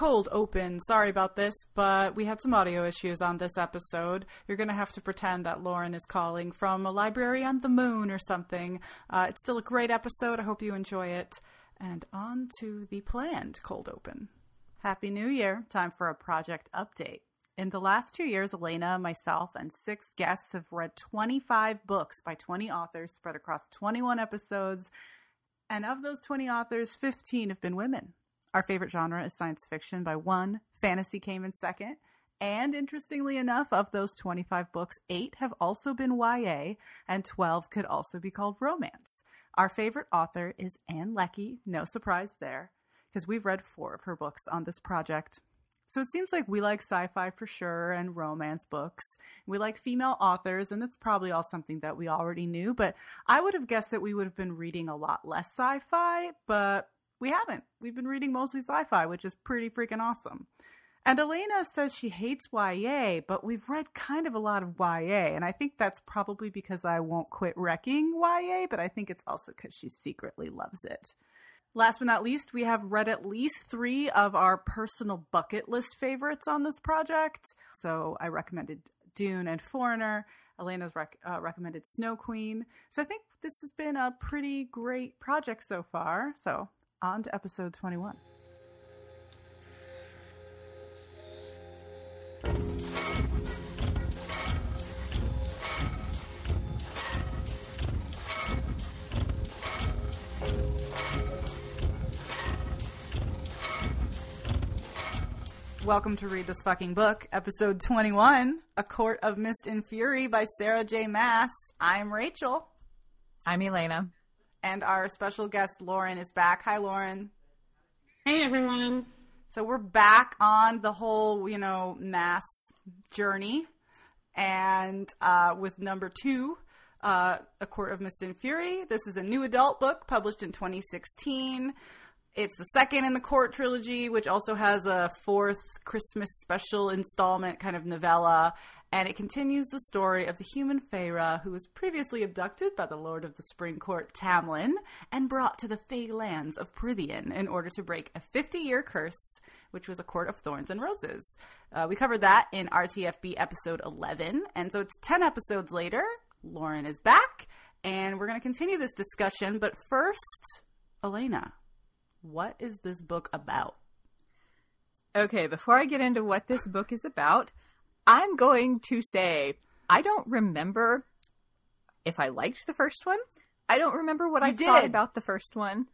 cold open. Sorry about this, but we had some audio issues on this episode. You're going to have to pretend that Lauren is calling from a library on the moon or something. Uh, it's still a great episode. I hope you enjoy it. And on to the planned cold open. Happy New Year. Time for a project update. In the last two years, Elena, myself, and six guests have read 25 books by 20 authors spread across 21 episodes. And of those 20 authors, 15 have been women. Our favorite genre is science fiction by one. Fantasy came in second. And interestingly enough, of those 25 books, eight have also been YA, and 12 could also be called romance. Our favorite author is Ann Leckie, no surprise there, because we've read four of her books on this project. So it seems like we like sci fi for sure and romance books. We like female authors, and that's probably all something that we already knew. But I would have guessed that we would have been reading a lot less sci fi, but we haven't. We've been reading mostly sci fi, which is pretty freaking awesome. And Elena says she hates YA, but we've read kind of a lot of YA. And I think that's probably because I won't quit wrecking YA, but I think it's also because she secretly loves it. Last but not least, we have read at least three of our personal bucket list favorites on this project. So I recommended Dune and Foreigner. Elena's rec- uh, recommended Snow Queen. So I think this has been a pretty great project so far. So on to episode 21. Welcome to Read This Fucking Book, episode 21, A Court of Mist and Fury by Sarah J. Maas. I'm Rachel. I'm Elena. And our special guest, Lauren, is back. Hi, Lauren. Hey, everyone. So we're back on the whole, you know, Maas journey. And uh, with number two, uh, A Court of Mist and Fury. This is a new adult book published in 2016. It's the second in the Court trilogy, which also has a fourth Christmas special installment kind of novella. And it continues the story of the human Feyre who was previously abducted by the Lord of the Spring Court, Tamlin, and brought to the Fey lands of Prythian in order to break a 50 year curse, which was a court of thorns and roses. Uh, we covered that in RTFB episode 11. And so it's 10 episodes later. Lauren is back, and we're going to continue this discussion. But first, Elena, what is this book about? Okay, before I get into what this book is about, I'm going to say I don't remember if I liked the first one. I don't remember what You I thought about the first one.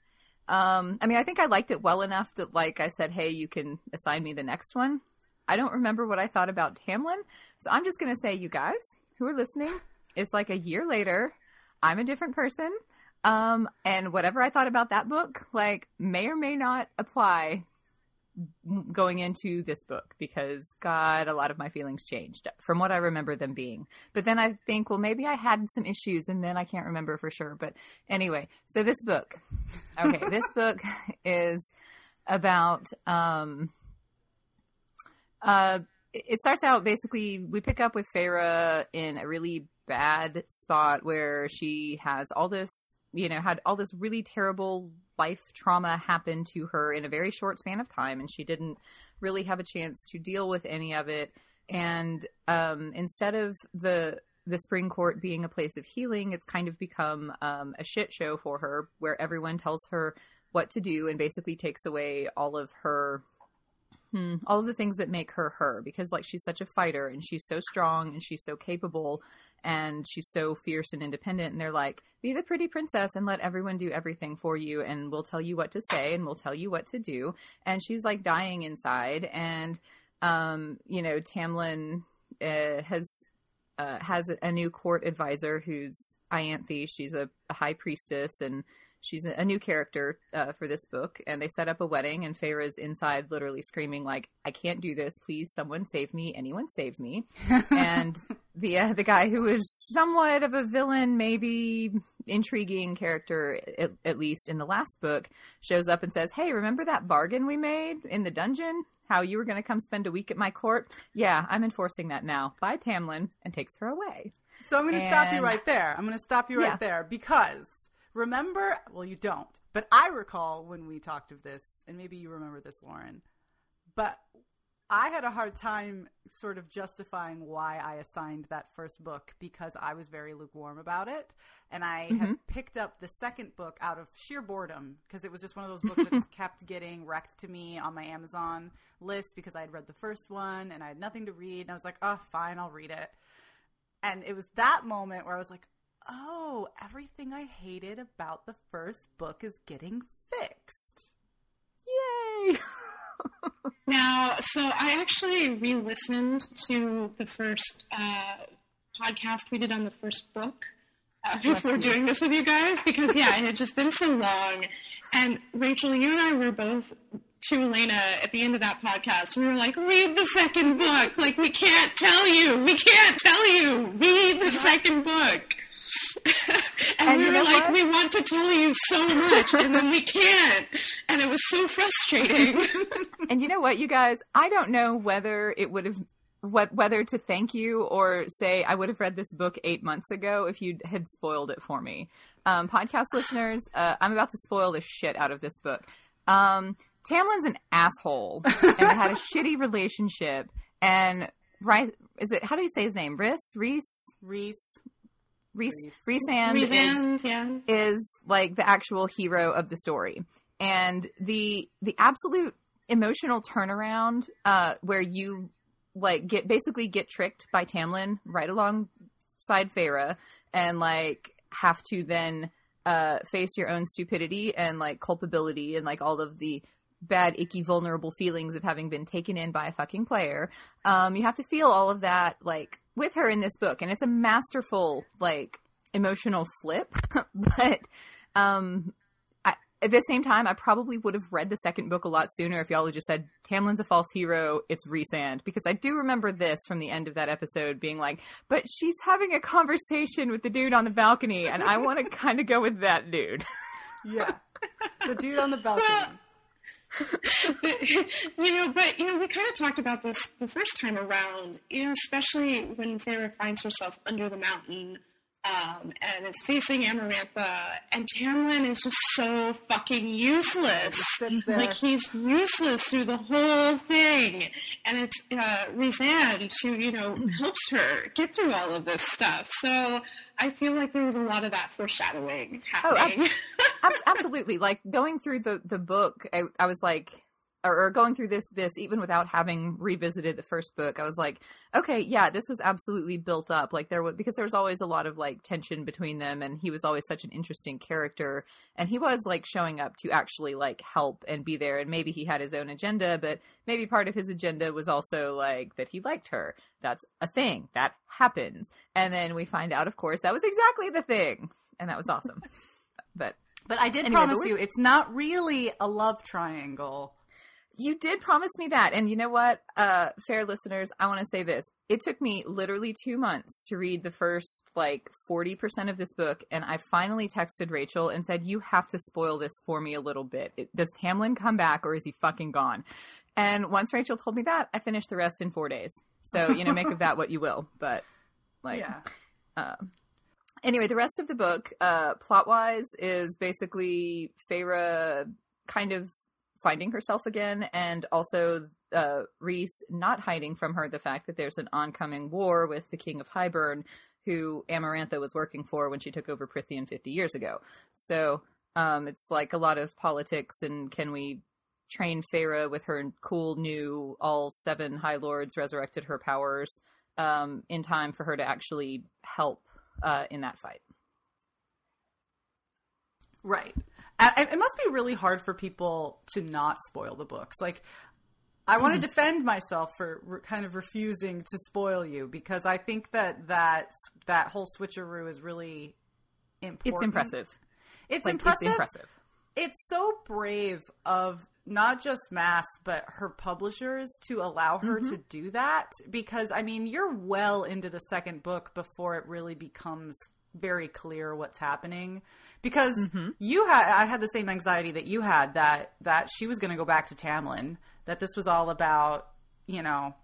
Um, I mean, I think I liked it well enough that, like, I said, "Hey, you can assign me the next one." I don't remember what I thought about Tamlin, so I'm just going to say, you guys who are listening, it's like a year later. I'm a different person, um, and whatever I thought about that book, like, may or may not apply going into this book because God, a lot of my feelings changed from what I remember them being. But then I think, well, maybe I had some issues and then I can't remember for sure. But anyway, so this book, okay, this book is about, um, uh, it starts out basically we pick up with Feyre in a really bad spot where she has all this, you know, had all this really terrible life trauma happened to her in a very short span of time, and she didn't really have a chance to deal with any of it. And um, instead of the the spring court being a place of healing, it's kind of become um, a shit show for her, where everyone tells her what to do and basically takes away all of her Hmm. All the things that make her her, because like she's such a fighter and she's so strong and she's so capable and she's so fierce and independent. And they're like, be the pretty princess and let everyone do everything for you, and we'll tell you what to say and we'll tell you what to do. And she's like dying inside, and um, you know, Tamlin uh, has uh, has a new court advisor who's Ianthe. She's a, a high priestess and she's a, new character uh, for this book. And they set up a wedding, and Feyre's inside, literally screaming like, "I can't do this! Please, someone save me! Anyone save me!" and the uh, the guy who is somewhat of a villain, maybe intriguing character, at, at least in the last book, shows up and says, "Hey, remember that bargain we made in the dungeon? How you were going to come spend a week at my court? Yeah, I'm enforcing that now." By Tamlin, and takes her away. So I'm going to stop you right there. I'm going to stop you right Yeah. there because remember, well, you don't, but I recall when we talked of this, and maybe you remember this, Lauren. but I had a hard time sort of justifying why I assigned that first book because I was very lukewarm about it. And I Mhm. had picked up the second book out of sheer boredom because it was just one of those books that just kept getting wrecked to me on my Amazon list because I had read the first one and I had nothing to read. And I was like, oh, fine, I'll read it. And it was that moment where I was like, oh, everything I hated about the first book is getting fixed. Yay! Now, so I actually re-listened to the first uh, podcast we did on the first book uh, before you. doing this with you guys because yeah, it had just been so long. And Rachel, you and I were both to Elena at the end of that podcast. We were like, read the second book. Like we can't tell you. We can't tell you. Read the second book. and, And we you were like, what? we want to tell you so much, and then we can't. And it was so frustrating. And you know what, you guys? I don't know whether it would have what whether to thank you or say I would have read this book eight months ago if you had spoiled it for me. Um, podcast listeners, uh, I'm about to spoil the shit out of this book. Um, Tamlin's an asshole and they had a shitty relationship. And Rice, is it? How do you say his name? Rhys, Reese, Reese. Reese, Reese. Reese, is yeah. is like the actual hero of the story and the the absolute emotional turnaround uh where you like get basically get tricked by Tamlin right alongside Farah and like have to then uh face your own stupidity and like culpability and like all of the bad icky vulnerable feelings of having been taken in by a fucking player um you have to feel all of that like with her in this book and it's a masterful like emotional flip but um I, at the same time i probably would have read the second book a lot sooner if y'all had just said tamlin's a false hero it's Rhysand because i do remember this from the end of that episode being like but she's having a conversation with the dude on the balcony and i want to kind of go with that dude Yeah. the dude on the balcony. you know, but you know, we kind of talked about this the first time around. You know, especially when Farah finds herself under the mountain um, and is facing Amarantha, and Tamlin is just so fucking useless. Just sits there. Like he's useless through the whole thing, and it's uh, who you know helps her get through all of this stuff. So I feel like there was a lot of that foreshadowing Oh, ab- happening. Abs- absolutely like going through the the book I, I was like or, going through this this even without having revisited the first book i was like okay yeah this was absolutely built up. Like there was because there was always a lot of like tension between them and he was always such an interesting character and he was like showing up to actually like help and be there and maybe he had his own agenda but maybe part of his agenda was also like that he liked her. That's a thing. That happens. And then we find out of course that was exactly the thing and that was awesome. But But I did Anyway, promise you, it's not really a love triangle. You did promise me that. And you know what, uh, fair listeners, I want to say this. It took me literally two months to read the first like 40% of this book. And I finally texted Rachel and said, You have to spoil this for me a little bit. It, does Tamlin come back or is he fucking gone? And once Rachel told me that, I finished the rest in four days. So, you know, make of that what you will. But like, yeah. uh, anyway, the rest of the book, uh, plot wise, is basically Feyre kind of finding herself again, and also uh, Rhys not hiding from her the fact that there's an oncoming war with the King of Hybern, who Amarantha was working for when she took over Prythian 50 years ago. So um, it's like a lot of politics, and can we train Feyre with her cool new all seven High Lords resurrected her powers um, in time for her to actually help uh, in that fight. Right. It must be really hard for people to not spoil the books. Like, I want to defend myself for re- kind of refusing to spoil you because I think that that that whole switcheroo is really important. It's impressive. It's Like impressive. it's impressive. It's so brave of not just Maas but her publishers to allow her Mm-hmm. to do that because I mean you're well into the second book before it really becomes very clear what's happening because Mm-hmm. you had I had the same anxiety that you had that that she was going to go back to Tamlin that this was all about you know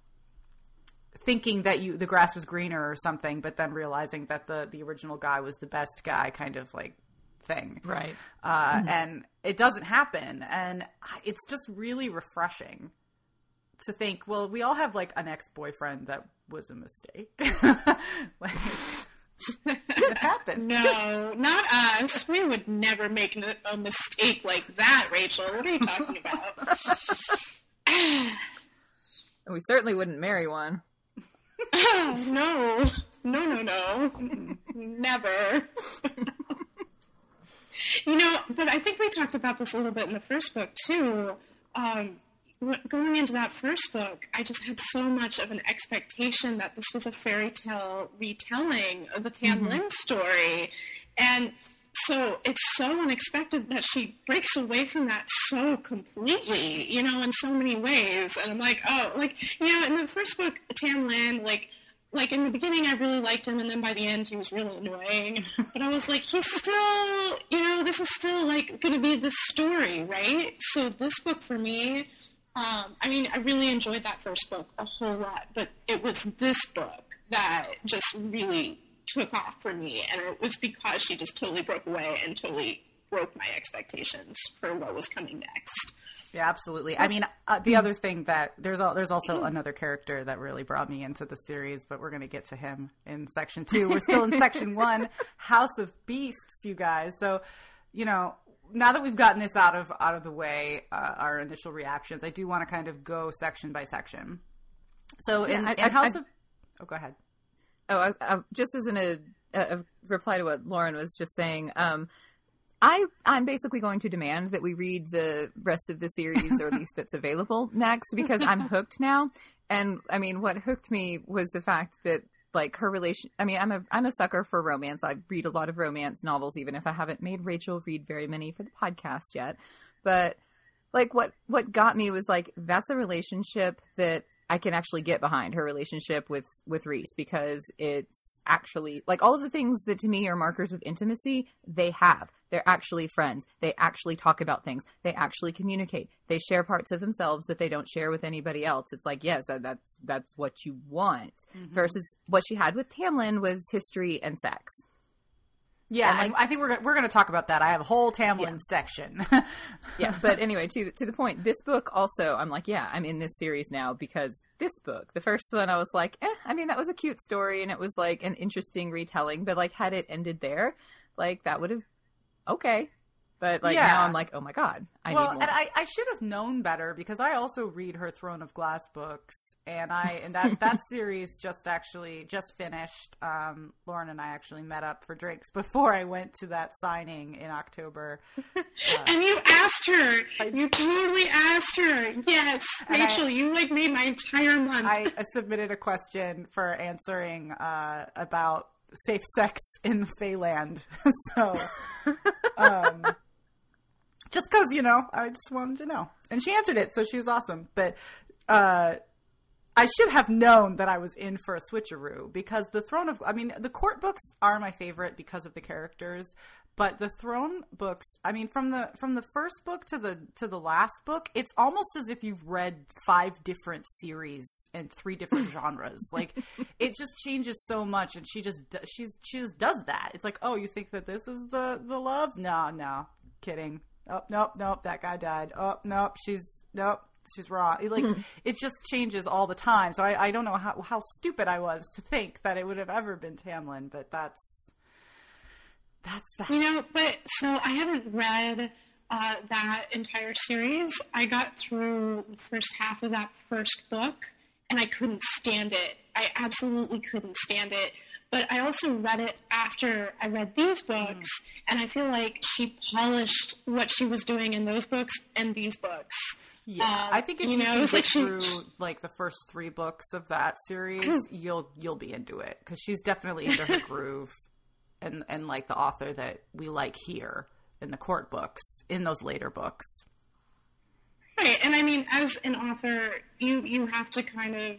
thinking that you the grass was greener or something but then realizing that the the original guy was the best guy kind of like thing Right. uh, and it doesn't happen and it's just really refreshing to think, well, we all have like an ex boyfriend that was a mistake. like, it happened. No, not us. We would never make a mistake like that, Rachel. What are you talking about? we certainly wouldn't marry one. Oh, no. No, no, no. Never. you know, but I think we talked about this a little bit in the first book, too. Um, going into that first book, I just had so much of an expectation that this was a fairy tale retelling of the Tam mm-hmm. Lin story. And so it's so unexpected that she breaks away from that so completely, you know, in so many ways. And I'm like, oh, like, you know, in the first book, Tam Lin, like, like in the beginning I really liked him and then by the end he was really annoying. But I was like, he's still you know, this is still like gonna be the story, right? So this book for me um, I mean, I really enjoyed that first book a whole lot, but it was this book that just really took off for me, and it was because she just totally broke away and totally broke my expectations for what was coming next. Yeah, absolutely. I mean, uh, the other thing that there's al- there's also another character that really brought me into the series, but we're going to get to him in section two. We're still in section one, House of Beasts, you guys. So, you know, now that we've gotten this out of out of the way, uh, our initial reactions, I do want to kind of go section by section. So in, yeah, I, in House I, of, oh, go ahead. Oh, I, just as in a, a, reply to what Lauren was just saying, um, I I'm basically going to demand that we read the rest of the series, or at least that's available next, because I'm hooked now. And I mean, what hooked me was the fact that like her relation i mean i'm a i'm a sucker for romance. I read a lot of romance novels even if i haven't made rachel read very many for the podcast yet. But like what what got me was like that's a relationship that I can actually get behind her relationship with with Rhys because it's actually like all of the things that to me are markers of intimacy they have. They're actually friends. They actually talk about things. They actually communicate. They share parts of themselves that they don't share with anybody else. It's like yes, that, that's that's what you want. Mm-hmm. Versus what she had with Tam Lin was history and sex. Yeah, like, I think we're we're going to talk about that. I have a whole Tamlin yeah. section. yeah, but anyway, to to the point, this book also, I'm like, yeah, I'm in this series now because this book, the first one, I was like, eh, I mean, that was a cute story and it was like an interesting retelling, but like, had it ended there, like that would have okay. But like yeah. now I'm like, oh my god, I well, and I, I should have known better because I also read her Throne of Glass books, and I and that that series just actually just finished. Um, Lauren and I actually met up for drinks before I went to that signing in October. Uh, and you asked her, I, you totally asked her. Yes, Rachel, I, you like made my entire month. I, I submitted a question for answering uh, about safe sex in Feyland, so. Um, just because you know I just wanted to know, and she answered it, so she was awesome. But uh, I should have known that I was in for a switcheroo because the Throne of I mean the court books are my favorite because of the characters, but the Throne books I mean from the from the first book to the to the last book, it's almost as if you've read five different series and three different genres. Like it just changes so much, and she just she's she just does that. It's like oh you think that this is the the love? No no kidding oh nope nope that guy died oh nope she's nope she's wrong like hmm. it just changes all the time so I, I don't know how, how stupid i was to think that it would have ever been Tam Lin but that's that's that you know but so i haven't read uh, that entire series i got through the first half of that first book and i couldn't stand it i absolutely couldn't stand it but I also read it after I read these books, mm. and I feel like she polished what she was doing in those books and these books. Yeah, um, I think if you, you know, get like through like the first three books of that series, you'll you'll be into it because she's definitely into her groove, and and like the author that we like here in the court books in those later books. Right, and I mean, as an author, you you have to kind of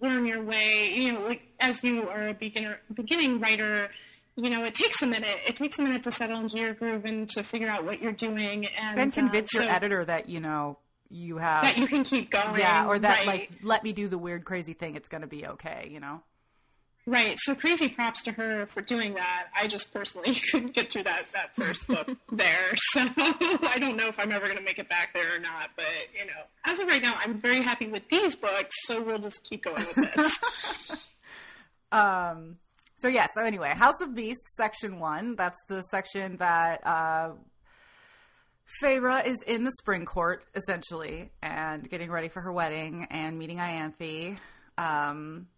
learn your way. You know, like as you are a beginner, beginning writer, you know, it takes a minute. It takes a minute to settle into your groove and to figure out what you're doing, and, and convince uh, so your editor that you know you have that you can keep going. Yeah, or that right. like let me do the weird, crazy thing. It's going to be okay. You know. Right. So crazy props to her for doing that. I just personally couldn't get through that, that first book there. So I don't know if I'm ever going to make it back there or not. But, you know, as of right now, I'm very happy with these books. So we'll just keep going with this. um, so, yeah. So, anyway, House of Beasts, section one. That's the section that. Uh, Feyre is in the spring court essentially and getting ready for her wedding and meeting Ianthe. Um,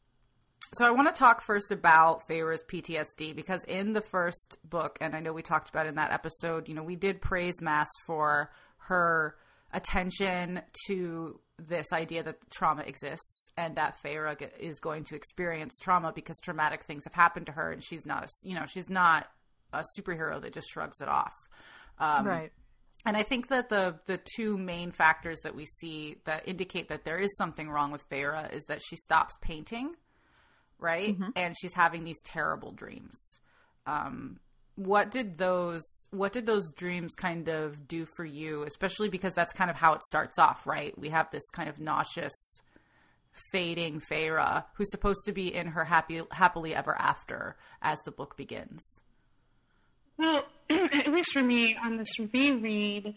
so I want to talk first about Feyre's PTSD because in the first book, and I know we talked about in that episode, you know, we did praise Maas for her attention to this idea that trauma exists and that Feyre is going to experience trauma because traumatic things have happened to her and she's not a, you know, she's not a superhero that just shrugs it off. Um, right. And I think that the the two main factors that we see that indicate that there is something wrong with Feyre is that she stops painting right? Mm-hmm. And she's having these terrible dreams. Um, what did those what did those dreams kind of do for you especially because that's kind of how it starts off right we have this kind of nauseous fading Feyre who's supposed to be in her happy happily ever after as the book begins well at least for me on this reread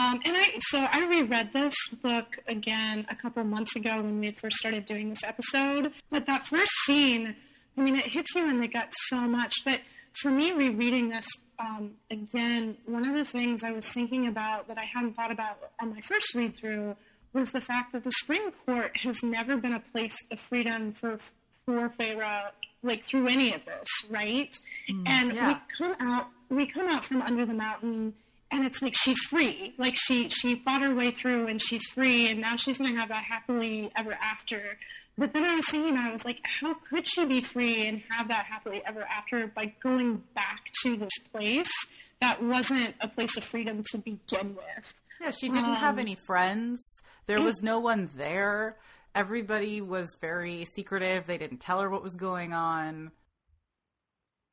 um, and I so I reread this book again a couple months ago when we first started doing this episode. But that first scene, I mean, it hits you in the gut so much. But for me, rereading this um, again, one of the things I was thinking about that I hadn't thought about on my first read through was the fact that the Spring Court has never been a place of freedom for for Feyre, like through any of this, right? Mm, and yeah. we come out, we come out from under the mountain and it's like she's free. Like she she fought her way through and she's free and now she's going to have that happily ever after. But then i was thinking i was like how could she be free and have that happily ever after by going back to this place that wasn't a place of freedom to begin with? Yeah she didn't um, have any friends. There was no one there everybody was very secretive they didn't tell her what was going on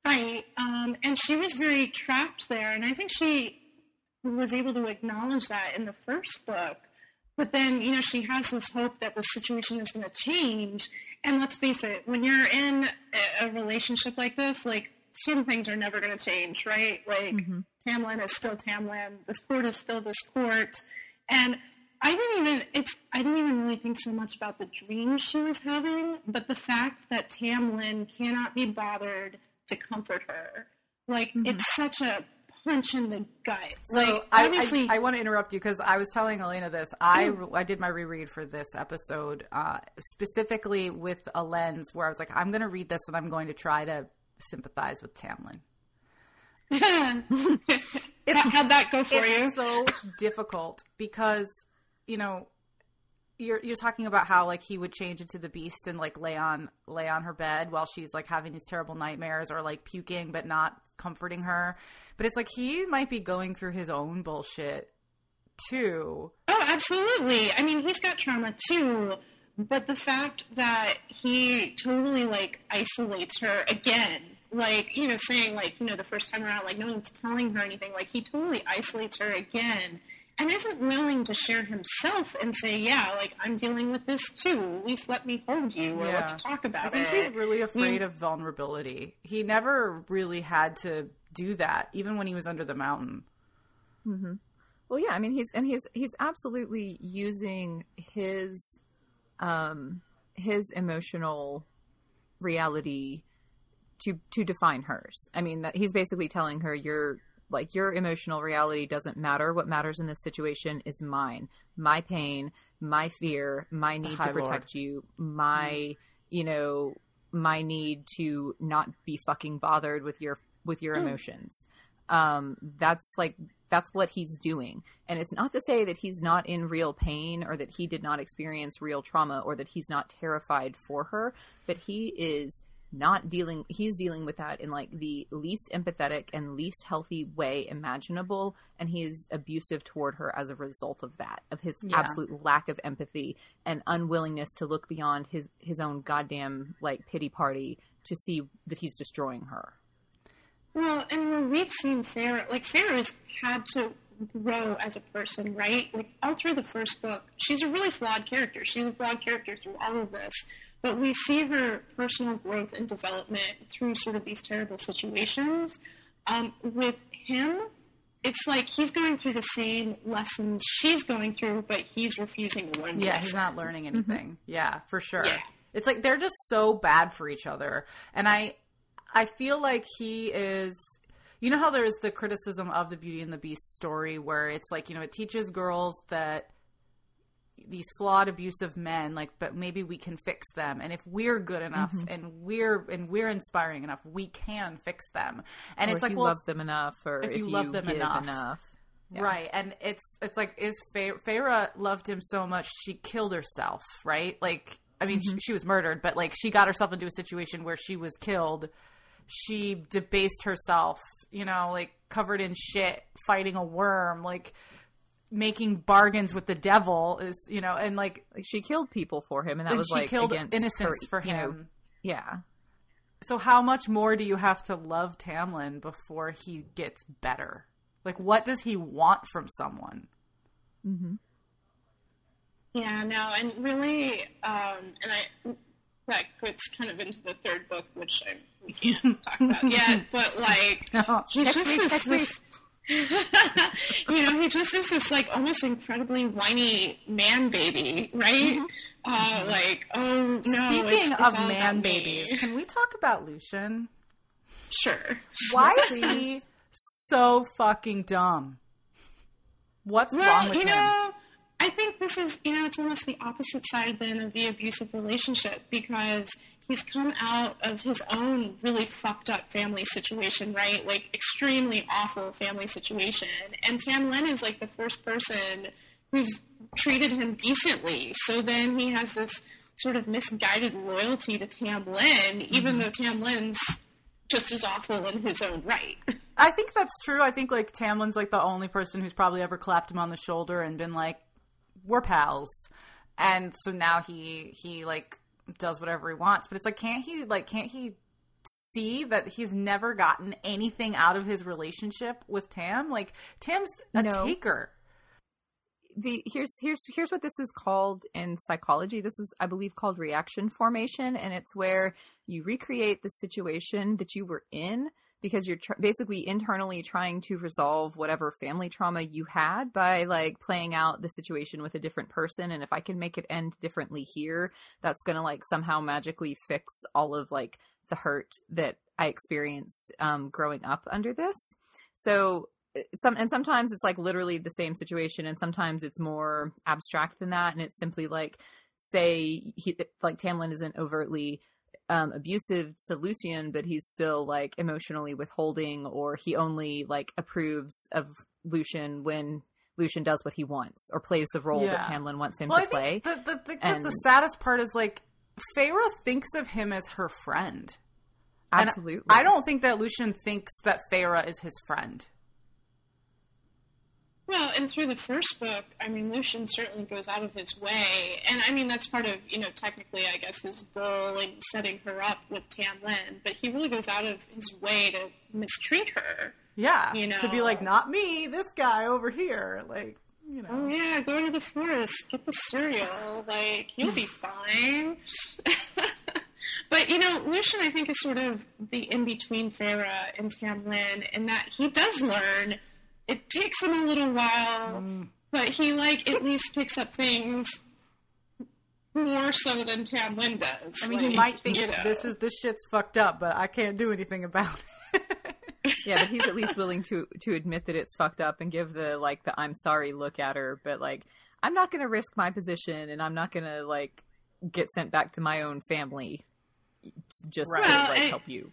Right. Um, and she was very trapped there. And I think she was able to acknowledge that in the first book. But then, you know, she has this hope that the situation is going to change. And let's face it, when you're in a relationship like this, like certain things are never going to change, right? Like mm-hmm. Tamlin is still Tamlin, this court is still this court, and I didn't even it's I didn't even really think so much about the dreams she was having, but the fact that Tamlin cannot be bothered to comfort her, like mm-hmm. it's such a punch in the gut. So like obviously, I, I, I, want to interrupt you because I was telling Elena this. I I did my reread for this episode uh, specifically with a lens where I was like, I'm going to read this and I'm going to try to sympathize with Tamlin. it's, How'd that go for you? so difficult because you know you're you're talking about how like he would change into the beast and like lay on lay on her bed while she's like having these terrible nightmares or like puking but not comforting her. But it's like he might be going through his own bullshit too. Oh, absolutely. I mean, he's got trauma too. But the fact that he totally like isolates her again, like, you know, saying like, you know, the first time around, like no one's telling her anything, like he totally isolates her again and isn't willing to share himself and say, "Yeah, like I'm dealing with this too. At least let me hold you, or yeah. let's talk about it." I think it. he's really afraid of vulnerability. He never really had to do that, even when he was under the mountain. Mm-hmm. Well, yeah, I mean, he's and he's he's absolutely using his um his emotional reality to to define hers. I mean, that he's basically telling her you're like your emotional reality doesn't matter. What matters in this situation is mine, my pain, my fear, my need to protect Lord. you, my, mm-hmm. you know, my need to not be fucking bothered with your with your mm. emotions. Um, that's like that's what he's doing. And it's not to say that he's not in real pain or that he did not experience real trauma or that he's not terrified for her, but he is not dealing he's dealing with that in like the least empathetic and least healthy way imaginable and he is abusive toward her as a result of that of his yeah. absolute lack of empathy and unwillingness to look beyond his his own goddamn like pity party to see that he's destroying her well and we've seen Feyre like Feyre has had to grow as a person, right? Like all through the first book, she's a really flawed character. She's a flawed character through all of this, but we see her personal growth and development through sort of these terrible situations. Um, with him, it's like he's going through the same lessons she's going through, but he's refusing to learn. Yeah, he's not learning anything. Yeah, for sure. Yeah. It's like they're just so bad for each other. And I I feel like he is you know how there's the criticism of the Beauty and the Beast story where it's like, you know, it teaches girls that these flawed abusive men like but maybe we can fix them and if we're good enough Mm-hmm. and we're and we're inspiring enough we can fix them and or it's if like you well love them enough, or if if, you love them give enough. Yeah. Right, and it's it's like is Fe- Feyre loved him so much she killed herself, right? Like, I mean, Mm-hmm. she, she was murdered, but like she got herself into a situation where she was killed. She debased herself, you know, like covered in shit, fighting a worm, like making bargains with the devil is, you know, and like Like she killed people for him, and that and was she like killed against innocence her, for you know, him. yeah, So how much more do you have to love Tamlin before he gets better? Like, what does he want from someone? Mm-hmm. Yeah, no, and really, um, and I that gets kind of into the third book, which I we can't talk about yet. But like, he's Next just week, this, next this- you know, he just is this like almost incredibly whiny man baby, right? Uh, like, oh no. Speaking it's, of it's all man about me. babies, can we talk about Lucien? Sure. Why is he so fucking dumb? What's Well, wrong with you him? know, I think this is, you know, it's almost the opposite side then of the abusive relationship because he's come out of his own really fucked up family situation, right? Like extremely awful family situation. And Tam Lin is like the first person who's treated him decently. So then he has this sort of misguided loyalty to Tam Lin, mm-hmm. even though Tam Lin's just as awful in his own right. I think that's true. I think like Tamlin's like the only person who's probably ever clapped him on the shoulder and been like, "We're pals," and so now he he like does whatever he wants. But it's like, can't he like can't he see that he's never gotten anything out of his relationship with Tam? Like Tam's a No. taker. the here's here's here's what this is called in psychology. This is, I believe, called reaction formation, and it's where you recreate the situation that you were in because you're tr- basically internally trying to resolve whatever family trauma you had by like playing out the situation with a different person. And if I can make it end differently here, that's gonna like somehow magically fix all of like the hurt that I experienced um, growing up under this. So some and sometimes it's like literally the same situation and sometimes it's more abstract than that and it's simply like say he like Tamlin isn't overtly um, abusive to Lucien but he's still like emotionally withholding or he only like approves of Lucien when Lucien does what he wants or plays the role that Yeah. Tamlin wants him Well, to play. the, the, the, and- the saddest part is like Feyre thinks of him as her friend. And Absolutely. I don't think that Lucien thinks that Feyre is his friend. Well, and through the first book, I mean, Lucien certainly goes out of his way, and I mean that's part of you know technically, I guess, his goal in setting her up with Tam Lin. But he really goes out of his way to mistreat her. Yeah. You know, To be like, not me, this guy over here. Like, you know. Oh yeah, go to the forest, get the cereal, like you'll be fine. but you know, Lucien, I think, is sort of the in between Farah and Tam Lin, in that he does learn. It takes him a little while, Mm. but he like at least picks up things more so than Tam Lin does. I mean, he might think you know. this is this shit's fucked up, but I can't do anything about it. yeah, but he's at least willing to to admit that it's fucked up and give the like the I'm sorry look at her. But like, I'm not going to risk my position, and I'm not going to like get sent back to my own family t- just to Well, like it- help you.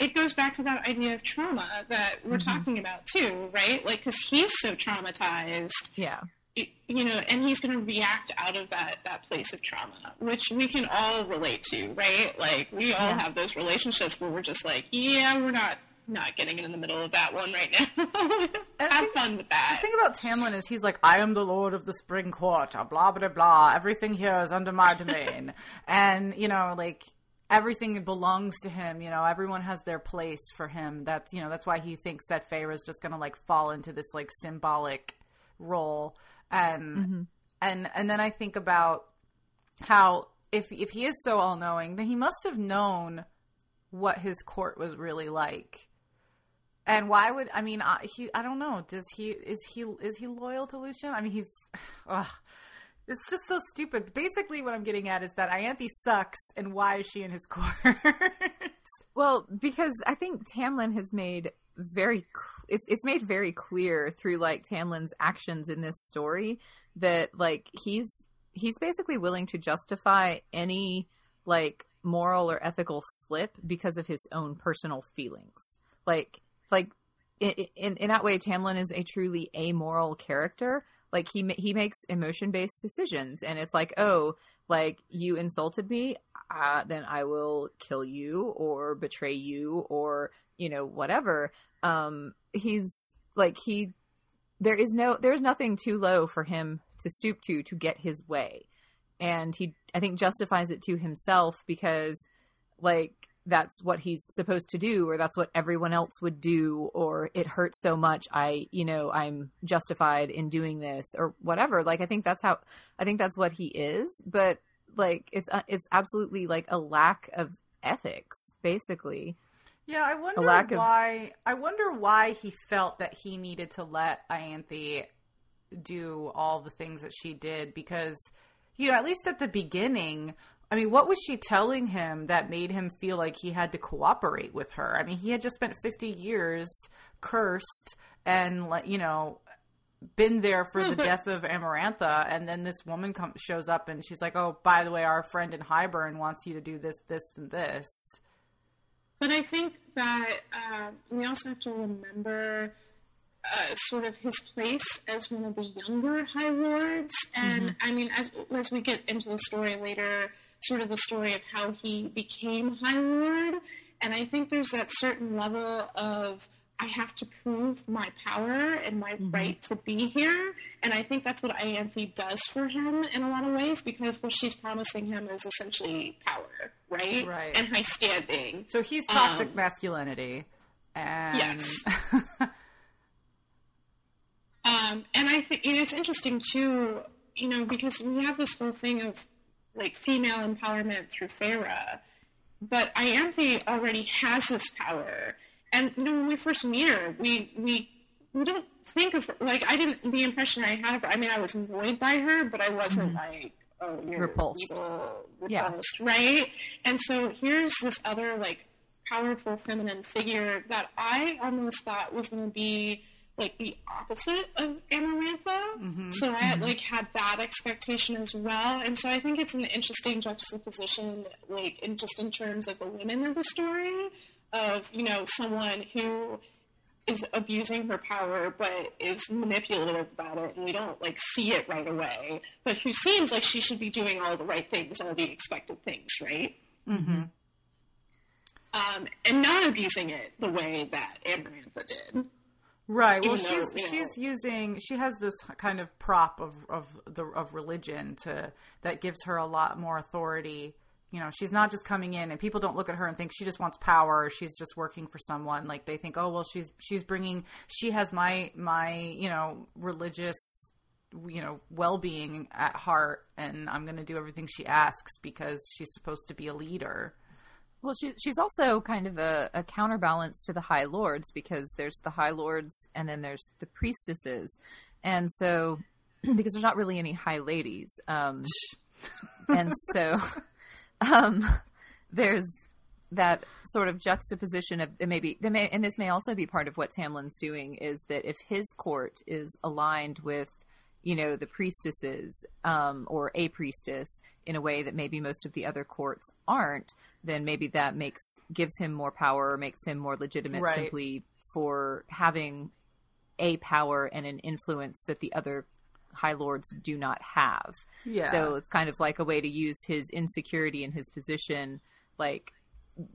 It goes back to that idea of trauma that we're Mm-hmm. talking about too, right? Like, because he's so traumatized. Yeah, y- you know, and he's going to react out of that that place of trauma, which we can all relate to, right? Like we all Yeah. have those relationships where we're just like, yeah, we're not not getting in the middle of that one right now. Have think- fun with that. The thing about Tamlin is he's like, I am the lord of the spring quarter, blah, blah, blah. Everything here is under my domain. and, you know, like, everything belongs to him. You know, everyone has their place for him. That's you know that's why he thinks that Feyre's just gonna like fall into this like symbolic role. And mm-hmm. and and then I think about how if if he is so all knowing, then he must have known what his court was really like. And why would I mean I, he? I don't know. Does he is he is he loyal to Lucien? I mean he's. Ugh, it's just so stupid. Basically, what I'm getting at is that Ianthe sucks, and why is she in his court? well, because I think Tamlin has made very it's it's made very clear through like Tamlin's actions in this story that like he's he's basically willing to justify any like moral or ethical slip because of his own personal feelings. Like like in in, in that way Tamlin is a truly amoral character like he he makes emotion based decisions, and it's like, oh, like you insulted me, uh, then I will kill you or betray you or you know whatever. Um, he's like he there is no there's nothing too low for him to stoop to to get his way and he i think justifies it to himself because like that's what he's supposed to do or that's what everyone else would do or it hurts so much i you know i'm justified in doing this or whatever. Like i think that's how i think that's what he is but like it's uh, it's absolutely like a lack of ethics basically. Yeah i wonder why of... i wonder why he felt that he needed to let Ianthe do all the things that she did because you know at least at the beginning I mean, what was she telling him that made him feel like he had to cooperate with her? I mean, he had just spent 50 years cursed and, you know, been there for the death of Amarantha, and then this woman shows up and she's like, "Oh, by the way, our friend in Hybern wants you to do this, this, and this." But I think that uh, we also have to remember uh, sort of his place as one of the younger High Lords, and mm-hmm. I mean, as as we get into the story later, sort of the story of how he became High Lord. And I think there's that certain level of I have to prove my power and my mm-hmm. right to be here. And I think that's what Ianthe does for him in a lot of ways because what she's promising him is essentially power, right? Right. And high standing. So he's toxic um, masculinity. And yes. um, and I think you know, it's interesting too, you know, because we have this whole thing of like female empowerment through Feyre. But Ianthe already has this power. And you know, when we first meet her, we we we don't think of her, like I didn't the impression I had of her. I mean, I was annoyed by her, but I wasn't mm-hmm. like oh you're repulsed, evil, repulsed, yeah. right? And so here's this other like powerful feminine figure that I almost thought was going to be like the opposite of Mm-hmm. So I mm-hmm. like had that expectation as well. And so I think it's an interesting juxtaposition, like in just in terms of the women of the story, of you know someone who is abusing her power but is manipulative about it and we don't like see it right away but who seems like she should be doing all the right things all the expected things right mm-hmm. um, and not abusing it the way that amarantha did Right. Well, she's though, she's know, using she has this kind of prop of of the of religion to that gives her a lot more authority. You know, she's not just coming in and people don't look at her and think she just wants power. Or she's just working for someone. Like they think, oh well, she's she's bringing she has my my you know religious you know well-being at heart and i'm going to do everything she asks because she's supposed to be a leader well, she, she's also kind of a, a, counterbalance to the High Lords because there's the High Lords and then there's the priestesses. And so, because there's not really any High Ladies. Um, and so, um, there's that sort of juxtaposition of maybe, may, and this may also be part of what Tamlin's doing, is that if his court is aligned with you know the priestesses um, or a priestess in a way that maybe most of the other courts aren't then maybe that makes gives him more power or makes him more legitimate right. simply for having a power and an influence that the other high lords do not have yeah so it's kind of like a way to use his insecurity in his position like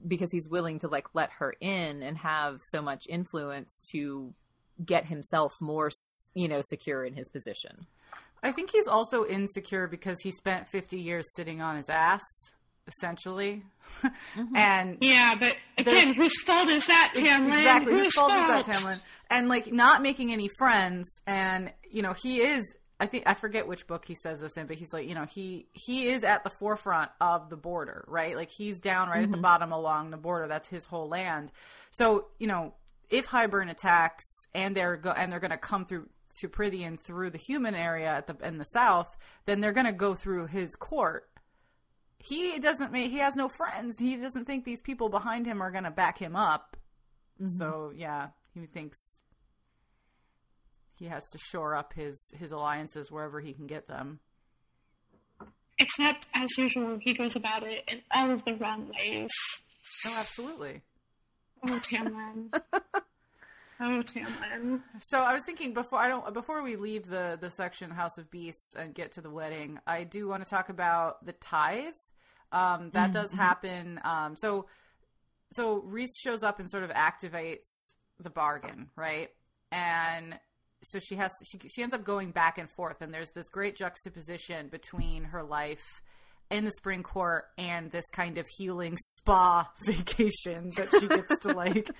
because he's willing to like let her in and have so much influence to get himself more, you know, secure in his position. I think he's also insecure because he spent 50 years sitting on his ass essentially. Mm-hmm. and Yeah, but again, whose fault is that, Tamlin? exactly Whose whose fault is that, Tamlin? And like not making any friends, and you know he is. I think I forget which book he says this in, but he's like, you know, he he is at the forefront of the border, right? Like he's down right at the mm-hmm. bottom along the border. That's his whole land. So you know, if Hybern attacks and they're go and they're going to come through to Prythian through the human area at the in the south, then they're going to go through his court. He doesn't make he has no friends. He doesn't think these people behind him are going to back him up. Mm-hmm. So yeah, he thinks he has to shore up his his alliances wherever he can get them. Except, as usual, he goes about it in all of the wrong ways. Oh, absolutely. Oh, Tamlin. oh, Tamlin. So I was thinking before I don't before we leave the the section House of Beasts and get to the wedding, I do want to talk about the tithe. Um, that does happen. Um, so so Rhys shows up and sort of activates the bargain, right? And so she has she she ends up going back and forth, and there's this great juxtaposition between her life in the spring court and this kind of healing spa vacation that she gets to like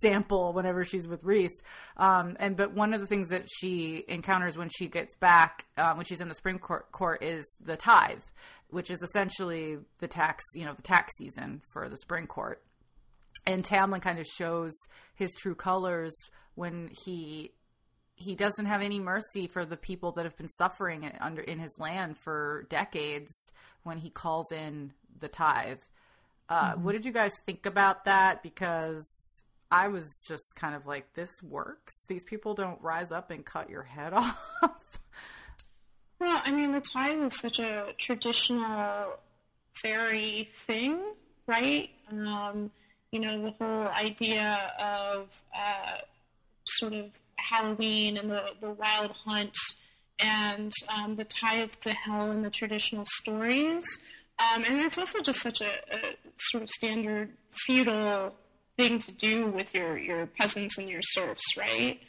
sample whenever she's with Rhys. Um, and but one of the things that she encounters when she gets back, um, when she's in the spring court, court, is the tithe, which is essentially the tax, you know, the tax season for the spring court. And Tamlin kind of shows his true colors when he he doesn't have any mercy for the people that have been suffering under in his land for decades when he calls in the tithe. Uh, What did you guys think about that? Because I was just kind of like, this works. These people don't rise up and cut your head off. Well, I mean, the tithe is such a traditional fairy thing, right? Um, you know, the whole idea of uh, sort of Halloween and the, the wild hunt and um, the tithe to hell in the traditional stories. Um, and it's also just such a, a sort of standard feudal thing to do with your, your peasants and your serfs, right?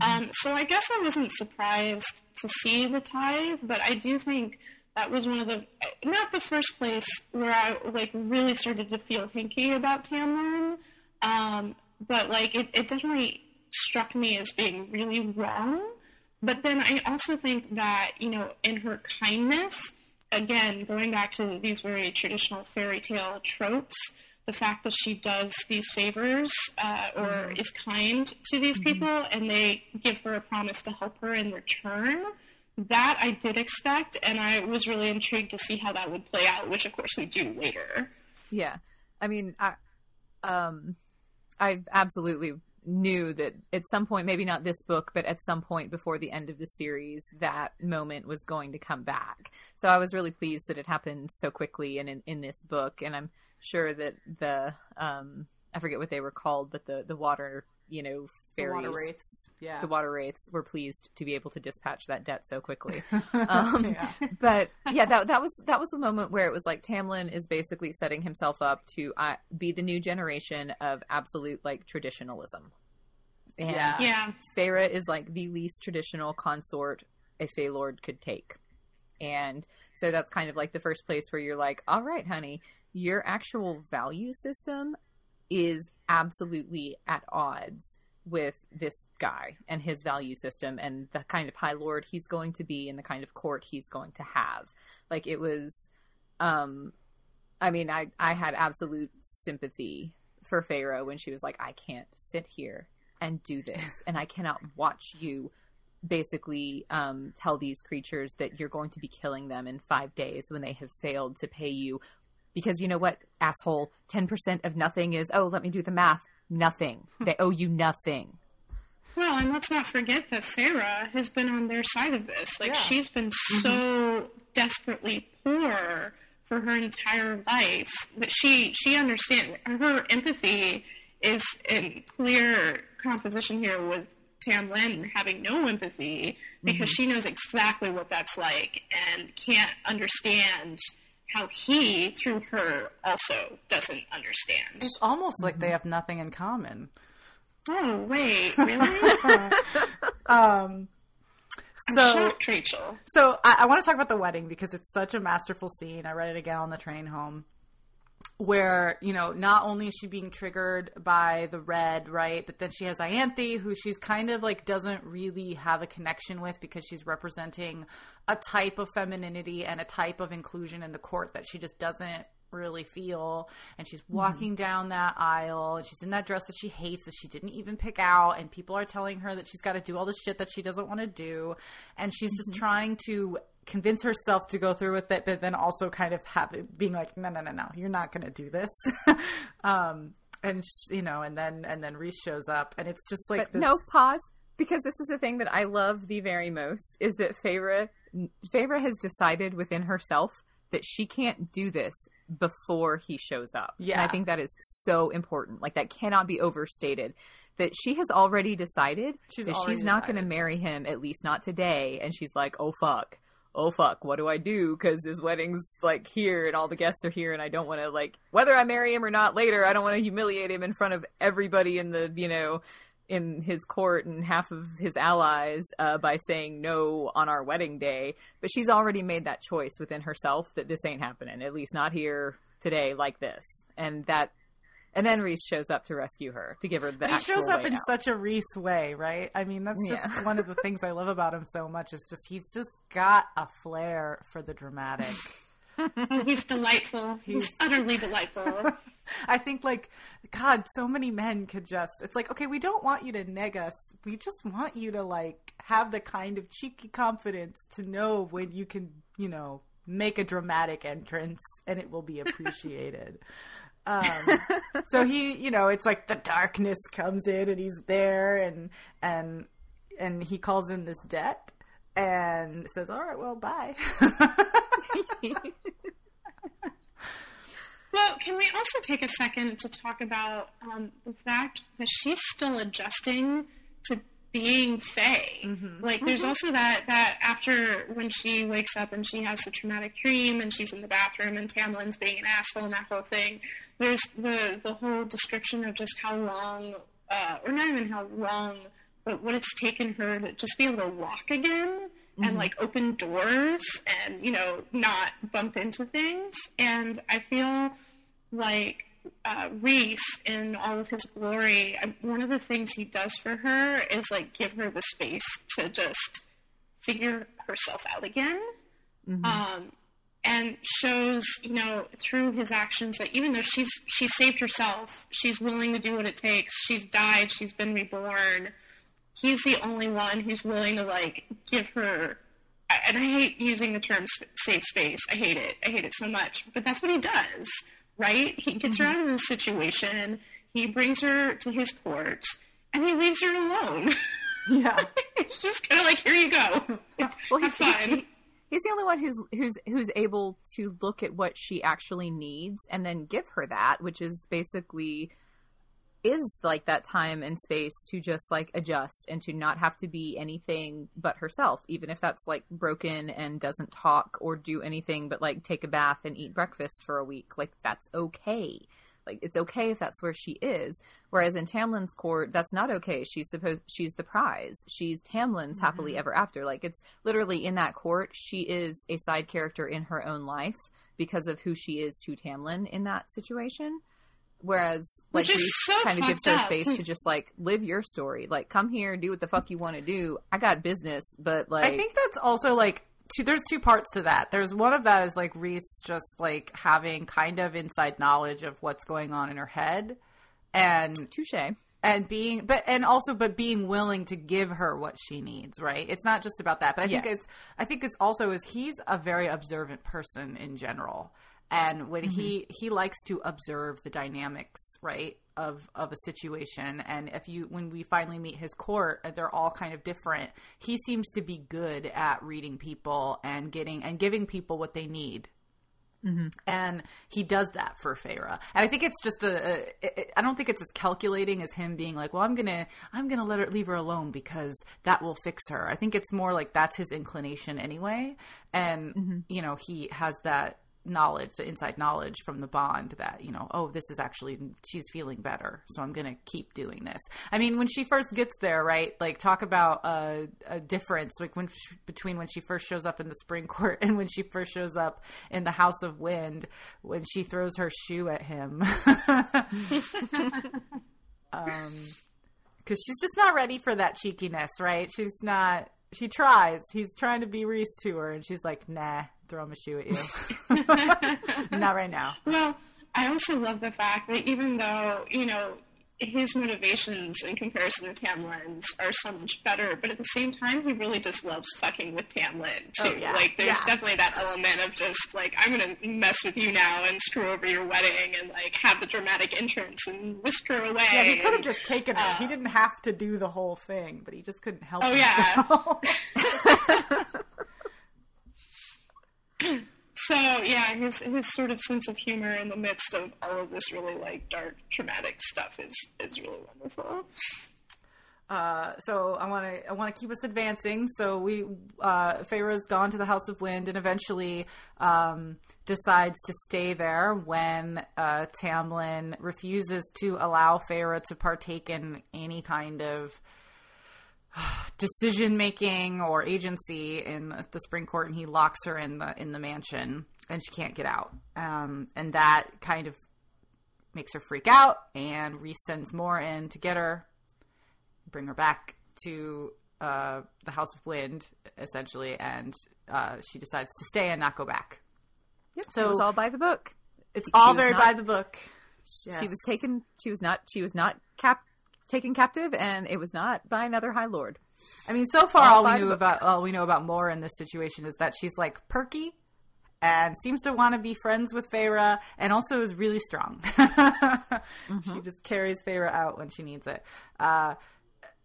Um, so I guess I wasn't surprised to see the tithe, but I do think that was one of the not the first place where I like really started to feel hinky about Tamlin, um, but like it, it definitely struck me as being really wrong. But then I also think that you know in her kindness, again going back to these very traditional fairy tale tropes, the fact that she does these favors uh, or is kind to these people and they give her a promise to help her in return. That I did expect, and I was really intrigued to see how that would play out, which of course we do later. Yeah. I mean, I, um, I absolutely knew that at some point, maybe not this book, but at some point before the end of the series, that moment was going to come back. So I was really pleased that it happened so quickly and in, in this book. And I'm sure that the, um, I forget what they were called, but the, the water, you know, the fairies, water wraiths. Yeah. the water wraiths were pleased to be able to dispatch that debt so quickly. Um, Yeah. but yeah, that that was that was a moment where it was like Tamlin is basically setting himself up to uh, be the new generation of absolute like traditionalism. And Yeah. Yeah, Feyre is like the least traditional consort a Fey Lord could take. And so that's kind of like the first place where you're like, all right, honey, your actual value system is absolutely at odds with this guy and his value system and the kind of high lord he's going to be and the kind of court he's going to have. Like it was um I mean I I had absolute sympathy for Feyre when she was like I can't sit here and do this and I cannot watch you basically um, tell these creatures that you're going to be killing them in five days when they have failed to pay you because you know what asshole? 10% of nothing is oh let me do the math. Nothing. Hmm. They owe you nothing. Well, and let's not forget that Feyre has been on their side of this. Like Yeah. she's been mm-hmm. so desperately poor for her entire life. That she she understands her empathy is in clear composition here with Tamlin having no empathy because mm-hmm. she knows exactly what that's like and can't understand how he through her also doesn't understand. It's almost like they have nothing in common. Oh wait, really? Um, so shocked, Rachel. So I, I want to talk about the wedding because it's such a masterful scene. I read it again on the train home. Where you know not only is she being triggered by the red right but then she has Ianthe who she's kind of like doesn't really have a connection with because she's representing a type of femininity and a type of inclusion in the court that she just doesn't really feel and she's walking mm-hmm. down that aisle and she's in that dress that she hates that she didn't even pick out and people are telling her that she's got to do all the shit that she doesn't want to do and she's just mm-hmm. trying to convince herself to go through with it, but then also kind of have it being like, no, no, no, no, you're not going to do this. um, and you know, and then and then Rhys shows up, and it's just like this... no pause because this is the thing that I love the very most is that Feyre Feyre has decided within herself that she can't do this before he shows up. Yeah, and I think that is so important. Like that cannot be overstated that she has already decided she's that she's not going to marry him, at least not today. And she's like, oh, fuck oh fuck, what do I do? Because this wedding's like here and all the guests are here, and I don't want to like whether I marry him or not later. I don't want to humiliate him in front of everybody in the you know in his court and half of his allies uh, by saying no on our wedding day. But she's already made that choice within herself that this ain't happening, at least not here today like this, and that and then Rhys shows up to rescue her to give her the. he shows up in out. such a Rhys way, right? I mean, that's just yeah. one of the things I love about him so much. Is just he's just got a flair for the dramatic. oh, he's delightful. He's, he's utterly delightful. I think, like, God, so many men could just. It's like, okay, we don't want you to neg us. We just want you to like have the kind of cheeky confidence to know when you can, you know, make a dramatic entrance and it will be appreciated. Um, so he, you know, it's like the darkness comes in and he's there and and and he calls in this debt and says, "All right, well, bye." well, can we also take a second to talk about um, the fact that she's still adjusting being Fae. Mm-hmm. Like, there's mm-hmm. also that that after when she wakes up and she has the traumatic dream and she's in the bathroom and Tamlin's being an asshole and that whole thing. There's the the whole description of just how long, uh, or not even how long, but what it's taken her to just be able to walk again. Mm-hmm. And like open doors and, you know, not bump into things. And I feel like uh, Rhys in all of his glory, one of the things he does for her is like give her the space to just figure herself out again. Mm-hmm. Um, and shows, you know, through his actions that even though she's she's saved herself, she's willing to do what it takes. She's died, she's been reborn. He's the only one who's willing to like give her. And I hate using the term safe space. I hate it. I hate it so much. But that's what he does right? He gets mm-hmm. her out of this situation. He brings her to his court, and he leaves her alone. Yeah, it's just kind of like, here you go. well, Have he, fun. He, he's the only one who's who's who's able to look at what she actually needs and then give her that, which is basically is like that time and space to just like adjust and to not have to be anything but herself, even if that's like broken and doesn't talk or do anything but like take a bath and eat breakfast for a week. Like that's okay. Like it's okay if that's where she is. Whereas in Tamlin's court, that's not okay. She's supposed she's the prize. She's Tamlin's mm-hmm. happily ever after. Like it's literally in that court, she is a side character in her own life because of who she is to Tamlin in that situation. Whereas, like, he so kind of gives her space to just like live your story. Like, come here, do what the fuck you want to do. I got business, but like, I think that's also like two. There's two parts to that. There's one of that is like Rhys just like having kind of inside knowledge of what's going on in her head, and touche and being but and also but being willing to give her what she needs right it's not just about that but i yes. think it's i think it's also is he's a very observant person in general and when mm-hmm. he he likes to observe the dynamics right of of a situation and if you when we finally meet his court uh, they're all kind of different he seems to be good at reading people and getting and giving people what they need Mm-hmm. And he does that for Feyre, and I think it's just a. a. I don't think it's as calculating as him being like, "Well, I'm gonna, I'm gonna let her leave her alone because that will fix her." I think it's more like that's his inclination anyway, and mm-hmm. you know he has that knowledge, the inside knowledge from the bond that, you know, oh, this is actually, she's feeling better. So I'm going to keep doing this. I mean, when she first gets there, right? Like, talk about a, a difference, like, when she, between when she first shows up in the spring court and when she first shows up in the House of Wind, when she throws her shoe at him. um, because she's just not ready for that cheekiness, right? She's not. She tries. He's trying to be Rhys to her, and she's like, "Nah, throw him a shoe at you. not right now." Well, I also love the fact that even though you know his motivations in comparison to Tamlin's are so much better, but at the same time, he really just loves fucking with Tamlin too. Oh, yeah. Like, there's Yeah. definitely that element of just like I'm gonna mess with you now and screw over your wedding and like have the dramatic entrance and whisk her away. Yeah, he could have just taken her. he uh, didn't have to do the whole thing, but he just couldn't help. Oh, yeah. So yeah, his his sort of sense of humor in the midst of all of this really like dark, traumatic stuff is is really wonderful. Uh, so I want to I want to keep us advancing. So we uh, Feyre's gone to the House of Wind and eventually um, decides to stay there when uh, Tamlin refuses to allow Feyre to partake in any kind of decision making or agency in the Spring Court, and he locks her in the in the mansion, and she can't get out. Um, and that kind of makes her freak out, and Rhys sends Mor in to get her bring her back to uh, the House of Wind, essentially, and uh, she decides to stay and not go back. Yep. So- So it was all by the book. It's all very not- by the book. She was taken. She was not. She was not cap taken captive, and it was not by another High Lord. I mean, so far all all we knew book. about all we know about Mor in this situation is that she's like perky and seems to want to be friends with Feyre, and also is really strong. She just carries Feyre out when she needs it. Uh,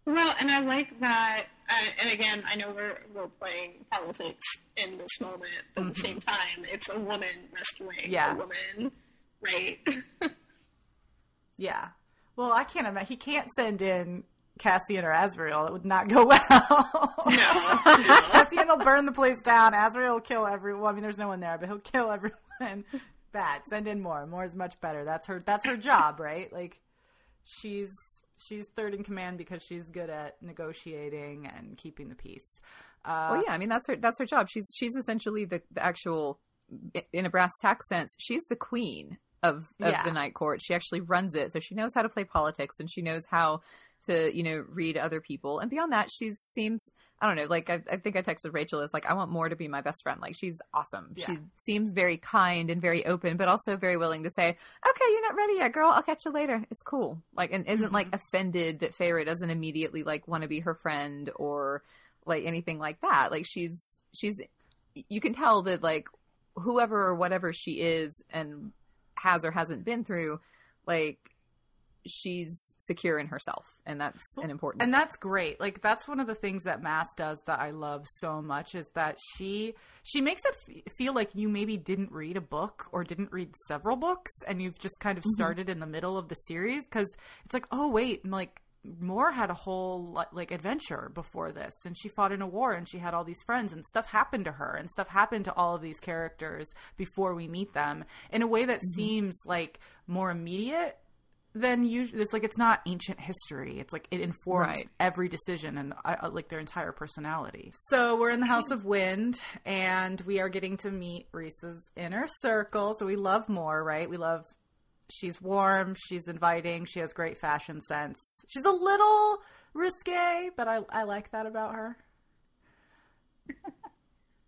Well, and I like that. Uh, and again, I know we're we're playing politics in this moment, but at the same time, it's a woman rescuing Yeah. a woman, right? yeah. Well, I can't imagine he can't send in Cassian or Azriel. It would not go well. no, Cassian will burn the place down. Azriel will kill everyone. I mean, there's no one there, but he'll kill everyone. Bad. Send in Mor. Mor is much better. That's her. That's her job, right? Like, she's she's third in command because she's good at negotiating and keeping the peace. Uh, Well, yeah, I mean that's her. That's her job. She's she's essentially the, the actual, in a brass tack sense, she's the queen of of Yeah. the night court. She actually runs it, so she knows how to play politics and she knows how to you know read other people. And beyond that, she seems I don't know. Like I, I think I texted Rachel is like I want Mor to be my best friend. Like she's awesome. Yeah. She seems very kind and very open, but also very willing to say, okay, you're not ready yet, girl. I'll catch you later. It's cool. Like and isn't like mm-hmm. offended that Feyre doesn't immediately like want to be her friend or like anything like that. Like she's she's you can tell that like whoever or whatever she is and has or hasn't been through, like she's secure in herself, and that's an important. and that's great like that's one of the things that Maas does that i love so much is that she she makes it f- feel like you maybe didn't read a book or didn't read several books and you've just kind of mm-hmm. started in the middle of the series because it's like oh wait like Mor had a whole like adventure before this, and she fought in a war, and she had all these friends, and stuff happened to her, and stuff happened to all of these characters before we meet them in a way that mm-hmm. seems like more immediate than usually. It's like it's not ancient history. It's like it informs Right. every decision and I, I- like their entire personality. So we're in the House of Wind, and we are getting to meet Rhys's inner circle. So we love Mor, right? We love. She's warm. She's inviting. She has great fashion sense. She's a little risque, but I I like that about her.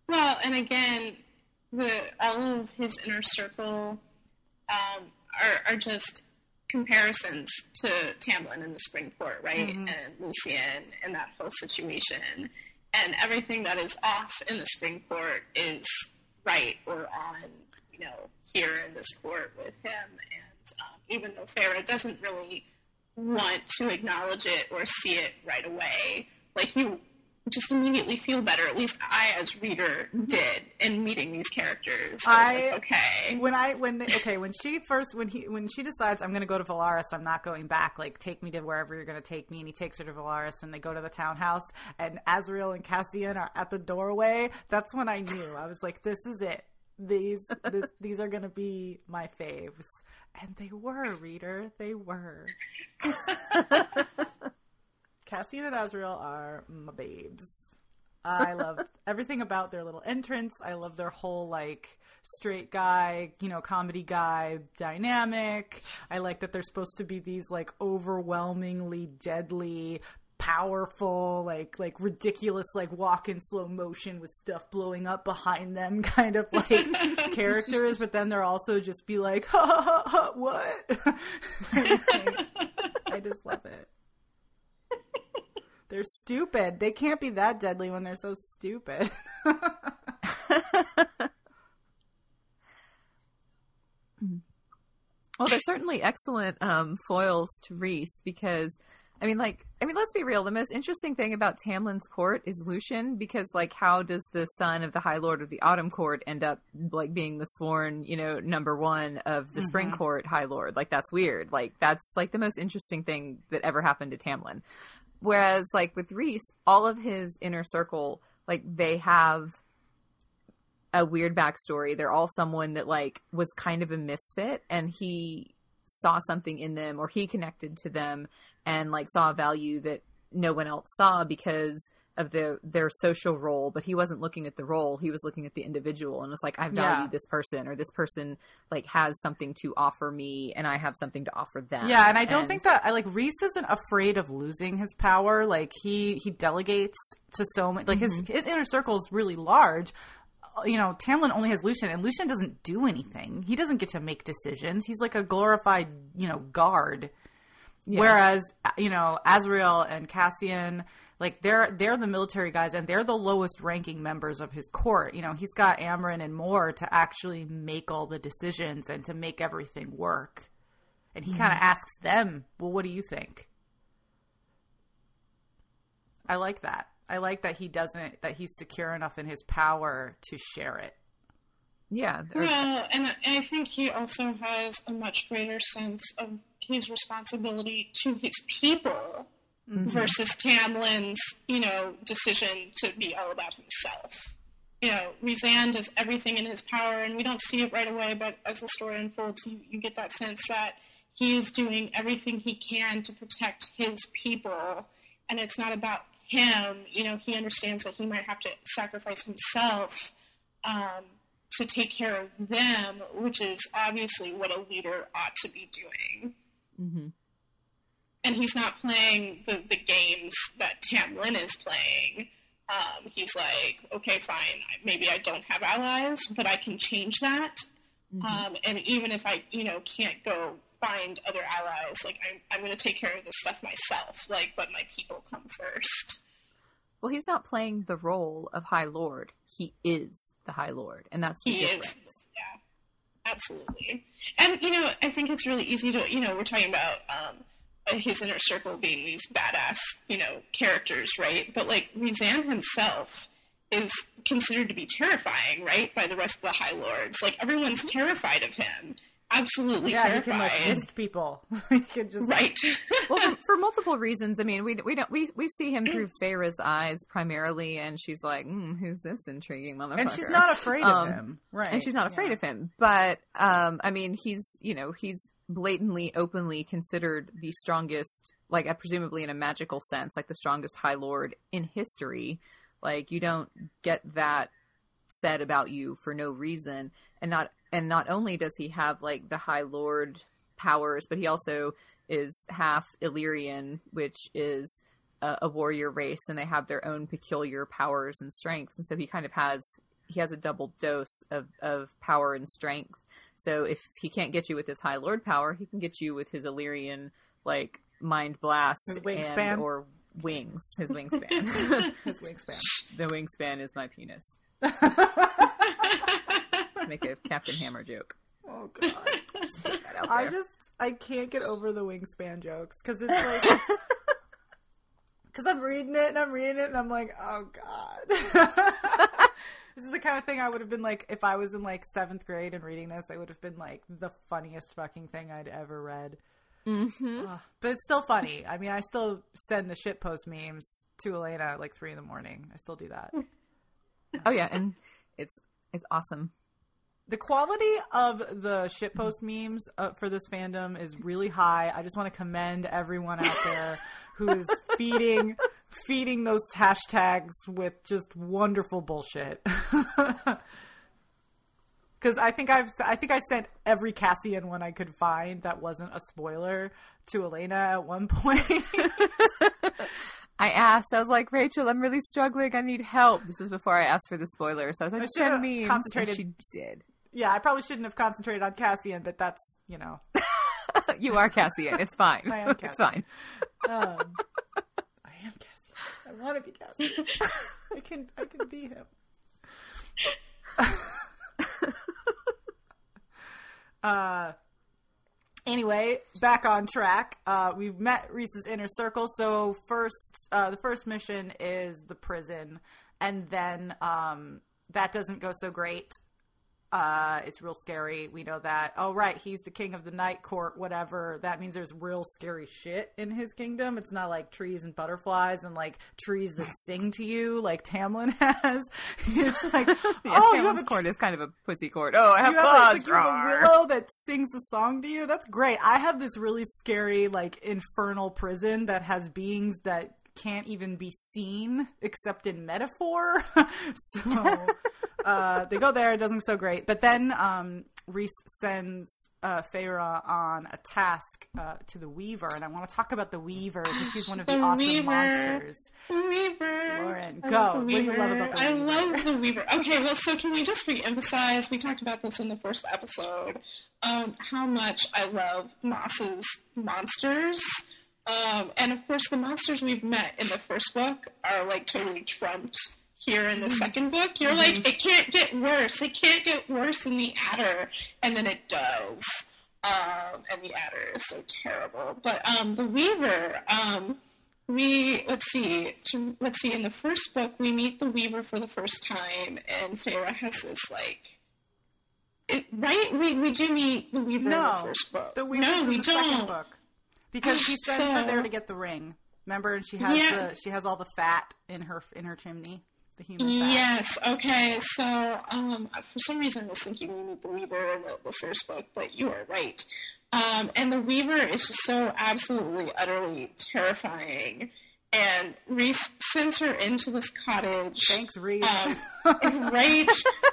Well, and again, the all of his inner circle um, are, are just comparisons to Tamlin in the Spring Court, right? And Lucien and that whole situation. And everything that is off in the Spring Court is right or on, you know, here in this court with him. And um, even though Feyre doesn't really want to acknowledge it or see it right away, like you just immediately feel better. At least I, as reader, did in meeting these characters. I, I- like, okay. when I when they, okay when she first when he when she decides I'm going to go to Velaris I'm not going back like take me to wherever you're going to take me and he takes her to Velaris and they go to the townhouse and Azriel and Cassian are at the doorway that's when I knew I was like this is it these this, these are gonna be my faves, and they were. Reader, they were. Cassian and Azriel are my babes. I love everything about their little entrance. I love their whole like straight guy, you know, comedy guy dynamic. I like that they're supposed to be these like overwhelmingly deadly powerful like like ridiculous like walk in slow motion with stuff blowing up behind them kind of like characters but then they're also just be like ha ha ha, ha what i just love it they're stupid. They can't be that deadly when they're so stupid. well, they're certainly excellent um, foils to Rhys because, I mean, like, I mean, let's be real. The most interesting thing about Tamlin's court is Lucien, because, like, how does the son of the High Lord of the Autumn Court end up like being the sworn, you know, number one of the mm-hmm. Spring Court High Lord? Like, that's weird. Like, that's like the most interesting thing that ever happened to Tamlin. Whereas, like with Rhys, all of his inner circle, like they have a weird backstory. They're all someone that like was kind of a misfit, and he saw something in them, or he connected to them, and like saw a value that no one else saw because of their their social role, but he wasn't looking at the role. He was looking at the individual and was like, I value yeah. this person, or this person like has something to offer me, and I have something to offer them. Yeah, and I don't and... think that I like Rhys isn't afraid of losing his power. Like he he delegates to so many. Like mm-hmm. his his inner circle is really large. You know, Tamlin only has Lucien, and Lucien doesn't do anything. He doesn't get to make decisions. He's like a glorified, you know, guard. Yeah. Whereas, you know, Azriel and Cassian, like they're they're the military guys and they're the lowest ranking members of his court. You know, he's got Amren and Mor to actually make all the decisions and to make everything work. And he mm-hmm. kind of asks them, "Well, what do you think?" I like that. I like that he doesn't that he's secure enough in his power to share it. Yeah. Well, and I think he also has a much greater sense of his responsibility to his people mm-hmm. versus Tamlin's, you know, decision to be all about himself. You know, Rhysand does everything in his power, and we don't see it right away, but as the story unfolds, you, you get that sense that he is doing everything he can to protect his people, and it's not about him. You know, he understands that he might have to sacrifice himself um, to take care of them, which is obviously what a leader ought to be doing. Mm-hmm and he's not playing the, the games that Tamlin is playing. Um, he's like, okay, fine, maybe I don't have allies, but I can change that. Mm-hmm. Um, and even if I, you know, can't go find other allies, like I'm, I'm going to take care of this stuff myself. Like, but my people come first. Well, he's not playing the role of High Lord. He is the High Lord, and that's the he difference. Is, yeah, absolutely. And you know, I think it's really easy to, you know, we're talking about. Um, his inner circle being these badass, you know, characters, right? But like Rhysand himself is considered to be terrifying, right, by the rest of the High Lords. Like everyone's terrified of him. Absolutely yeah, terrified. he can like mist people. he can just right. well, for, for, multiple reasons. I mean, we we don't we we see him through Feyre's eyes primarily, and she's like, mm, "Who's this intriguing motherfucker?" And she's not afraid um, of him, right? And she's not afraid yeah. of him. But um, I mean, he's you know he's blatantly, openly considered the strongest, like presumably in a magical sense, like the strongest High Lord in history. Like you don't get that said about you for no reason, and not and not only does he have like the High Lord powers, but he also is half Illyrian, which is a, a warrior race, and they have their own peculiar powers and strengths, and so he kind of has he has a double dose of, of power and strength. So if he can't get you with his High Lord power, he can get you with his Illyrian like mind blast his wingspan and, or wings. His wingspan. his wingspan. The wingspan is my penis. Make a Captain Hammer joke. Oh god. I just I can't get over the wingspan jokes because it's like because I'm reading it and I'm reading it and I'm like, oh god. This is the kind of thing I would have been like if I was in like seventh grade and reading this. I would have been like the funniest fucking thing I'd ever read. Mm-hmm. but it's still funny. I mean, I still send the shit post memes to Elena at like three in the morning. I still do that. oh yeah, and it's it's awesome. The quality of the shitpost memes uh, for this fandom is really high. I just want to commend everyone out there who is feeding feeding those hashtags with just wonderful bullshit. Because I think I've I think I sent every Cassian one I could find that wasn't a spoiler to Elena at one point. I asked, I was like, Rachel, I'm really struggling. I need help. This was before I asked for the spoiler. So I was like, I send should've me. concentrated- she did. Yeah, I probably shouldn't have concentrated on Cassian, but that's you know. you are Cassian. It's fine. I am Cassian. It's fine. Um, I am Cassian. I want to be Cassian. I can I can be him. uh anyway, back on track. Uh we've met Rhys's inner circle. So first uh the first mission is the prison and then um that doesn't go so great. Uh, it's real scary. We know that. Oh, right, he's the king of the night court. Whatever. That means there's real scary shit in his kingdom. It's not like trees and butterflies and like trees that sing to you, like Tamlin has. It's like, Yeah, oh, have court is kind of a pussy court. Oh, I have you have, claws. like, have a Rawr. willow that sings a song to you. That's great. I have this really scary, like, infernal prison that has beings that can't even be seen except in metaphor. so uh, they go there. It doesn't so great. But then um, Rhys sends uh, Feyre on a task uh, to the Weaver, and I want to talk about the Weaver because she's one of the, The awesome Weaver. monsters. Weaver. Lauren, I go. What do you Weaver. love about the I Weaver? love the Weaver. Okay, well, so can we just re-emphasize? We talked about this in the first episode. Um, how much I love Maas's monsters. Um, and of course, the monsters we've met in the first book are like totally trumped here in the Mm-hmm. second book. You're like, it can't get worse. It can't get worse than the Adder, and then it does. Um, and the Adder is so terrible. But um, the Weaver, um, we let's see, to, let's see. In the first book, we meet the Weaver for the first time, and Feyre has this like. It, right, we we do meet the Weaver in the first book. the Weaver's no, we the don't. second book because he sends her there to get the ring. Remember, and she has Yeah. the she has all the fat in her in her chimney, the human fat. Yes. Okay. So, um, for some reason, I was thinking we meet the Weaver in the, the first book, but you are right. Um, and the Weaver is just so absolutely, utterly terrifying. And Rhys sends her into this cottage. Thanks, Rhys. Um, right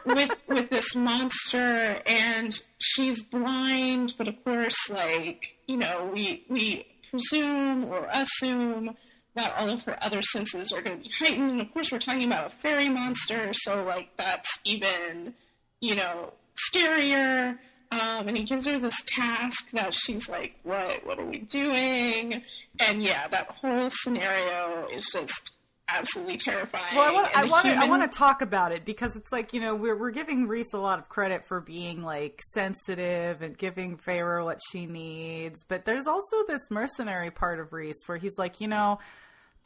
with with this monster, and she's blind. But of course, like you know, we we presume or assume that all of her other senses are going to be heightened. And of course, we're talking about a fairy monster, so like that's even you know scarier. Um, and he gives her this task that she's like, "What? What are we doing?" And yeah, that whole scenario is just absolutely terrifying. well, I want And I want to I want to talk about it because it's like you know we're we're giving Rhys a lot of credit for being like sensitive and giving Feyre what she needs, but there's also this mercenary part of Rhys where he's like, you know,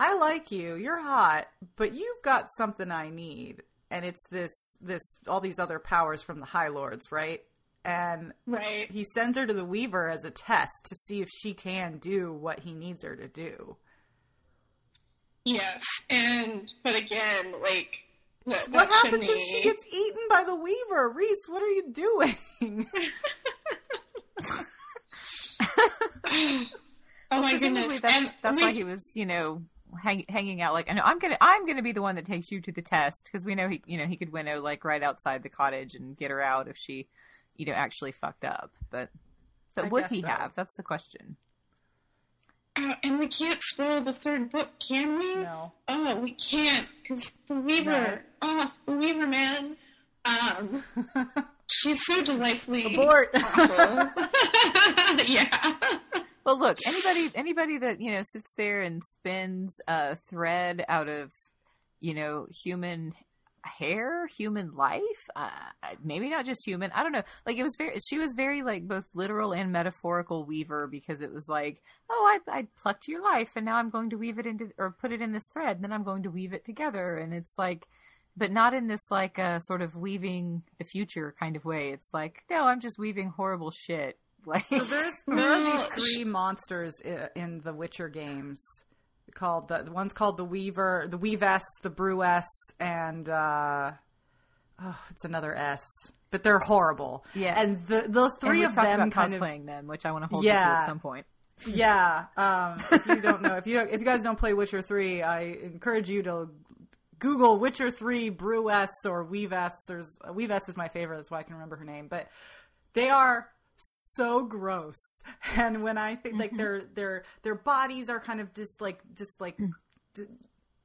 I like you, you're hot, but you've got something I need, and it's this this all these other powers from the High Lords, right? And Right. he sends her to the Weaver as a test to see if she can do what he needs her to do. Yes. And but again, like that, What that happens if chimney- she gets eaten by the Weaver? Rhys, what are you doing? Oh my Presumably goodness. That's, and that's we, why he was, you know, hang, hanging out. Like, I know I'm gonna, I'm gonna be the one that takes you to the test because we know he, you know, he could winnow like right outside the cottage and get her out if she, you know, actually fucked up. But, but I would he so. have? That's the question. Uh, and we can't spoil the third book, can we? no. Oh, we can't because the Weaver. Oh, the Weaver man. Um, she's so delightfully Abort. yeah. Well, look, anybody, anybody that you know sits there and spins a thread out of, you know, human hair, human life, uh, maybe not just human. I don't know. Like it was very, she was very like both literal and metaphorical weaver because it was like, oh, I, I plucked your life and now I'm going to weave it into or put it in this thread, and then I'm going to weave it together, and it's like. But not in this like uh, sort of weaving the future kind of way. It's like, no, I'm just weaving horrible shit. Like, So there's there are these three monsters in the Witcher games called the, the one's called the Weaver, the Weavess, the Brewess, and uh, oh, it's another S. but they're horrible. Yeah. and the, those three of them kind of cosplaying them, which I want to hold you to Yeah. at some point. yeah. Um, if you don't know, if you if you guys don't play Witcher three, I encourage you to Google Witcher three Brewess or Weavess. There's Weavess is my favorite. That's why I can remember her name. But they are so gross, and when I think like mm-hmm. their their their bodies are kind of just like just like. Mm. d-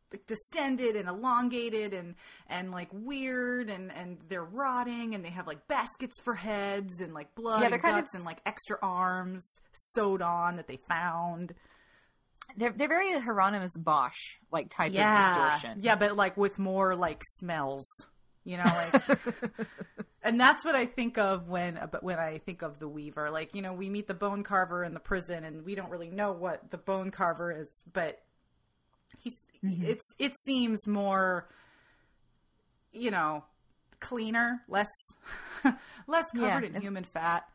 like distended and elongated and and like weird and and they're rotting and they have like baskets for heads and like blood Yeah, and kind of- and like extra arms sewed on that they found. They're they're very Hieronymus Bosch like type Yeah, of distortion. yeah, but like with more like smells, you know, like. and that's what I think of when when I think of the Weaver. Like you know, we meet the Bone Carver in the prison, and we don't really know what the Bone Carver is, but he's it's it seems more, you know, cleaner, less less Yeah, covered in human fat.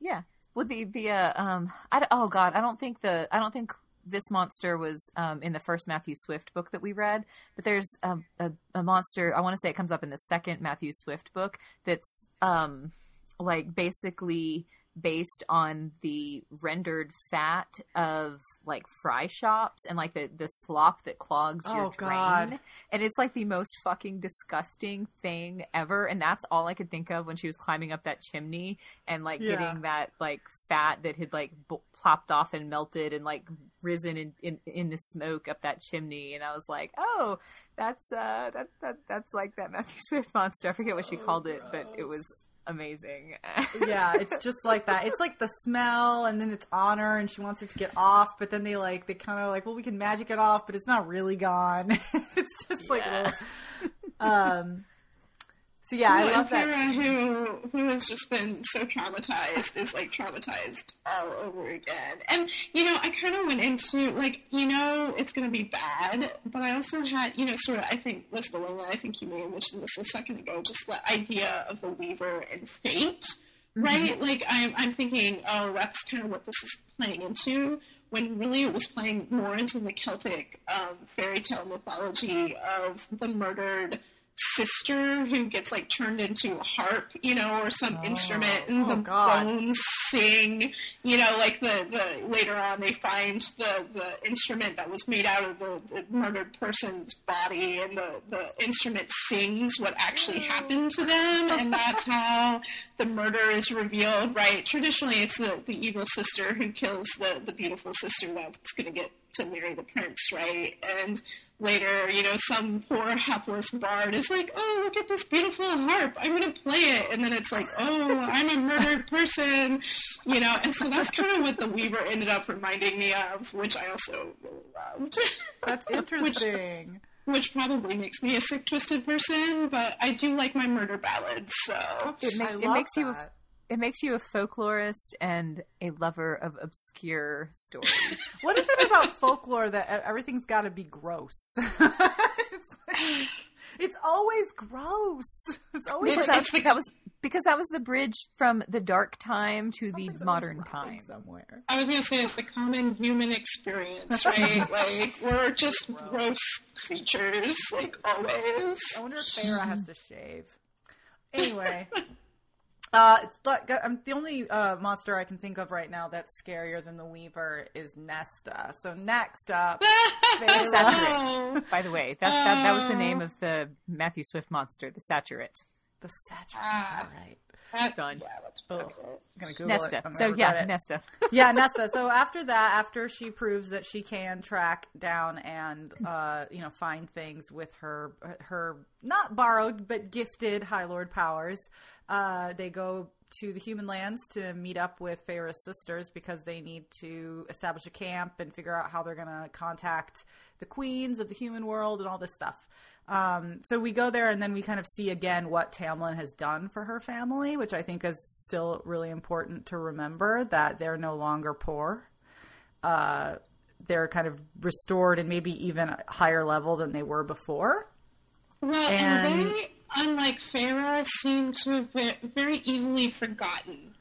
Yeah. Well, the the uh, um, I don't- oh god, I don't think the I don't think this monster was um in the first Matthew Swift book that we read, but there's a a, a monster. I want to say it comes up in the second Matthew Swift book that's um like basically based on the rendered fat of like fry shops and like the the slop that clogs your Oh, drain God. and it's like the most fucking disgusting thing ever and that's all i could think of when she was climbing up that chimney and like Yeah. getting that like fat that had like b- plopped off and melted and like risen in, in in the smoke up that chimney and i was like oh that's uh that, that that's like that matthew swift monster i forget what she called it but it was amazing yeah, it's just like that. It's like the smell, and then it's on her, and she wants it to get off, but then they like they kind of like, well, we can magic it off, but it's not really gone. it's just like Yeah. little. Um. So yeah, I love that. Who who has just been so traumatized, is like traumatized all over again. And you know, I kind of went into like, you know, it's going to be bad, but I also had, you know, sort of. I think the one I think you may have mentioned this a second ago. Just the idea of the Weaver and fate, right? Like, I'm I'm thinking, oh, that's kind of what this is playing into. When really it was playing more into the Celtic um, fairy tale mythology of the murdered sister who gets like turned into a harp, you know, or some oh. instrument, and oh the God. bones sing. You know, like the, the later on they find the the instrument that was made out of the, the murdered person's body, and the the instrument sings what actually oh. happened to them, and that's how the murder is revealed. Right? Traditionally, it's the the evil sister who kills the the beautiful sister that's going to get to marry the prince, right? And later, you know, some poor hapless bard is like, "Oh, look at this beautiful harp! I'm going to play it," and then it's like, "Oh, I'm a murdered person," you know. And so that's kind of what the Weaver ended up reminding me of, which I also really loved. That's interesting. which probably makes me a sick, twisted person, but I do like my murder ballads, so. it, I love it makes you a, that. It makes you a folklorist and a lover of obscure stories What is it about folklore that everything's got to be gross? it's, like- it's always gross. It's always because like that, was- that was because that was the bridge from the dark time to the something's always modern time. somewhere. I was gonna say it's the common human experience, right? like we're just gross creatures, like always. I wonder if Feyre has to shave. Anyway, uh, it's like um, the only uh, monster I can think of right now that's scarier than the Weaver is Nesta. So next up, Feyre. Oh, By the way, that, that that was the name of the Matthew Swift monster, the Saturate. the Saturate. Ah. All right, that- Done. Yeah, that's Ugh. I'm gonna Google it. Nesta. I'm So yeah, it. Nesta. yeah, Nesta. So after that, after she proves that she can track down and uh, you know find things with her her not borrowed but gifted High Lord powers, uh, they go to the human lands to meet up with Feyre's sisters because they need to establish a camp and figure out how they're going to contact the queens of the human world and all this stuff. Um, so we go there and then we kind of see again what Tamlin has done for her family, which I think is still really important to remember that they're no longer poor. Uh, they're kind of restored and maybe even a higher level than they were before. And- and, they, unlike Feyre, seem to have been very easily forgotten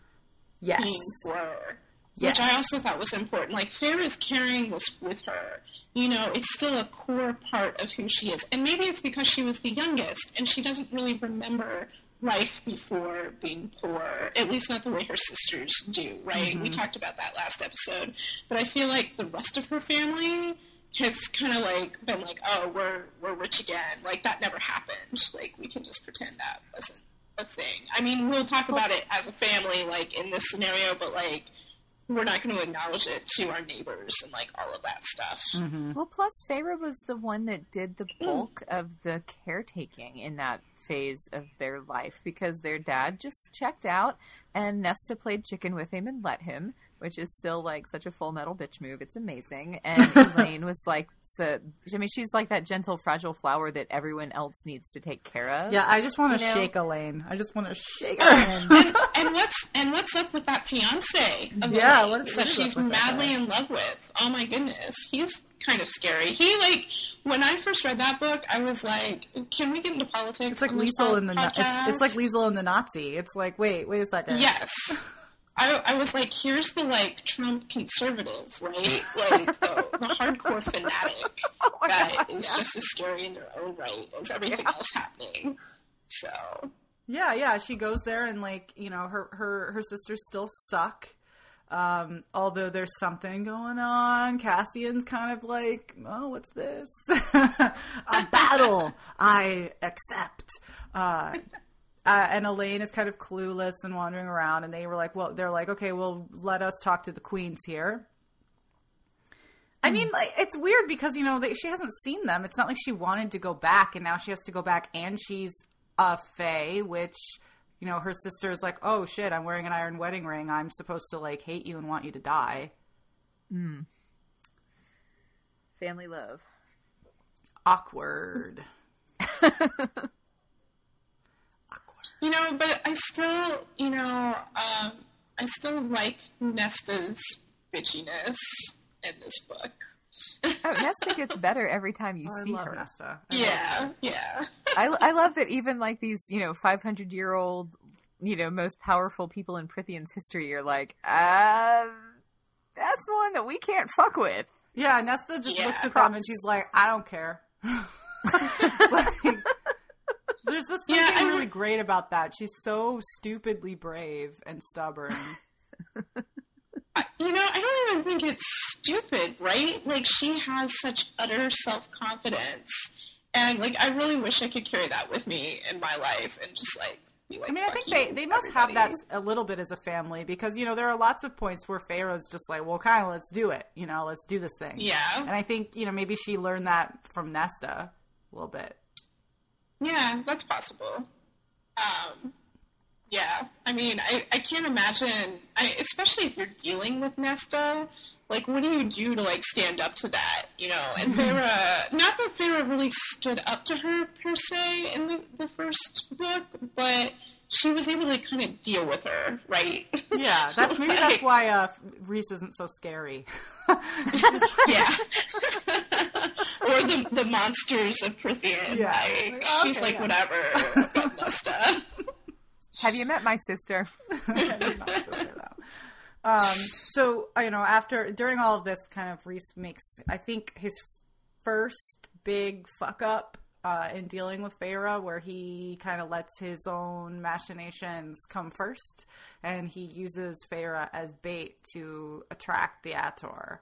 Yes. being were. Yes. Which I also thought was important. Like Feyre's carrying this with her. You know, it's still a core part of who she is. And maybe it's because she was the youngest and she doesn't really remember life before being poor, at least not the way her sisters do, right? Mm-hmm. We talked about that last episode. But I feel like the rest of her family has kind of like been like, oh, we're we're rich again. Like that never happened. Like we can just pretend that wasn't a thing. I mean, we'll talk about it as a family, like in this scenario, but like we're not going to acknowledge it to our neighbors and like all of that stuff. Mm-hmm. Well, plus Feyre was the one that did the bulk of the caretaking in that phase of their life because their dad just checked out and Nesta played chicken with him and let him, which is still like such a full metal bitch move. It's amazing. And Elain was like, so, I mean, she's like that gentle, fragile flower that everyone else needs to take care of. Yeah, I just want to You know? shake Elain. I just want to shake Elain. and, and what's and what's up with that fiance? Of Yeah, what is- what that is she's up with that madly guy? in love with? Oh my goodness, he's kind of scary. He like when I first read that book, I was like, can we get into politics? It's like on this Liesel pod- and the Na- it's, it's like Liesel and the Nazi. It's like wait, wait a second. Yes. I, I was like, here's the like Trump conservative, right? Like the, the hardcore fanatic Oh that God, is yeah. just as scary in their own right as everything Yeah. else happening. So Yeah, yeah. She goes there and like you know her her her sisters still suck. Um, although there's something going on, Cassian's kind of like, oh, what's this? A battle. I accept. Uh, uh, and Elain is kind of clueless and wandering around, and they were like, well, they're like, okay, well, let us talk to the queens here. I mean, like, it's weird because you know they, she hasn't seen them. It's not like she wanted to go back, and now she has to go back, and she's a fae, which you know her sister is like, oh shit, I'm wearing an iron wedding ring. I'm supposed to like hate you and want you to die. Family love. Awkward. You know, but I still, you know, um, I still like Nesta's bitchiness in this book. Oh, Nesta gets better every time you Oh, I see love her. Nesta. I love Yeah, yeah. I, I love that even like these, you know, 500 year old, you know, most powerful people in Prythian's history are like, uh, that's one that we can't fuck with. Yeah, Nesta just Yeah. looks at them and she's like, I don't care. like, there's just something Yeah, I re- really great about that. She's so stupidly brave and stubborn. I- You know, I don't even think it's stupid, right? Like, she has such utter self confidence. And, like, I really wish I could carry that with me in my life and just, like, like, I mean, I think they, they must have that a little bit as a family because, you know, there are lots of points where Feyre's just like, well, Kyle, let's do it. You know, let's do this thing. Yeah. And I think, you know, maybe she learned that from Nesta a little bit. Yeah, that's possible. Um, yeah, I mean, I, I can't imagine, I, especially if you're dealing with Nesta, like, what do you do to, like, stand up to that, you know? And Feyre, not that Feyre really stood up to her, per se, in the, the first book, but she was able to kind of deal with her, right? Yeah, that, maybe that's why uh, Rhys isn't so scary. Just- Yeah. or the the monsters of Prythian. Yeah. Like, Like, oh, she's okay, like, yeah. whatever, I've got Nesta. Have you met my sister? um, so uh, you know, after during all of this, kind of Rhys makes I think his first big fuck up uh, in dealing with Feyre, where he kind of lets his own machinations come first, and he uses Feyre as bait to attract the Attor.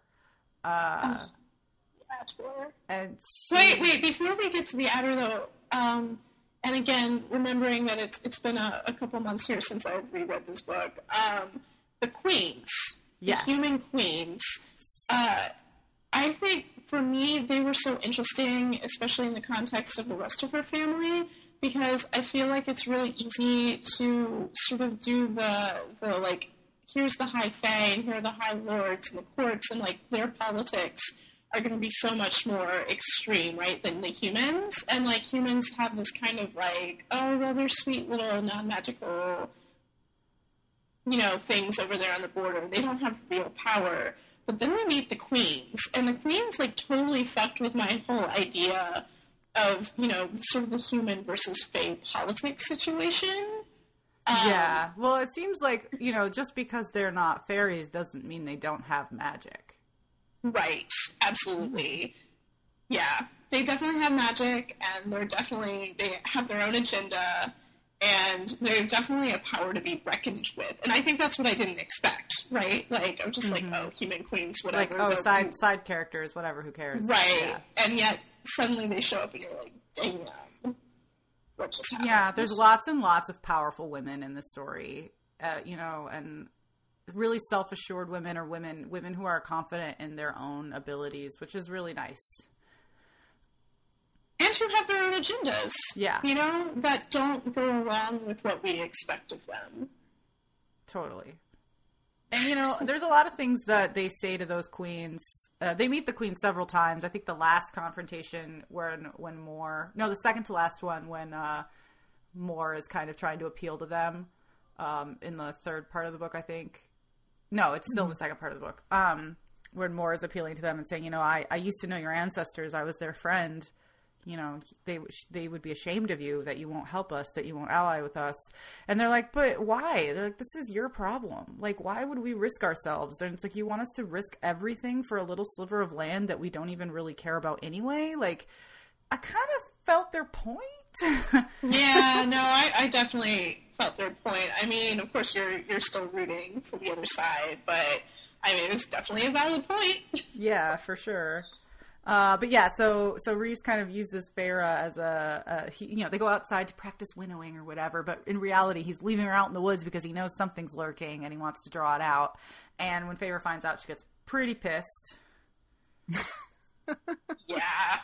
Uh, And she, Wait, wait, before we get to the Attor though, um, and again, remembering that it's it's been a, a couple months here since I've reread this book, um, the queens, Yes. the human queens, uh, I think for me they were so interesting, especially in the context of the rest of her family, because I feel like it's really easy to sort of do the the like here's the high fae and here are the high lords and the courts and like their politics are going to be so much more extreme, right, than the humans. And like humans have this kind of like, oh, well, they're sweet little non-magical, you know, things over there on the border. They don't have real power. But then we meet the queens, and the queens like totally fucked with my whole idea of you know sort of the human versus fae politics situation. Um, yeah. Well, it seems like you know, just because they're not fairies doesn't mean they don't have magic. Right, absolutely. Yeah, they definitely have magic, and they're definitely they have their own agenda, and they're definitely a power to be reckoned with. And I think that's what I didn't expect, right? Like I'm just Mhm. like, oh, human queens, whatever. Like oh, side side characters, whatever. Who cares? right? Yeah. And yet suddenly they show up, and you're like, damn, what just? Yeah, there's lots and lots of powerful women in this story, uh, you know, and really self-assured women or women women who are confident in their own abilities, which is really nice. and who have their own agendas. Yeah. you know that don't go along with what we expect of them. Totally. And you know, there's a lot of things that they say to those queens. Uh, they meet the queen several times. I think the last confrontation when when Mor, no, the second to last one when uh, Mor is kind of trying to appeal to them um, in the third part of the book. I think. No, it's still in the second part of the book. Um, when Mor is appealing to them and saying, you know, I, I used to know your ancestors. I was their friend. You know they they would be ashamed of you that you won't help us that you won't ally with us. And they're like but why? They're like this is your problem. Like why would we risk ourselves? And it's like you want us to risk everything for a little sliver of land that we don't even really care about anyway? Like i kind of felt their point yeah, no, I, I definitely felt their point. I mean, of course, you're you're still rooting for the other side, but I mean, it's definitely a valid point. Yeah, for sure. Uh, but yeah, so so Rhys kind of uses Feyre as a, a he, you know they go outside to practice winnowing or whatever, but in reality he's leaving her out in the woods because he knows something's lurking and he wants to draw it out. And when Feyre finds out, she gets pretty pissed. yeah,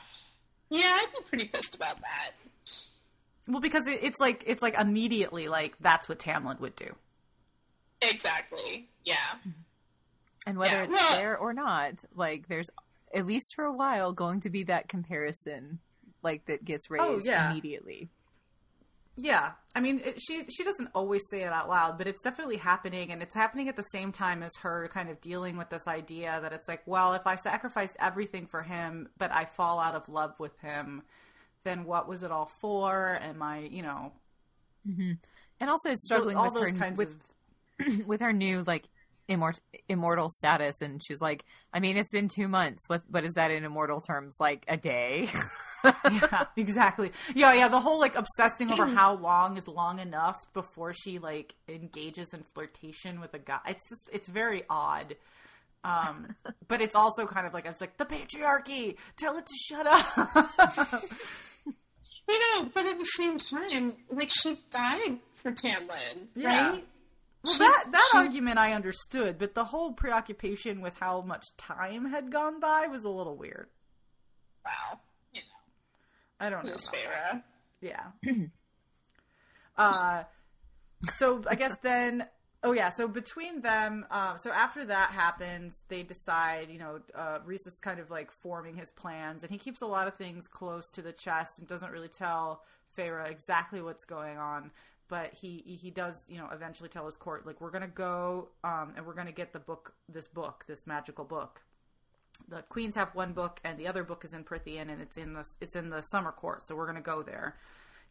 yeah, I'd be pretty pissed about that. Well, because it, it's like it's like immediately like that's what Tamlin would do. Exactly. Yeah. And whether Yeah, it's well- fair or not, like there's at least for a while going to be that comparison, like that gets oh, raised Oh, yeah. immediately. Yeah, I mean, it, she she doesn't always say it out loud, but it's definitely happening, and it's happening at the same time as her kind of dealing with this idea that it's like, well, if I sacrifice everything for him, but I fall out of love with him, then what was it all for? Am I, you know, hmm And also struggling all with those her kinds with of with her new like immort- immortal status, and she's like, I mean, it's been two months. What what is that in immortal terms? Like a day? yeah, exactly. Yeah, yeah. The whole like obsessing over how long is long enough before she like engages in flirtation with a guy. It's just it's very odd. Um, but it's also kind of like it's like the patriarchy. Tell it to shut up. You know, but at the same time, like she died for Tamlin, Yeah. right? well, She- that that she- argument I understood, but the whole preoccupation with how much time had gone by was a little weird. Wow. You know, I don't know. Farah. Yeah. uh, so I guess then, oh yeah. So between them, um, so after that happens, they decide. You know, uh, Rhys is kind of like forming his plans, and he keeps a lot of things close to the chest and doesn't really tell Feyre exactly what's going on. But he he does, you know, eventually tell his court like we're gonna go um, and we're gonna get the book, this book, this magical book the queens have one book and the other book is in Prythian and it's in the it's in the summer court so we're to go there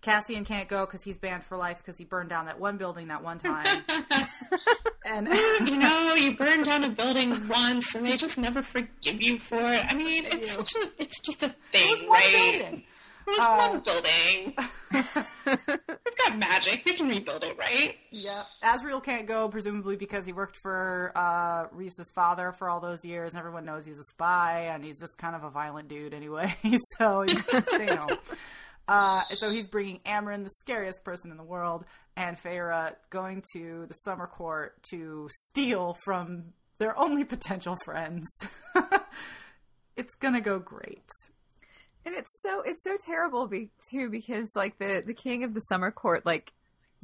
cassian can't go because he's banned for life because he burned down that one building that one time and you know, you burn down a building once and they just never forgive you for it. I mean, it's Yeah. such a, it's just a it thing, was right? building. It was Uh, one building. They've got magic. They can rebuild it, right? yeah Azriel can't go presumably because he worked for uh Rhys's father for all those years and everyone knows he's a spy and he's just kind of a violent dude anyway so you know Uh, so he's bringing Amren, the scariest person in the world, and Feyre going to the summer court to steal from their only potential friends. it's gonna go great. And it's so it's so terrible be, too because like the the king of the summer court like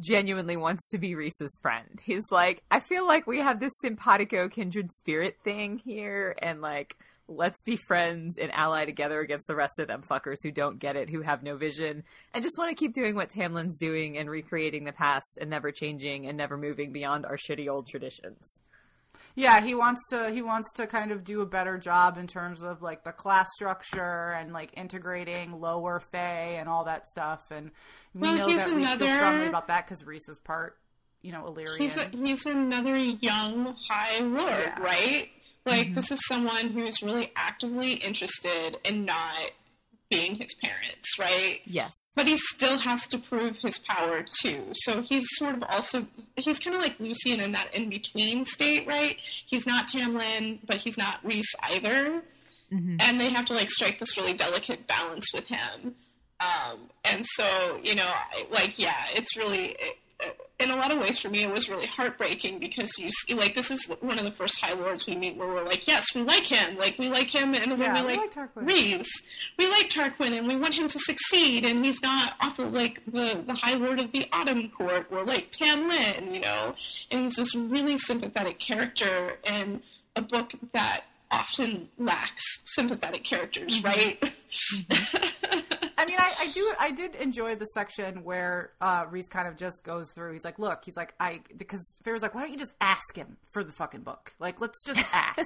genuinely wants to be Rhys's friend. He's like, I feel like we have this simpatico kindred spirit thing here, and like let's be friends and ally together against the rest of them fuckers who don't get it, who have no vision, and just want to keep doing what Tamlin's doing and recreating the past and never changing and never moving beyond our shitty old traditions. Yeah, he wants to he wants to kind of do a better job in terms of like the class structure and like integrating lower Fey and all that stuff. And we Well, know he's that Rhys feels another- strongly about that because Rhys is part, you know, Illyrian. He's a, he's another young High Lord, Yeah. right? Like this is someone who's really actively interested in not being his parents, right? Yes. But he still has to prove his power too. So he's sort of also he's kind of like Lucien in that in between state, right? He's not Tamlin, but he's not Rhys either. Mm-hmm. And they have to like strike this really delicate balance with him. Um, and so, you know, like, yeah, it's really, it, in a lot of ways for me, it was really heartbreaking because you see, like, this is one of the first High Lords we meet where we're like, yes, we like him. Like, we like him and the way Yeah, we we like, like Tarquin. Reeves. We like Tarquin and we want him to succeed and he's not off of, like, the, the High Lord of the Autumn Court or, like, Tamlin, you know? And he's this really sympathetic character in a book that often lacks sympathetic characters, mm-hmm. right? Mm-hmm. I mean, I, I do, I did enjoy the section where uh, Rhys kind of just goes through. He's like, "Look," he's like, "I," because Feyre's like, "Why don't you just ask him for the fucking book? Like, let's just ask.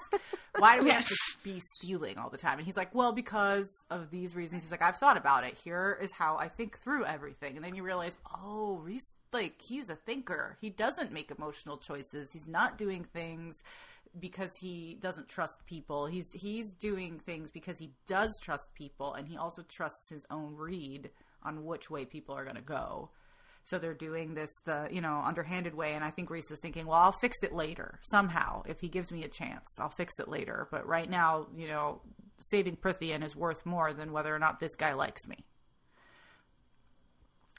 Why do we have to be stealing all the time?" And he's like, "Well, because of these reasons." He's like, "I've thought about it. Here is how I think through everything." And then you realize, oh, Rhys, like, he's a thinker. He doesn't make emotional choices. He's not doing things because he doesn't trust people. He's he's doing things because he does trust people, and he also trusts his own read on which way people are going to go. So they're doing this the you know underhanded way, and I think Rhys is thinking, well, I'll fix it later somehow if he gives me a chance. I'll fix it later, but right now, you know, saving Prythian is worth more than whether or not this guy likes me.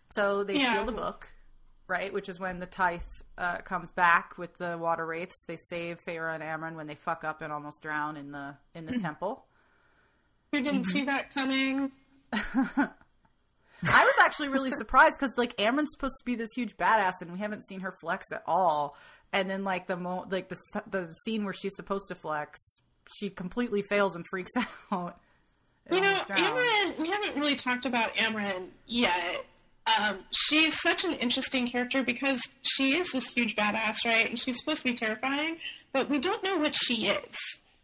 So they Yeah. steal the book, right? Which is when the Tithe uh, comes back with the water wraiths. They save Feyre and Amren when they fuck up and almost drown in the in the temple. Who didn't see that coming? I was actually really surprised because like Amren's supposed to be this huge badass, and we haven't seen her flex at all. And then like the mo- like the the scene where she's supposed to flex, she completely fails and freaks out. You know. Amren, we haven't really talked about Amren yet. Um, she's such an interesting character because she is this huge badass, right? And she's supposed to be terrifying, but we don't know what she is.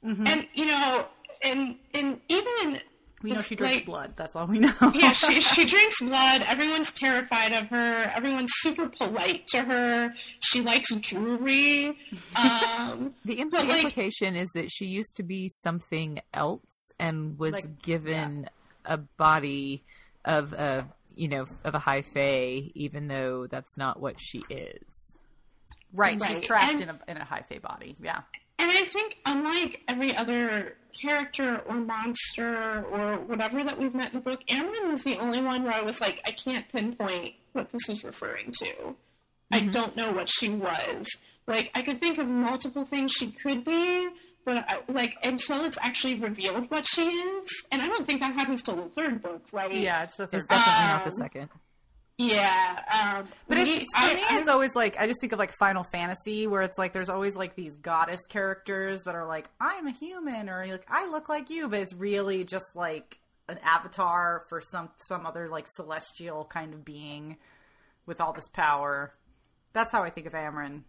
Mm-hmm. And, you know, and, and even we know she drinks like- blood. That's all we know. yeah, she she drinks blood. Everyone's terrified of her. Everyone's super polite to her. She likes jewelry. Um, The, like- implication is that she used to be something else and was Like, given a body of a you know of a high fae, even though that's not what she is. right, Right. she's trapped And- in a in a high fae body. Yeah. and I think, unlike every other character or monster or whatever that we've met in the book, Amren was the only one where I was like, I can't pinpoint what this is referring to. I mm-hmm. don't know what she was. Like, I could think of multiple things she could be, but I, like until it's actually revealed what she is, and I don't think that happens till the third book, right? Yeah, it's the third. It's definitely not the Um, second. Yeah, um, But we- it's, for I- me, I- it's always like I just think of like Final Fantasy, where it's like there's always like these goddess characters that are like I'm a human, or like I look like you, but it's really just like an avatar for some some other like celestial kind of being with all this power. That's how I think of Amren.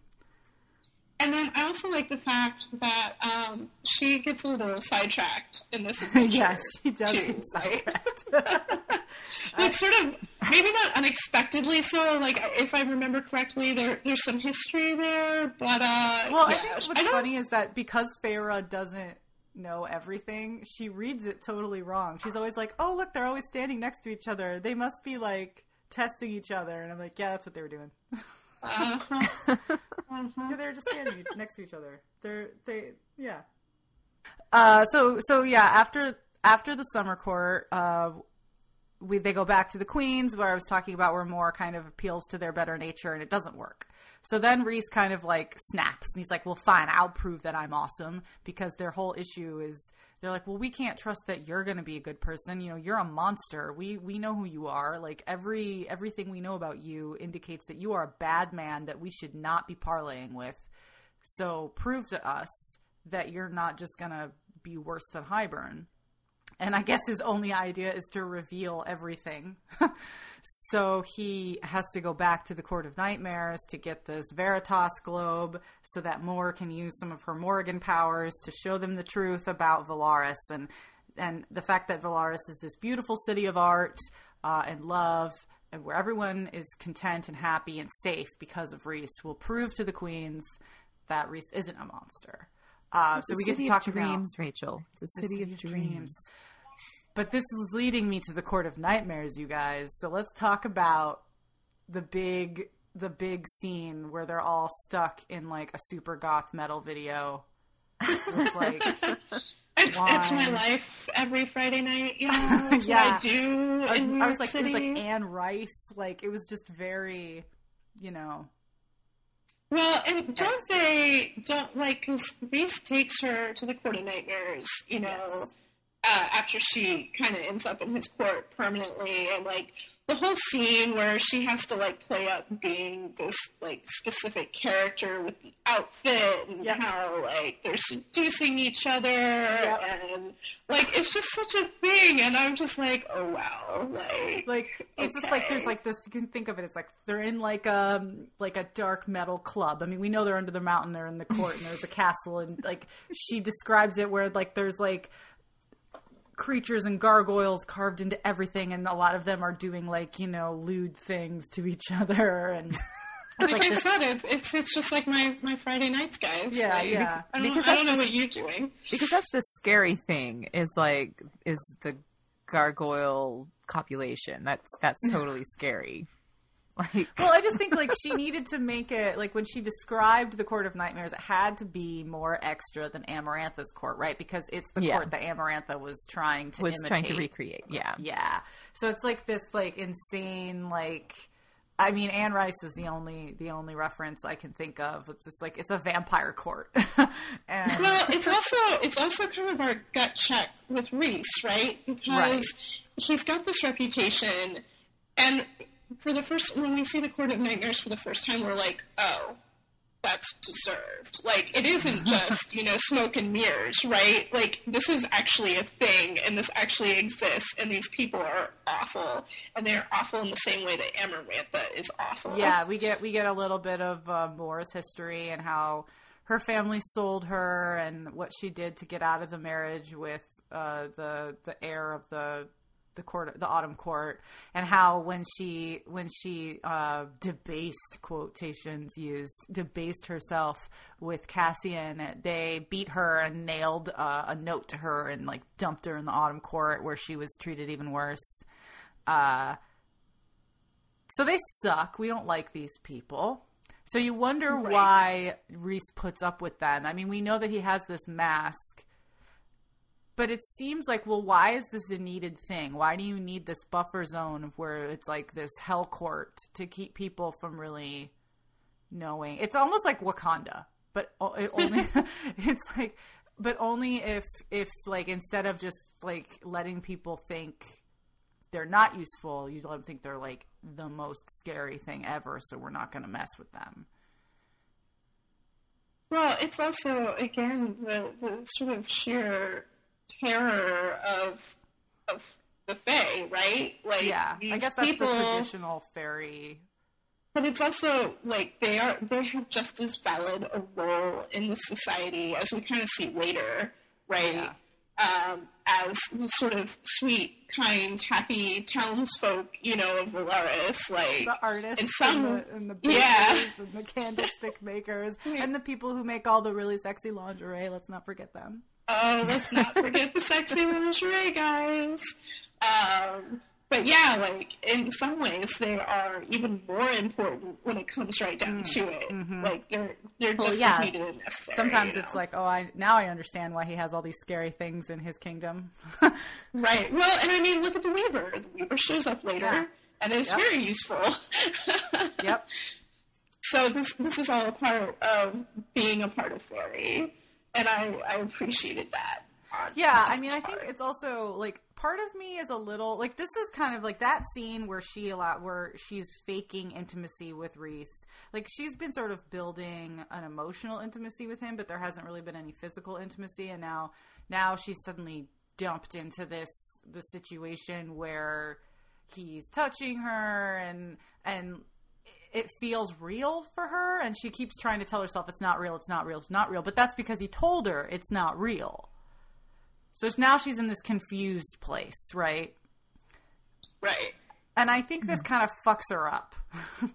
And then I also like the fact that um, she gets a little sidetracked in this yes, she does too, get sidetracked. like sort of maybe not unexpectedly so. Like if I remember correctly, there there's some history there, but uh, Well, yeah, I think what's don't- funny is that because Feyre doesn't know everything, she reads it totally wrong. She's always like, "Oh, look, they're always standing next to each other. They must be like testing each other." And I'm like, "Yeah, that's what they were doing. Uh-huh. yeah, they're just standing next to each other. They're they yeah." Uh, so so yeah, after after the summer court, uh, we they go back to the queens where I was talking about where Mor kind of appeals to their better nature and it doesn't work. So then Rhys kind of like snaps and he's like, "Well, fine, I'll prove that I'm awesome." Because their whole issue is they're like, "Well, we can't trust that you're going to be a good person. You know, you're a monster. We we know who you are. Like every everything we know about you indicates that you are a bad man that we should not be parlaying with. So prove to us that you're not just going to be worse than Hybern." And I guess his only idea is to reveal everything. so he has to go back to the Court of Nightmares to get this Veritas globe so that Mor can use some of her Morrigan powers to show them the truth about Velaris and and the fact that Velaris is this beautiful city of art uh, and love and where everyone is content and happy and safe because of Rhys will prove to the queens that Rhys isn't a monster. Uh, so we get to talk of about dreams, Rachel. It's a city, of dreams. But this is leading me to the Court of Nightmares, you guys. So let's talk about the big the big scene where they're all stuck in like a super goth metal video with like It's, it's my life every Friday night. You know, that's Yeah. what I do I was, I was like, it was like Anne Rice. Like, it was just very, you know. Well, and don't they don't like because Rhys takes her to the court of nightmares, you know, uh, after she kind of ends up in his court permanently, and like the whole scene where she has to like play up being this like specific character with the outfit and Yep. how like they're seducing each other Yep. and like it's just such a thing, and I'm just like, oh wow, like Like it's just like there's like this. You can think of it. It's like they're in like a like a dark metal club. I mean, we know they're under the mountain. They're in the court, and there's a castle, and like she describes it where like there's like creatures and gargoyles carved into everything, and a lot of them are doing like you know lewd things to each other, and it's like, like I said, it's, it's it's just like my my Friday nights, guys. Yeah, Like, yeah. I don't, Because I don't that's know what you're doing. because that's the scary thing is like is the gargoyle copulation. That's that's totally scary. Like Well, I just think like she needed to make it like when she described the Court of Nightmares, it had to be more extra than Amarantha's court, right? Because it's the Yeah. court that Amarantha was trying to was trying to recreate. Yeah. Yeah. So it's like this like insane like I mean Anne Rice is the only the only reference I can think of. It's just like it's a vampire court. and Well, it's also it's also kind of our gut check with Rhys, right? Because Right. he's got this reputation, and for the first when we see the Court of Nightmares for the first time, we're like, oh, that's deserved. Like it isn't just you know smoke and mirrors, right? Like this is actually a thing, and this actually exists, and these people are awful, and they're awful in the same way that Amarantha is awful. yeah, we get we get a little bit of uh, Mor's history and how her family sold her and what she did to get out of the marriage with uh, the the heir of the the court the autumn court and how when she when she uh, debased quotations used debased herself with Cassian they beat her and nailed uh, a note to her and like dumped her in the autumn court where she was treated even worse uh, so they suck. We don't like these people. So you wonder Right. why Rhys puts up with them. I mean, we know that he has this mask, but it seems like, well, why is this a needed thing? Why do you need this buffer zone where it's like this hell court to keep people from really knowing? It's almost like Wakanda, but it only it's like, but only if if like instead of just like letting people think they're not useful, you don't think they're like the most scary thing ever, so we're not going to mess with them. Well, it's also again the, the sort of sheer terror of of the Fae, right? Like Yeah, I guess that's people, the traditional fairy. but it's also like they are they have just as valid a role in the society as we kind of see later, right? Yeah. Um, as the sort of sweet, kind, happy townsfolk, you know, of Velaris, like The artists And some- and, the, and the bakers yeah. and the candlestick makers and the people who make all the really sexy lingerie. Let's not forget them. Oh, let's not forget the sexy lingerie, guys. Um, but yeah, like in some ways, they are even more important when it comes right down to it. Like they're they're mm-hmm. Well, just yeah. as needed and necessary. Sometimes you it's know? like, oh, I now I understand why he has all these scary things in his kingdom. right. Well, and I mean, look at the Weaver. The Weaver shows up later Yeah. and is Yep. very useful. yep. So this this is all a part of being a part of fairy, and I I appreciated that. Yeah, I mean, I think it's also like part of me is a little like this is kind of like that scene where she a lot where she's faking intimacy with Rhys. Like she's been sort of building an emotional intimacy with him, but there hasn't really been any physical intimacy, and now now she's suddenly dumped into this the situation where he's touching her and and it feels real for her and she keeps trying to tell herself it's not real it's not real it's not real but that's because he told her it's not real so now she's in this confused place, right? right. And I think this kind of fucks her up.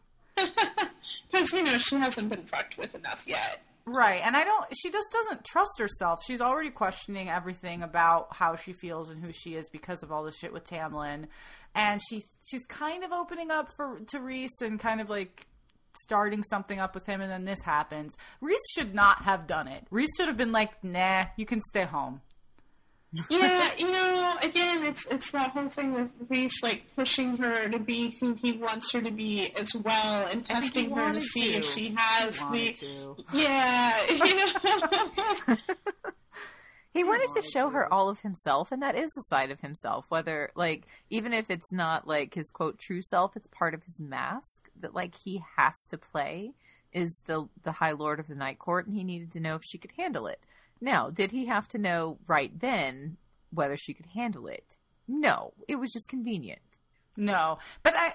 Because, you know, she hasn't been fucked with enough yet. Right. And I don't she just doesn't trust herself. She's already questioning everything about how she feels and who she is because of all the shit with Tamlin. And she she's kind of opening up for to Rhys and kind of like starting something up with him and then this happens. Rhys should not have done it. Rhys should have been like, "Nah, you can stay home." Yeah, you know, again, it's it's that whole thing with Rhys like pushing her to be who he wants her to be as well, and I he testing her to see to. if she has He the wanted to. yeah, you know. He wanted to show her all of himself, and that is a side of himself. Whether, like, even if it's not like his quote true self, it's part of his mask that, like, he has to play is the the High Lord of the Night Court, and he needed to know if she could handle it. Now, did he have to know right then whether she could handle it? No, it was just convenient. No, but I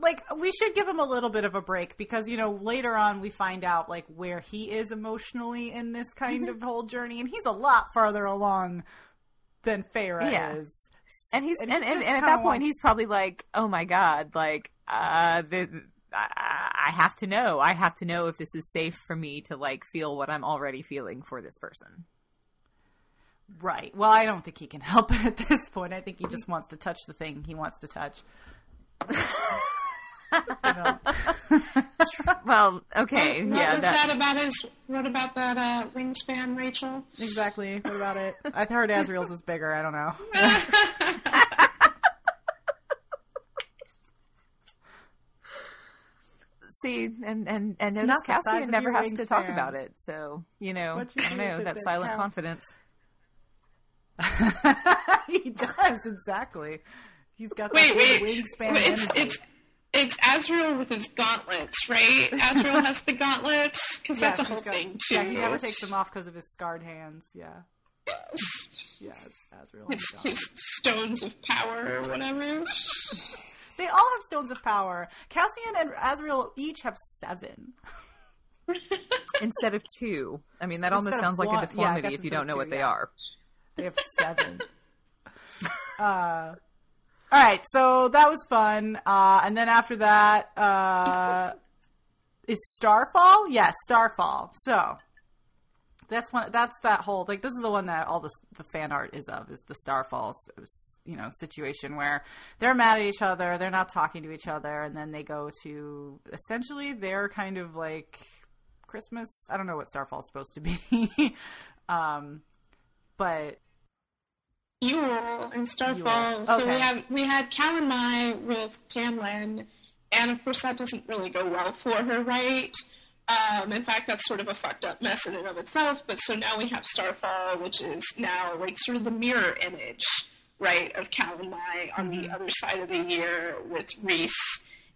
like we should give him a little bit of a break because you know later on we find out like where he is emotionally in this kind of whole journey, and he's a lot farther along than Feyre Yeah. is. And he's And and, he and, and at that point wants- he's probably like, "Oh my god, like uh the I I have to know. I have to know if this is safe for me to like feel what I'm already feeling for this person." Right. Well, I don't think he can help it at this point. I think he just wants to touch the thing he wants to touch. Well, okay, what yeah, was that, that, about his? What about that uh, wingspan, Rachel? exactly. What about it? I heard Azriel's is bigger. I don't know. See, and and and notice not the size Cassian never has to talk wingspan. about it. So you know, What you I don't know that silent counts. confidence. he does exactly. He's got the wait, wait. wingspan it's, energy. it's it's Azriel with his gauntlets, right? Azriel has the gauntlets because that's a whole got- thing too. Yeah, he never takes them off because of his scarred hands. Yeah, Yes. yeah, Azriel. his, his stones of power or whatever. They all have stones of power. Cassian and Azriel each have seven. Instead of two, I mean that almost Instead of sounds like one- yeah, a I deformity guess if you don't know two, what they yeah. are. They have seven. uh, all right, so that was fun. Uh, and then after that, uh, is Starfall? Yes, Starfall. So that's one. That's that whole like. This is the one that all the the fan art is of. Is the Starfall, you know, situation where they're mad at each other, they're not talking to each other, and then they go to essentially they're kind of like Christmas. I don't know what Starfall's supposed to be. um, but Yule and Starfall. Yule. So Okay. we have we had Calanmai with Tamlin, and of course that doesn't really go well for her, right? Um, in fact, that's sort of a fucked up mess in and of itself. But so now we have Starfall, which is now like sort of the mirror image, right, of Calanmai on the other side of the year with Rhys,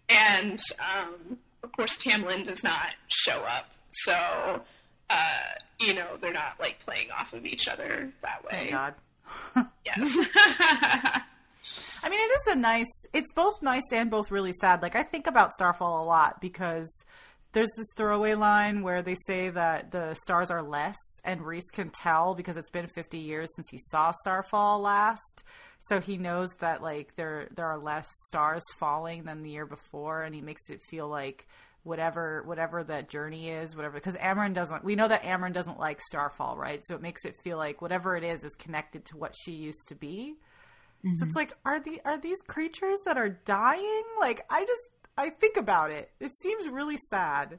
and um, of course Tamlin does not show up. So uh, you know they're not like playing off of each other that way. thank God. Yes. I mean, it is a nice. It's both nice and both really sad. Like I think about Starfall a lot because there's this throwaway line where they say that the stars are less, and Rhys can tell because it's been 50 years since he saw Starfall last. So he knows that like there there are less stars falling than the year before, and he makes it feel like whatever whatever that journey is, whatever. Because Amren doesn't. We know that Amren doesn't like Starfall, right? So it makes it feel like whatever it is is connected to what she used to be. So mm-hmm. it's like, are the are these creatures that are dying? Like, I just I think about it. It seems really sad.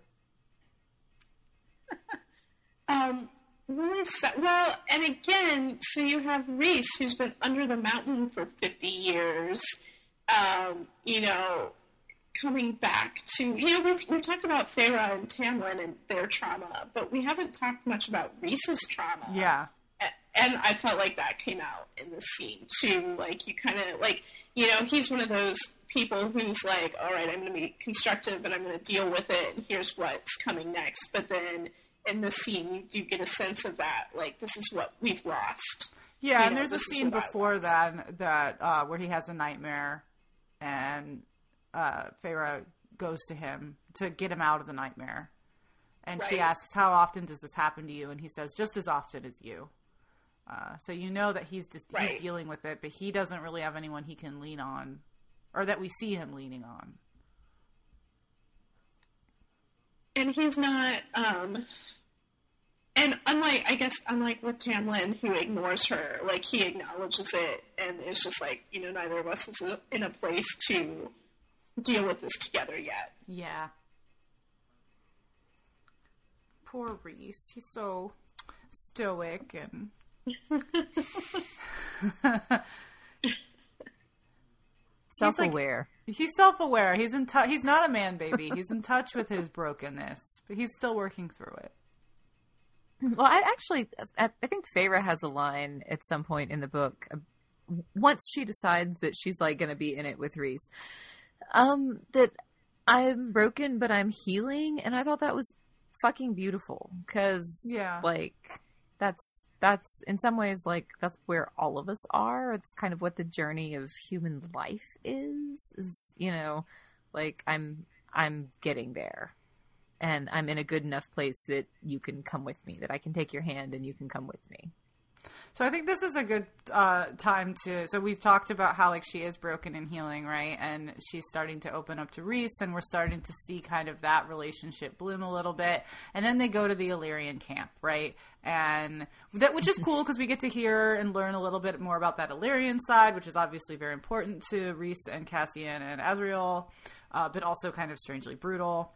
um, really sa- well, and again, so you have Rhys, who's been under the mountain for 50 years, um, you know, coming back to, you know, we've, we've talked about Feyre and Tamlin and their trauma, but we haven't talked much about Rhys's trauma. Yeah. And I felt like that came out in the scene too. Like you kind of like you know he's one of those people who's like, all right, I'm going to be constructive and I'm going to deal with it, and here's what's coming next. But then in the scene, you do get a sense of that, like this is what we've lost. Yeah, You and know, there's a scene before that that uh, where he has a nightmare, and uh, Feyre goes to him to get him out of the nightmare, and she asks, "How often does this happen to you?" And he says, "Just as often as you." Uh, so you know that he's just Right. he's dealing with it, but he doesn't really have anyone he can lean on, or that we see him leaning on. And he's not, um, and unlike, I guess, unlike with Tamlin, who ignores her, like he acknowledges it and it's just like, you know, neither of us is in a place to deal with this together yet. Yeah. Poor Rhys. He's so stoic and. Self-aware. He's, like, he's self-aware. He's in touch. He's not a man baby. He's in touch with his brokenness, but he's still working through it. Well, I actually, I think Feyre has a line at some point in the book. uh, Once she decides that she's like going to be in it with Rhys, um, that I'm broken but I'm healing, and I thought that was fucking beautiful because, Yeah. like, that's that's in some ways like that's where all of us are. It's kind of what the journey of human life is. Is you know, like I'm I'm getting there and I'm in a good enough place that you can come with me, that I can take your hand and you can come with me. So I think this is a good uh, time to. So we've talked about how like she is broken and healing, right? And she's starting to open up to Rhys, and we're starting to see kind of that relationship bloom a little bit. And then they go to the Illyrian camp, right? And that which is cool because we get to hear and learn a little bit more about that Illyrian side, which is obviously very important to Rhys and Cassian and Azriel, uh, but also kind of strangely brutal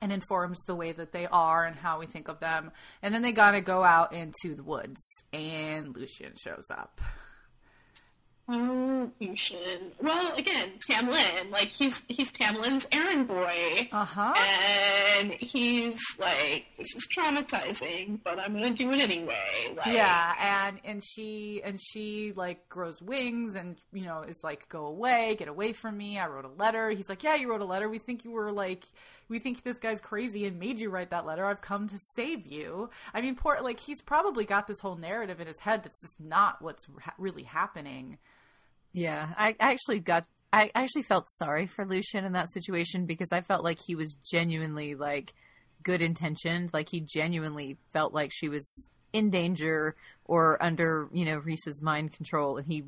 and informs the way that they are and how we think of them. And then they gotta go out into the woods, and Lucien shows up. Oh, Lucien. Well, again, Tamlin. Like he's he's Tamlin's errand boy, Uh huh. and he's like, "This is traumatizing, but I'm gonna do it anyway." Like, Yeah, and and she and she like grows wings and you know is like, go away, get away from me. I wrote a letter. He's like, yeah, you wrote a letter. We think you were like, we think this guy's crazy and made you write that letter. I've come to save you. I mean, poor like he's probably got this whole narrative in his head that's just not what's ha- really happening. Yeah, I I actually got. I actually felt sorry for Lucien in that situation because I felt like he was genuinely like good intentioned. Like he genuinely felt like she was in danger or under, you know, Rhys's mind control, and he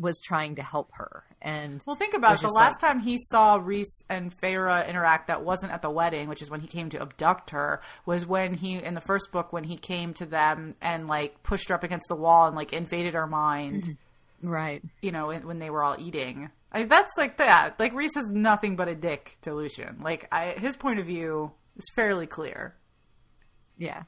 was trying to help her. And Well, think about it. The last like- time he saw Rhys and Feyre interact that wasn't at the wedding, which is when he came to abduct her, was when he, in the first book, when he came to them and, like, pushed her up against the wall and, like, invaded her mind, right, you know, when when they were all eating. I mean, that's like that. Like, Rhys is nothing but a dick to Lucien. Like, I, his point of view is fairly clear. yeah,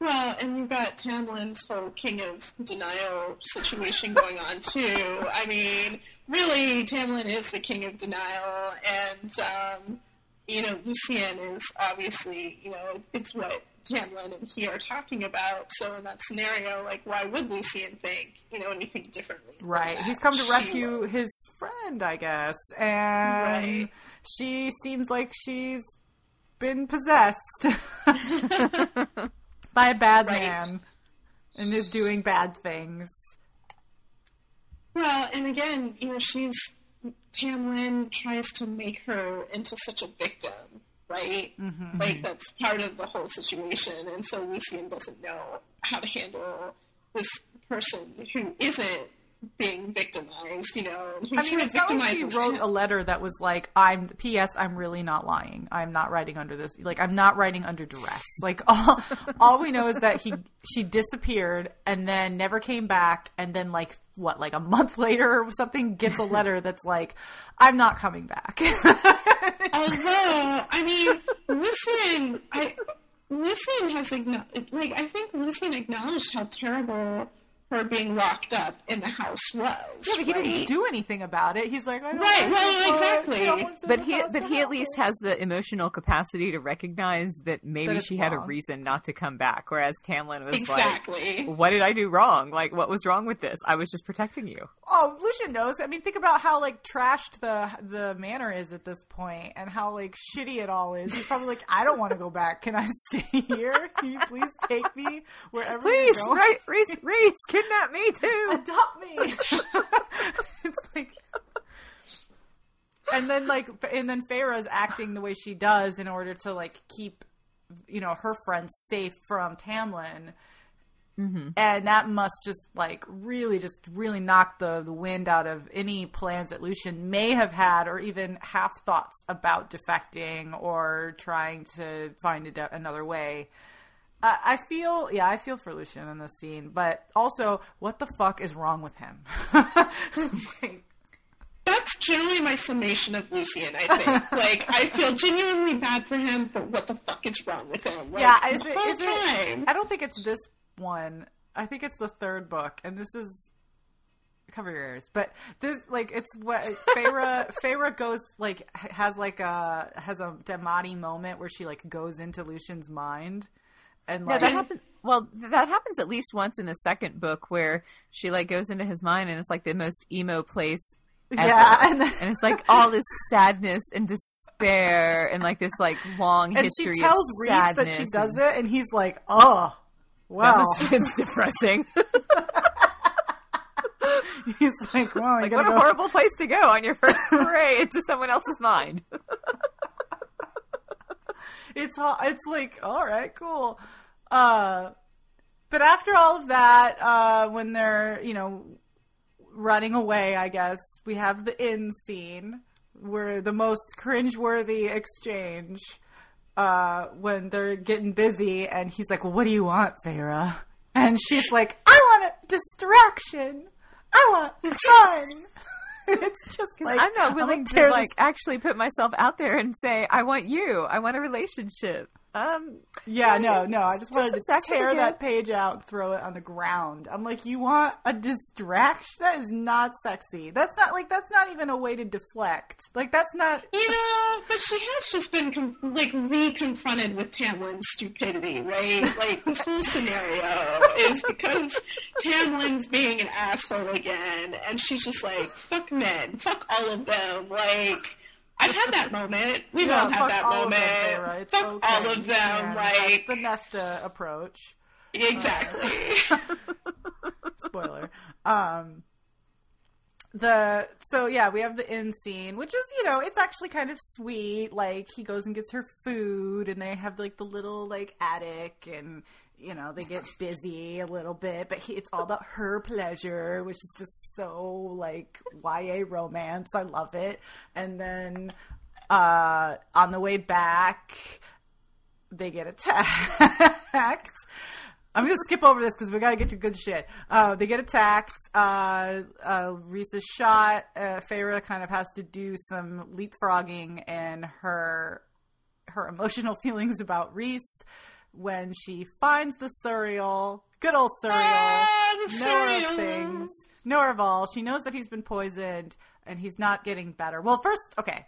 Well, and we've got Tamlin's whole king of denial situation going on too. I mean, really, Tamlin is the king of denial, and um, you know, Lucien is obviously, you know, it's what Tamlin and he are talking about. So in that scenario, like, why would Lucien think, you know, anything differently? Right. He's come to rescue his friend, I guess. And Right. she seems like she's been possessed by a bad Right. man and is doing bad things. Well, and again, you know, she's Tamlin tries to make her into such a victim, right? Mm-hmm. Like that's part of the whole situation, and so Lucien doesn't know how to handle this person who isn't being victimized, you know, I mean, it's not like she wrote a letter that was like, "I'm P.S. I'm really not lying. I'm not writing under this. Like, I'm not writing under duress. Like, all all we know is that he she disappeared and then never came back, and then like what, like a month later or something, gets a letter that's like, "I'm not coming back." Although, I mean, Lucien, I Lucien has acknowledged, like, I think Lucien acknowledged how terrible her being locked up in the house was. Yeah, but he right? didn't do anything about it. He's like, I don't Right, well, it, exactly. but he but he at least has the emotional capacity to recognize that maybe That it's she had a reason not to come back, whereas Tamlin was Exactly. like, "What did I do wrong? Like, what was wrong with this? I was just protecting you." Oh, Lucien knows. I mean, think about how like trashed the the manor is at this point, and how like shitty it all is. He's probably like, I don't want to go back. Can I stay here? Can you please take me wherever Please, you're going? right, Rhys, Rhys, kidnap me too. adopt me. it's like, and then like, and then Feyre's acting the way she does in order to like keep, you know, her friends safe from Tamlin. Mm-hmm. And that must just like really, just really knock the, the wind out of any plans that Lucien may have had, or even half thoughts about defecting or trying to find a de- another way. I, I feel yeah, I feel for Lucien in this scene, but also, what the fuck is wrong with him? Like, That's generally my summation of Lucien, I think. like, I feel genuinely bad for him, but what the fuck is wrong with him? Like, yeah, is it, is it? time. I don't think it's this one. I think it's the third book, and this is cover your ears. But this, like, it's what Feyre. Feyre goes like has like a has a Daemati moment where she like goes into Lucien's mind, and Yeah, that happens. Well, that happens at least once in the second book where she like goes into his mind and it's like the most emo place. Ever. yeah, and, then, and it's like all this sadness and despair and like this like long and she tells Rhys that she and- does it, and he's like, oh. That Wow. must depressing. He's like, well, like, what a go- horrible place to go on your first foray into someone else's mind. it's it's like all right cool uh but after all of that uh when they're you know running away i guess we have the in scene where the most cringeworthy exchange uh when they're getting busy and he's like well what do you want Feyre? and she's like i want a distraction i want fun it's just like I'm not willing to this like actually put myself out there and say I want you. I want a relationship. Um, Yeah, no, no. I just Just wanted to tear again. that page out throw it on the ground. I'm like, you want a distraction? That is not sexy. That's not like that's not even a way to deflect. Like that's not. You know, but she has just been com- like re-confronted with Tamlin's stupidity, right? Like this whole scenario is because Tamlin's being an asshole again, and she's just like, "Fuck men, fuck all of them." Like I've had that moment. We've Yeah, all had that moment. them. It's fuck okay. all of them. can. Like that's the Nesta approach. exactly. Spoiler. Um. The so yeah we have the inn scene which is you know it's actually kind of sweet like he goes and gets her food and they have like the little like attic and you know they get busy a little bit but he, it's all about her pleasure which is just so like YA romance I love it and then uh on the way back they get attacked. I'm gonna skip over this because we gotta get to good shit. Uh, they get attacked. Uh, uh, Rhys is shot. Uh, Feyre kind of has to do some leapfrogging and her her emotional feelings about Rhys when she finds the Suriel. Good old Suriel. Ah, knower of things, knower of all. She knows that he's been poisoned and he's not getting better. Well, first, okay,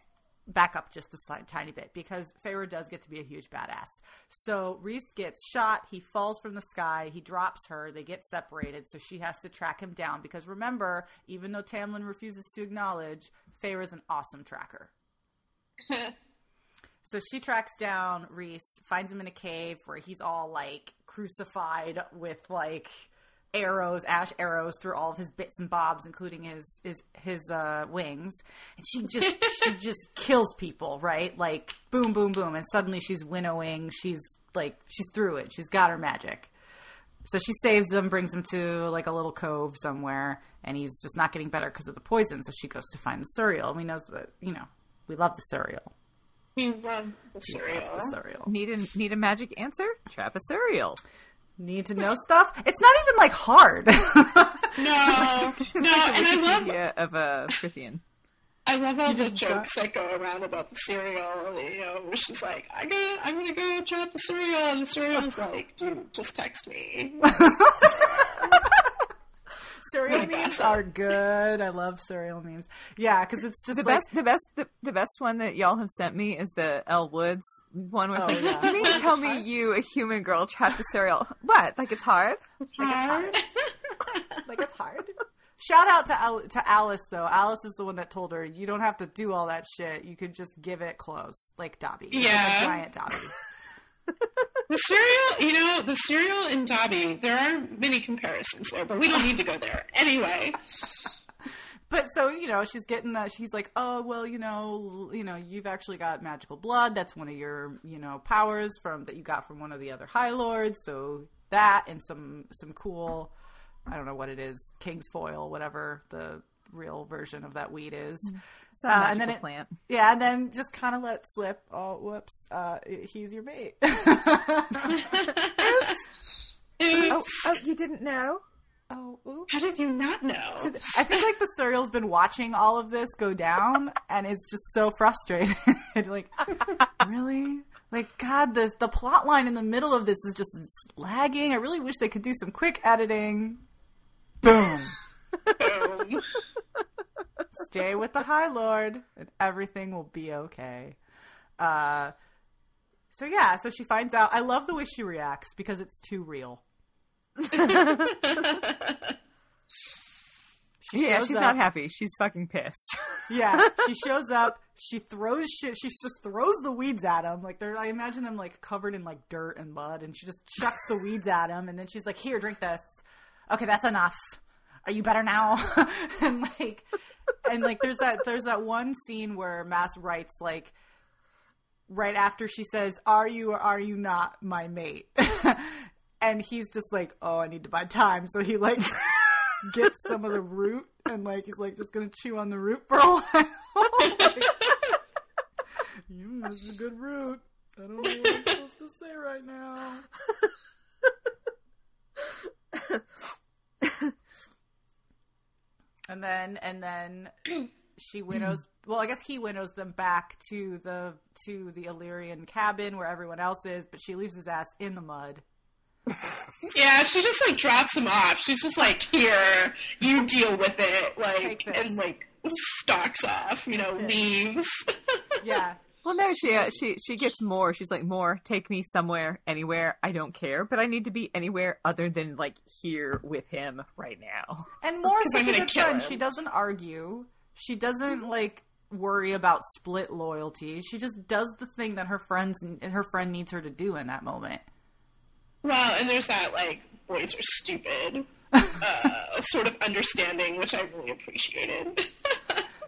back up just a tiny bit because Feyre does get to be a huge badass. So Rhys gets shot. He falls from the sky. He drops her. They get separated. So she has to track him down because remember, even though Tamlin refuses to acknowledge, Feyre's an awesome tracker. So she tracks down Rhys, finds him in a cave where he's all like crucified with like arrows, ash arrows through all of his bits and bobs, including his his his uh, wings. And she just she just kills people, right? Like boom, boom, boom, and suddenly she's winnowing. She's like she's through it. She's got her magic. So she saves him, brings him to like a little cove somewhere, and he's just not getting better because of the poison. So she goes to find the. And we know that you know we love the Suriel. We love the cereal. The Suriel. need a need a magic answer? Trap a cereal. need to know stuff. It's not even like hard. No, no, and I love Wikipedia of a Prythian. I love all the just jokes that go around about the cereal. You know, where she's like, "I got, I'm gonna go drop the cereal," and the cereal's like, "Dude, just text me." cereal Like oh memes are good. I love cereal memes. Yeah, because it's just The like best, the best, the, the best one that y'all have sent me is the Elle Woods one. Where it's Oh, like, yeah. you mean tell me you, a human girl, trapped a cereal? What? Like it's hard? Like Hard. like it's hard. Shout out to Al- to Alice though. Alice is the one that told her you don't have to do all that shit. You could just give it close, like Dobby. It's like Yeah. a giant Dobby. The cereal, you know, the cereal in Dobby, there are many comparisons there, but we don't need to go there. Anyway, But so you know, she's getting that. She's like, oh well, you know, you know, you've actually got magical blood. That's one of your you know powers from that you got from one of the other High Lords. So that and some some cool, I don't know what it is, King's foil, whatever the real version of that weed is. It's a Uh, and then it- plant. Yeah, and then just kind of let slip. Oh, whoops! Uh, he's your bait. Oh, oh, you didn't know? oh, oops. How did you not know? I feel like the serial's been watching all of this go down, and it's just so frustrated. like, really? Like, God, this the plot line in the middle of this is just lagging. I really wish they could do some quick editing. Boom. Boom. Stay with the High Lord, and everything will be okay. Uh, so yeah, so she finds out. I love the way she reacts because it's too real. She Yeah, she's up- not happy. She's fucking pissed. Yeah, she shows up. She throws shit. She just throws the weeds at him. Like they're, I imagine them like covered in like dirt and mud, and she just chucks the weeds at him. And then she's like, "Here, drink this. Okay, that's enough. Are you better now?" and like, and like, there's that there's that one scene where Maas writes like, right after she says, "Are you or are you not my mate?" and he's just like, "Oh, I need to buy time." So he like gets some of the root and like he's like just gonna chew on the root for a while. Like, mm, this is a good root. I don't know what I'm supposed to say right now. And then and then she winnows well i guess he winnows them back to the to the illyrian cabin where everyone else is but she leaves his ass in the mud yeah, she just like drops him off. She's just like, here, you deal with it, like, and like stalks off. You know, leaves. yeah well, no, she uh, she she gets Mor. She's like, Mor. Take me somewhere, anywhere. I don't care, but I need to be anywhere other than like here with him right now. And Mor Because such a good friend. him. She doesn't argue. She doesn't like worry about split loyalty. She just does the thing that her friends her friend needs her to do in that moment. well, and there's that like boys are stupid uh, sort of understanding, which I really appreciated.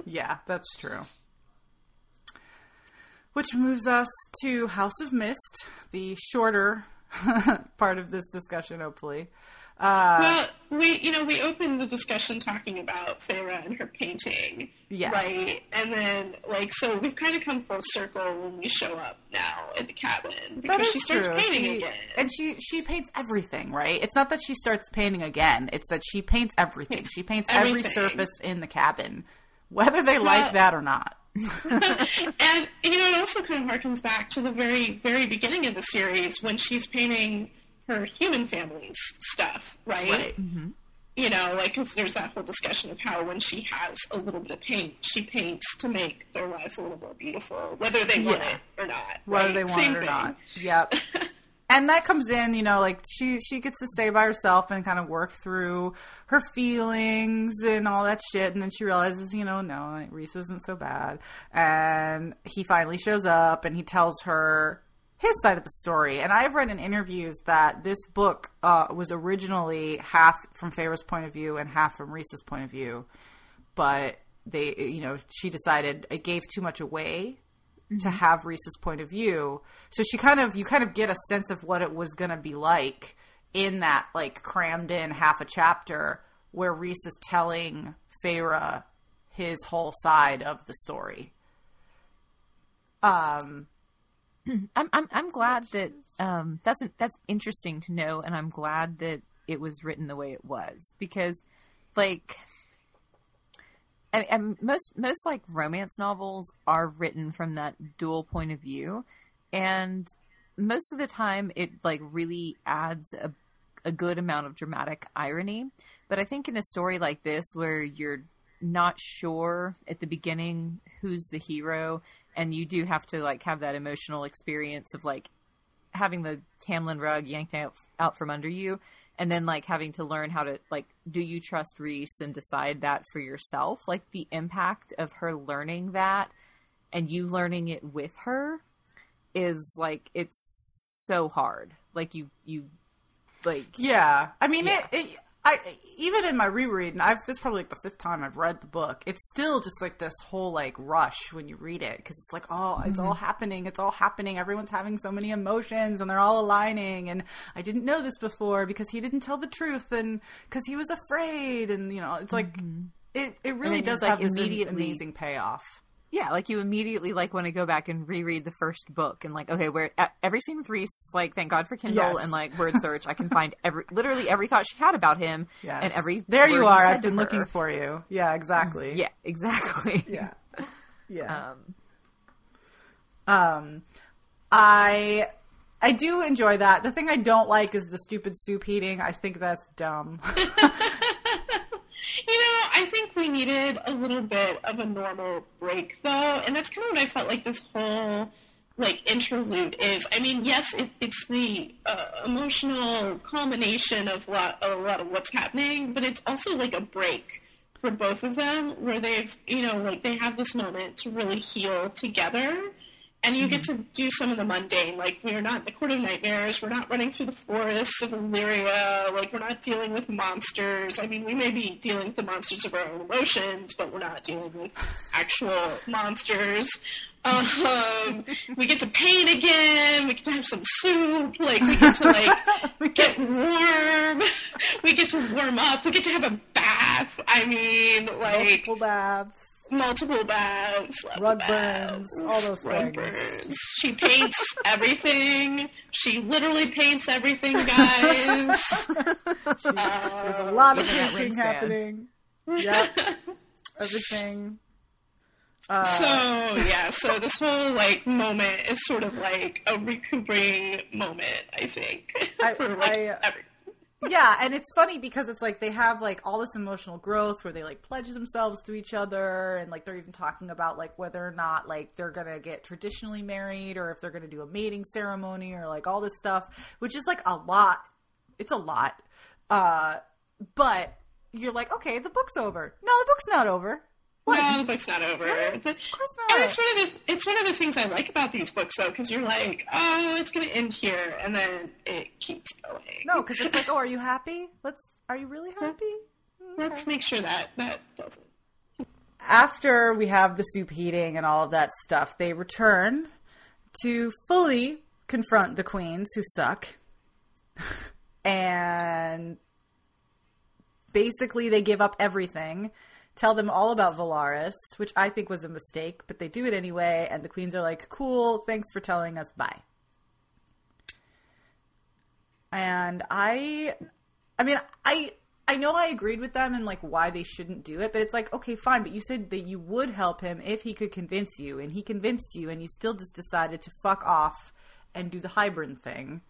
Yeah, that's true. Which moves us to House of Mist, the shorter part of this discussion, hopefully. Uh, well, we you know we opened the discussion talking about Feyre and her painting, Yes. right? And then like so we've kind of come full circle when we show up now at the cabin because she starts true. painting She- again. And she she paints everything, right? It's not that she starts painting again. It's that she paints everything. She paints every surface in the cabin, whether they Well- like that or not. and you know, it also kind of harkens back to the very, very beginning of the series when she's painting her human family's stuff, right? Right. Mm-hmm. You know, like 'cause there's that whole discussion of how when she has a little bit of paint, she paints to make their lives a little more beautiful, whether they want Yeah. it or not. whether right? they want Same it or thing. not. Yep. and that comes in, you know, like she she gets to stay by herself and kind of work through her feelings and all that shit, and then she realizes, you know, no, Rhys isn't so bad, and he finally shows up and he tells her his side of the story. And I've read in interviews that this book uh, was originally half from Feyre's point of view and half from Rhys's point of view, but they, you know, she decided it gave too much away to have Rhys's point of view. So she kind of you kind of get a sense of what it was going to be like in that like crammed in half a chapter where Rhys is telling Feyre his whole side of the story. Um I'm I'm I'm glad that um that's that's interesting to know, and I'm glad that it was written the way it was because, like, and, most most like romance novels are written from that dual point of view, and most of the time it like really adds a a good amount of dramatic irony. But I think in a story like this where you're not sure at the beginning who's the hero and you do have to like have that emotional experience of like having the Tamlin rug yanked out, out from under you and then like having to learn how to like do you trust Rhys and decide that for yourself like the impact of her learning that and you learning it with her is like it's so hard like you you like Yeah, I mean, Yeah. It, it. I even in my reread, and I've this is probably like the fifth time I've read the book. It's still just like this whole like rush when you read it because it's like, oh, it's all happening, it's all happening. Everyone's having so many emotions, and they're all aligning. And I didn't know this before because he didn't tell the truth, and because he was afraid, and you know, it's like it it really does like, have this immediately- amazing payoff. Yeah, like you immediately like want to go back and reread the first book and like, okay, where every scene with Rhys, like, thank God for Kindle Yes. and like word search, I can find every literally every thought she had about him Yes. and every there you are. I've been looking for you. Yeah, exactly. Yeah, exactly. yeah, yeah. Um, Um, I I do enjoy that. The thing I don't like is the stupid soup heating. I think that's dumb. You know, I think we needed a little bit of a normal break, though, and that's kind of what I felt like this whole like interlude is. I mean, yes, it, it's the uh, emotional culmination of lot, a lot of what's happening, but it's also like a break for both of them, where they've you know like they have this moment to really heal together. And you get to do some of the mundane, like we're not in the Court of Nightmares, we're not running through the forests of Illyria, like we're not dealing with monsters. I mean, we may be dealing with the monsters of our own emotions, but we're not dealing with actual monsters. Um, we get to paint again. We get to have some soup. Like we get to like get warm. We get to warm up. We get to have a bath. I mean, like Multiple baths. Multiple baths, lots Rug of burns, all those rug things. burns. She paints everything. She literally paints everything, guys. There's a lot of painting happening. Yep, everything. Uh, so yeah, so this whole like moment is sort of like a recuperating moment, I think, I- for like I, every. Yeah, and it's funny because it's like they have like all this emotional growth where they like pledge themselves to each other and like they're even talking about like whether or not like they're gonna get traditionally married or if they're gonna do a mating ceremony or like all this stuff, which is like a lot. It's a lot. Uh, but you're like, okay, the book's over. No, the book's not over. What? No, the book's not over. The- Of course And not. it's one of the it's one of the things I like about these books though, because you're like, oh, it's gonna end here, and then it keeps going. No, because it's like, oh, are you happy? Let's. Are you really happy? let's make sure that that doesn't. After we have the soup heating and all of that stuff, they return to fully confront the queens who suck, and basically they give up everything. Tell them all about Velaris, which I think was a mistake, but they do it anyway, and the queens are like, cool, thanks for telling us, bye. And I I mean, I I know I agreed with them and like why they shouldn't do it, but it's like, okay, fine, but you said that you would help him if he could convince you, and he convinced you, and you still just decided to fuck off and do the hybrid thing.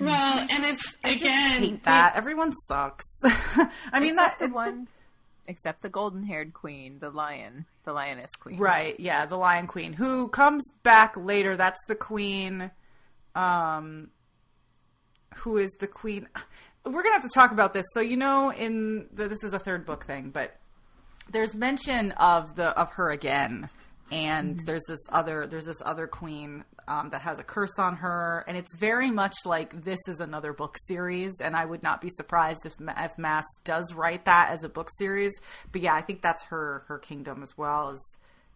Well, and it's I just again hate that. Everyone sucks. I mean except that the one, except the golden-haired queen, the lion, the lioness queen. Right, yeah, the Lion Queen, who comes back later. That's the queen, um, who is the queen. We're gonna have to talk about this. So you know, in the, this is a third book thing, but there's mention of the of her again, and there's this other there's this other queen um, that has a curse on her, and it's very much like this is another book series, and I would not be surprised if if Maas does write that as a book series. But yeah, I think that's her her kingdom as well as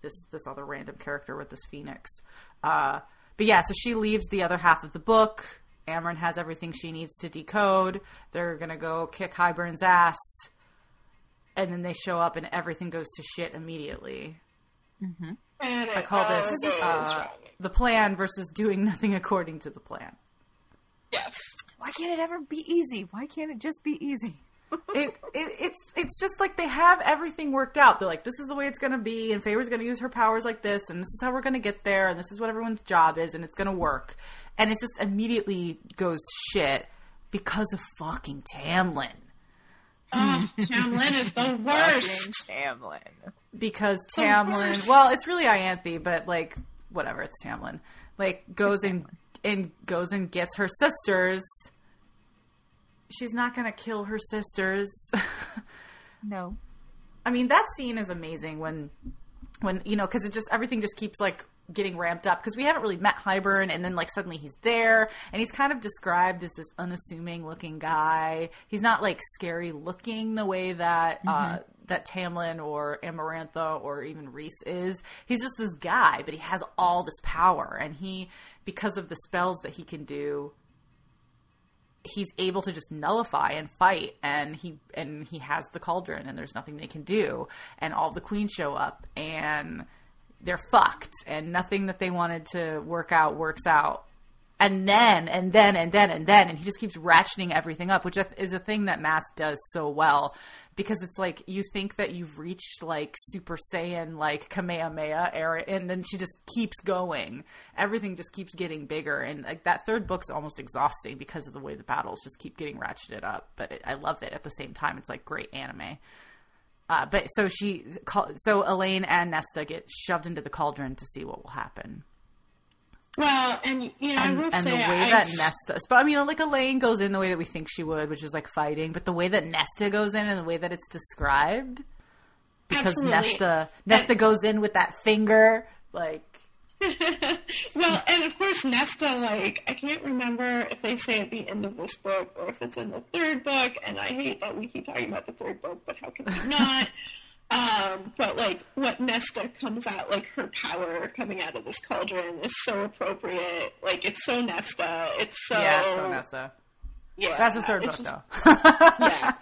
this this other random character with this phoenix. Uh, but yeah, so she leaves the other half of the book. Amren has everything she needs to decode. They're gonna go kick Hybern's ass, and then they show up, and everything goes to shit immediately. and I call this it all goes uh, the plan versus doing nothing according to the plan. yes. Why can't it ever be easy? Why can't it just be easy? it, it it's it's just like they have everything worked out. They're like, this is the way it's gonna be, and Favor's gonna use her powers like this, and this is how we're gonna get there, and this is what everyone's job is, and it's gonna work. And it just immediately goes to shit because of fucking Tamlin. Oh, Tamlin is the worst. Tamlin. Because Tamlin, well, it's really Ianthe, but like whatever, it's Tamlin. Like goes and and goes and gets her sisters. She's not gonna kill her sisters. No. I mean, that scene is amazing when, when you know, because it just everything just keeps like getting ramped up because we haven't really met Hybern, and then like suddenly he's there, and he's kind of described as this unassuming looking guy. He's not like scary looking the way that uh, that Tamlin or Amarantha or even Rhys is. He's just this guy, but he has all this power, and he because of the spells that he can do. he's able to just nullify and fight and he and he has the cauldron and there's nothing they can do and all the queens show up and they're fucked and nothing that they wanted to work out works out. And then and then and then and then and he just keeps ratcheting everything up which is a thing that Maas does so well because it's like you think that you've reached like super saiyan like kamehameha era and then she just keeps going. Everything just keeps getting bigger and like that third book's almost exhausting because of the way the battles just keep getting ratcheted up but it, i love it at the same time. It's like great anime uh, but so she so elain and nesta get shoved into the cauldron to see what will happen well, and you know, and, I will and say, the way I, that Nesta, but I mean, like Elain goes in the way that we think she would, which is like fighting, but the way that Nesta goes in and the way that it's described, because Absolutely. Nesta Nesta goes in with that finger, like well, and of course, Nesta, like, I can't remember if they say at the end of this book or if it's in the third book, and I hate that we keep talking about the third book, but how can we not? um, but, like, what Nesta comes out, like, her power coming out of this cauldron is so appropriate. Like, it's so Nesta. It's so. yeah, it's so Nesta. Yeah, That's the third book just- though. Yeah.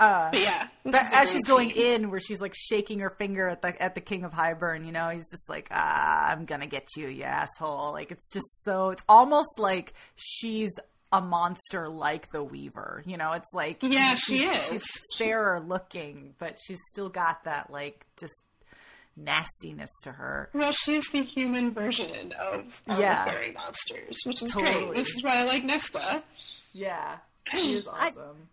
Uh, but yeah. But as she's going in, where she's like shaking her finger at the at the King of Hybern, you know, he's just like, "Ah, I'm gonna get you, you asshole!" Like it's just so. It's almost like she's a monster, like the Weaver. You know, it's like Yeah, she is. She's fairer looking, but she's still got that like just nastiness to her. Well, she's the human version of, of Yeah. the fairy monsters, which is Totally. great. This is why I like Nesta. Yeah, she is I- awesome.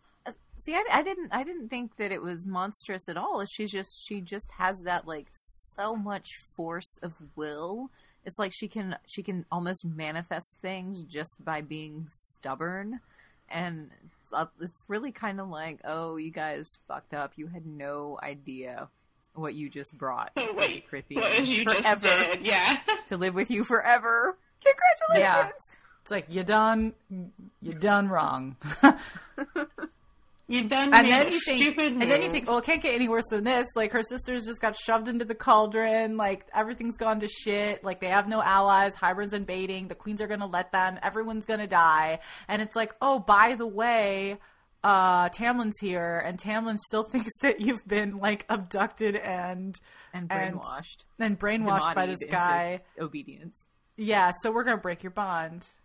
See, I, I didn't, I didn't think that it was monstrous at all. She's just, she just has that like so much force of will. It's like she can, she can almost manifest things just by being stubborn, and uh, it's really kind of like, oh, you guys fucked up. You had no idea what you just brought Oh, wait. Prythian What you forever just did, yeah. to live with you forever. Congratulations! It's like you done, you done wrong. You done and then you think, stupid and then you think, well, it can't get any worse than this. Like her sisters just got shoved into the cauldron. Like everything's gone to shit. Like they have no allies. Hybern's invading. The queens are gonna let them. Everyone's gonna die. And it's like, oh, by the way, uh, Tamlin's here, and Tamlin still thinks that you've been like abducted and And And- brainwashed, and brainwashed by this guy. Obedience. Yeah, so we're gonna break your bond.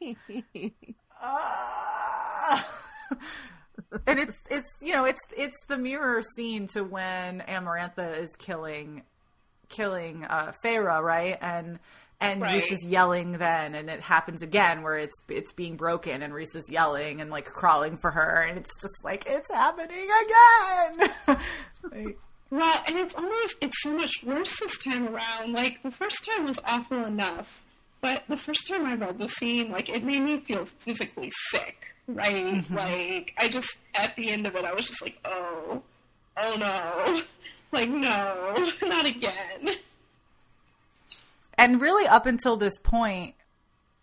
Ah. And it's it's you know it's it's the mirror scene to when Amarantha is killing killing uh Feyre, right? And and Right. Rhys is yelling then and it happens again where it's it's being broken and Rhys is yelling and like crawling for her and it's just like it's happening again. Like, Well, and it's almost it's so much worse this time around. Like the first time was awful enough, but the first time I read the scene, like it made me feel physically sick. Right? Mm-hmm. Like I just at the end of it, I was just like, oh, oh no, like no, not again. and really up until this point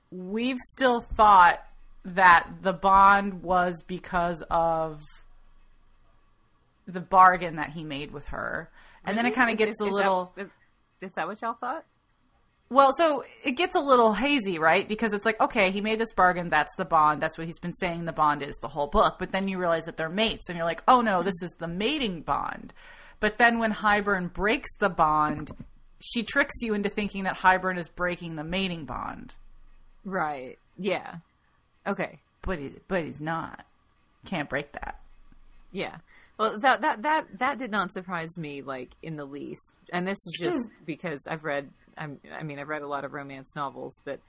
we've still thought that the bond was because of the bargain that he made with her and then it kind of gets is a that- little is, is that what y'all thought? Well so it gets a little hazy right because it's like okay he made this bargain that's the bond that's what he's been saying the bond is the whole book but then you realize that they're mates and you're like oh no this is the mating bond but then when Hybern breaks the bond she tricks you into thinking that Hybern is breaking the mating bond Right. Yeah. Okay. but he, but he's not. Can't break that. Yeah. Well, that that that that did not surprise me like in the least. And this is just hmm. because I've read. I'm, I mean, I've read a lot of romance novels, but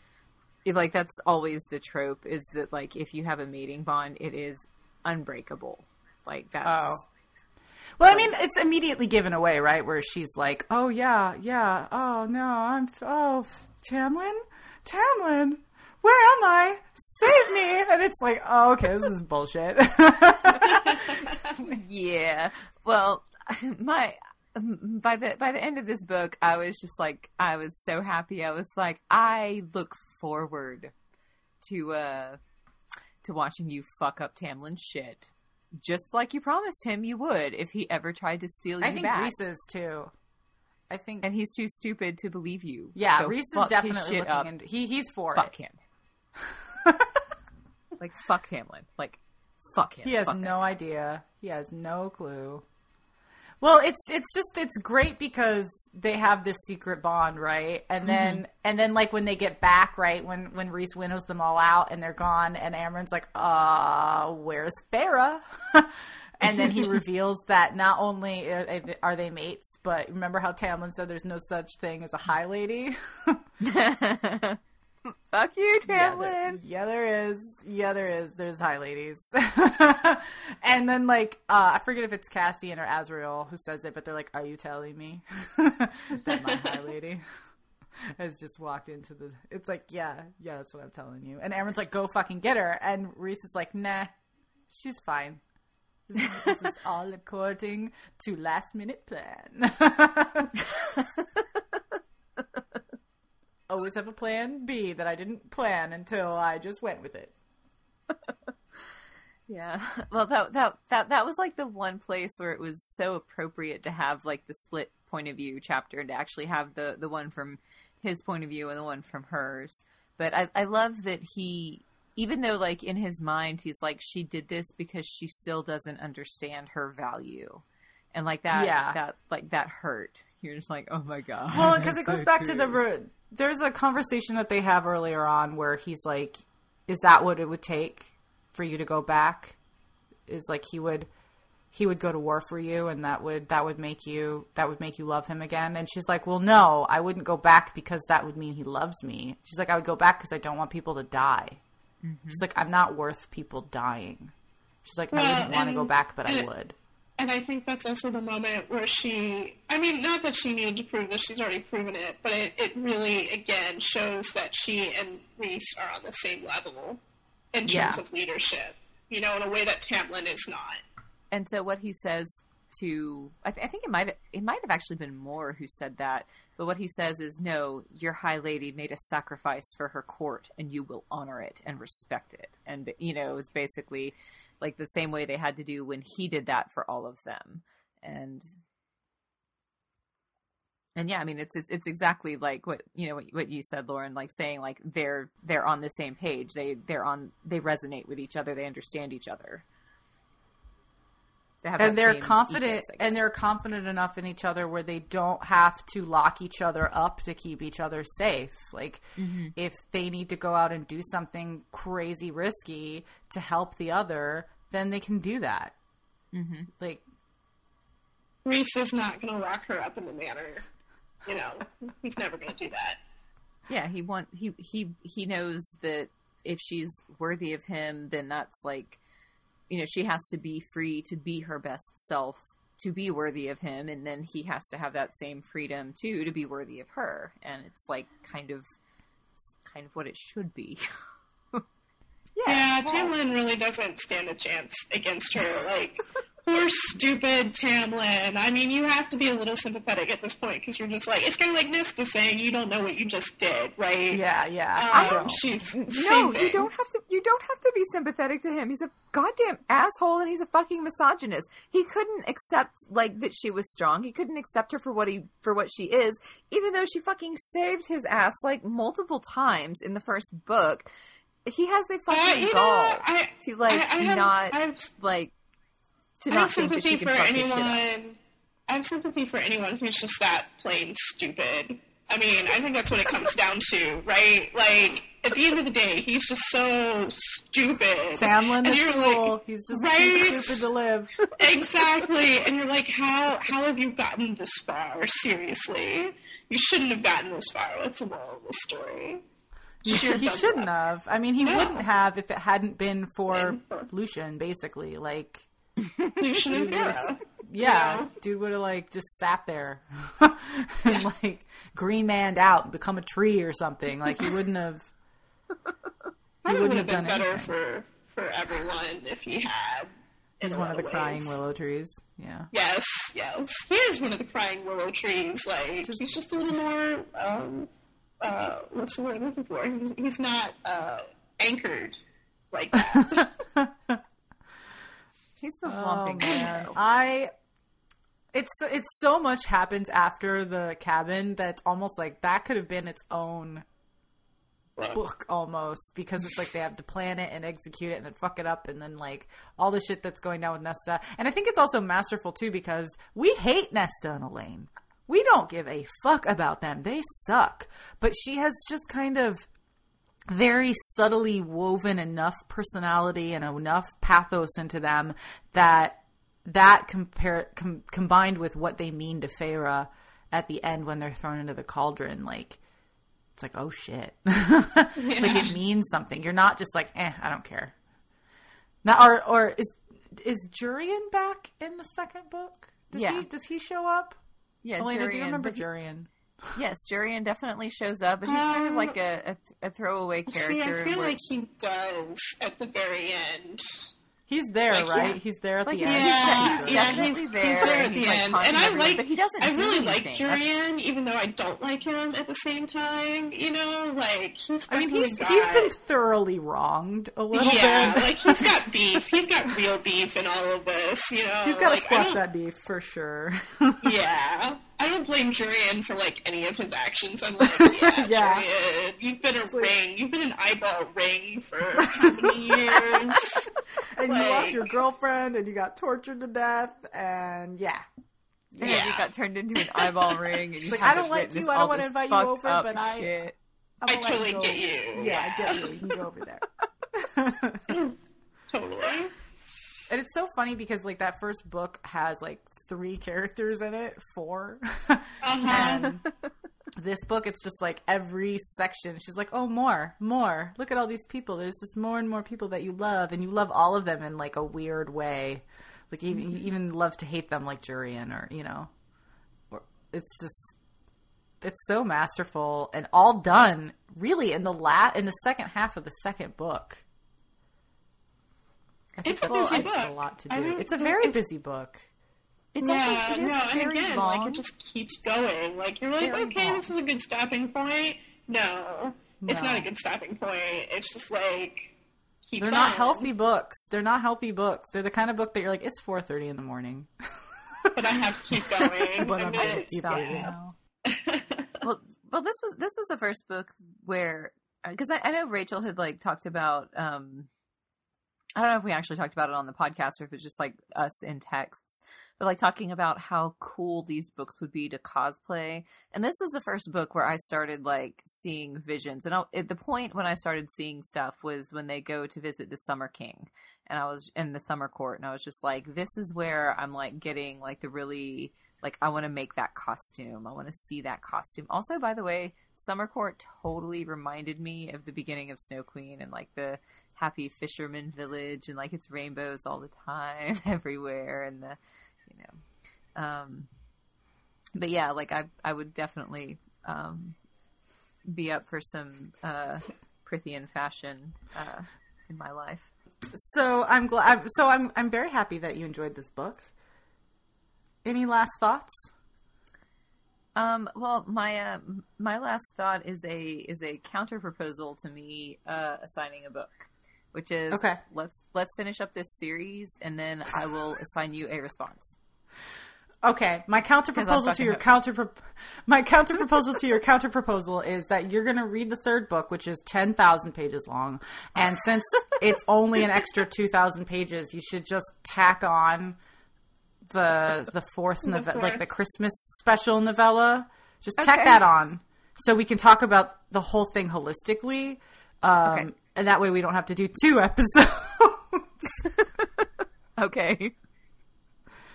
it, like that's always the trope is that like if you have a mating bond, it is unbreakable. Like that's Oh. Well, I mean, it's immediately given away, right? Where she's like, "Oh yeah, yeah. Oh no, I'm oh Tamlin, Tamlin, where am I? Save me!" And it's like, "Oh, okay, this is bullshit." yeah. Well, my by the by the end of this book, I was just like, I was so happy. I was like, I look forward to uh to watching you fuck up Tamlin's shit, just like you promised him you would if he ever tried to steal you I think back. Rhys is too. I think, and he's too stupid to believe you. yeah, So Rhys is definitely shit looking up. into. He he's for Fuck it. him. Like fuck Tamlin. Like fuck him. He has Fuck no idea. He has no clue. Well, it's it's just it's great because they have this secret bond, right? And then Mm-hmm. and then like when they get back, right? When when Rhys winnows them all out and they're gone, and Amren's like, "Uh, where's Feyre?" and then he reveals that not only are are they mates, but remember how Tamlin said there's no such thing as a high lady. fuck you, Yeah, Tamlin. there, yeah, there is. Yeah, there is. There's high ladies. and then, like, uh, I forget if it's Cassian or Azriel who says it, but they're like, Are you telling me that my high lady has just walked into the. It's like, Yeah, yeah, that's what I'm telling you. And Aaron's like, Go fucking get her. And Rhys is like, Nah, she's fine. This is, this is all according to last minute plan. Always have a plan B that I didn't plan until I just went with it. Yeah. Well, that that that that was like the one place where it was so appropriate to have like the split point of view chapter and to actually have the the one from his point of view and the one from hers. But I I love that he even though like in his mind he's like she did this because she still doesn't understand her value. And like that Yeah. that like that hurt. You're just like, "Oh my god." Well, because it goes so back to the. true. There's a conversation that they have earlier on where he's like, "Is that what it would take for you to go back?" Is like he would, he would go to war for you, and that would that would make you that would make you love him again. And she's like, "Well, no, I wouldn't go back because that would mean he loves me." She's like, "I would go back because I don't want people to die." Mm-hmm. She's like, "I'm not worth people dying." She's like, "I Well, wouldn't want to go back, but I would." And I think that's also the moment where she, I mean, not that she needed to prove this, she's already proven it, but it, it really, again, shows that she and Rhys are on the same level in terms Yeah. of leadership, you know, in a way that Tamlin is not. And so what he says to I, th- I think it might it might have actually been Mor who said that, but what he says is no, your high lady made a sacrifice for her court and you will honor it and respect it. And you know, it was basically like the same way they had to do when he did that for all of them. And and yeah, I mean it's it's, it's exactly like what you know what, what you said, Lauren. Like saying like they're they're on the same page. They they're on they resonate with each other. They understand each other. They have and they're confident ethos, and they're confident enough in each other where they don't have to lock each other up to keep each other safe like Mm-hmm. if they need to go out and do something crazy risky to help the other then they can do that Mm-hmm. like Rhys is not going to lock her up in the manner, you know, he's never going to do that. yeah he want he he he knows that if she's worthy of him then that's like you know she has to be free to be her best self to be worthy of him and then he has to have that same freedom too to be worthy of her and it's like kind of kind of what it should be yeah, Yeah, well, Tamlin really doesn't stand a chance against her. Like, poor stupid Tamlin. I mean, you have to be a little sympathetic at this point because you're just like, it's kind of like Nesta saying you don't know what you just did, right? yeah yeah Um, she's No, same you don't have to. You don't have to be sympathetic to him. He's a goddamn asshole, and he's a fucking misogynist. He couldn't accept like that she was strong. He couldn't accept her for what he for what she is, even though she fucking saved his ass like multiple times in the first book. He has the Uh, fucking know, gall I, to like I, I have, not I've, like to I not have think that sympathy she can for fuck this shit up. anyone. I have sympathy for anyone who's just that plain stupid. I mean, I think that's what it comes down to, right? Like, at the end of the day, he's just so stupid. Tamlin And the you're like, he's just right? too stupid to live exactly. And you're like, how how have you gotten this far? Seriously, you shouldn't have gotten this far. What's the moral of the story? he, Sheer he shouldn't luck. have i mean he No. wouldn't have if it hadn't been for Been for- lucien basically like Lucien and Dude, there's- Feyre. Yeah, know? dude would have like just sat there and like green manned out and become a tree or something. Like he wouldn't have. he wouldn't have have been done better anything. for for everyone if he had. He's one of the crying willow trees. Yeah, Yes, yes. He is one of the crying willow trees. Like Just- he's just a little more. Um, uh, what's the word I'm looking for? He's he's not uh, anchored like that. He's the oh lumping man. I. It's it's so much happens after the cabin that it's almost like that could have been its own book almost because it's like they have to plan it and execute it and then fuck it up and then like all the shit that's going down with Nesta. And I think it's also masterful too because we hate Nesta and Elain. We don't give a fuck about them. They suck. But she has just kind of very subtly woven enough personality and enough pathos into them that that compare com- combined with what they mean to Feyre at the end when they're thrown into the cauldron like it's like oh shit. Like it means something. You're not just like eh i don't care. Now or or is is jurian back in the second book? Does Yeah. he does he show up? Yeah, elena do you remember he- jurian Yes, Jurian definitely shows up, but he's kind of Um, like a, a, a throwaway See, character. I feel where like he does at the very end. he's there Like, right yeah. he's there at Like, the he's, end Yeah, he's yeah, definitely he's- there, he's there and at the like end. And I everyone, like- but he doesn't. I do really like anything. That's- Jurian, even though I don't like him at the same time. You know, like he's. i mean definitely he's got, he's been thoroughly wronged a little yeah, bit like he's got beef. He's got real beef in all of this. You know, he's got to like, squash that beef for sure Yeah, I don't blame Jurian for like any of his actions. I'm like, yeah, Yeah. Jurian, you've been a like- ring, you've been an eyeball ring for how many years? and you lost your girlfriend and you got tortured to death and yeah And Yeah. you got turned into an eyeball ring, and you like, I don't like you, I don't wanna invite you over, but I- shit. I'm I totally go. get you. Yeah, I get you. You can go over there. Totally. and it's so funny because like that first book has like three characters in it, four. Uh-huh. and this book it's just like every section she's like, "Oh, more, more. Look at all these people. There's just more and more people that you love and you love all of them in like a weird way. Like even you even love to hate them like Jurian or, you know. Or it's just it's so masterful and all done really in the lat in the second half of the second book. I think It's a busy that's a lot to do. It's a very busy book. It's yeah, also it is no, and again, long. like it just keeps going. Like you're like, Very okay, long. this is a good stopping point. No, it's not a good stopping point. It's just like keeps They're not healthy books. They're not healthy books. They're the kind of book that you're like, it's four thirty in the morning. but I have to keep going. But I I'm mean, keep Stop reading. now. well, well, this was this was the first book where because I, I know Rachel had like talked about. um I don't know if we actually talked about it on the podcast or if it's just like us in texts, but like talking about how cool these books would be to cosplay. And this was the first book where I started like seeing visions. And I, at the point when I started seeing stuff was when they go to visit the Summer King, and I was in the Summer Court, and I was just like, this is where I'm like getting like the really like I want to make that costume. I want to see that costume. Also, by the way, Summer Court totally reminded me of the beginning of Snow Queen and like the happy fisherman village and like it's rainbows all the time everywhere and the you know um but yeah like i i would definitely um be up for some uh prythian fashion uh in my life So I'm glad. So I'm I'm very happy that you enjoyed this book. Any last thoughts? Um, well, my uh, my last thought is a is a counter proposal to me uh, assigning a book, which is Okay. Let's let's finish up this series, and then I will assign you a response. Okay, my counter proposal to your counter pro- my counter proposal to your counter proposal is that you're going to read the third book, which is ten thousand pages long, and since it's only an extra two thousand pages, you should just tack on the the fourth novella, like the Christmas special novella. Just tack Okay. that on, so we can talk about the whole thing holistically, um, Okay. And that way we don't have to do two episodes. Okay.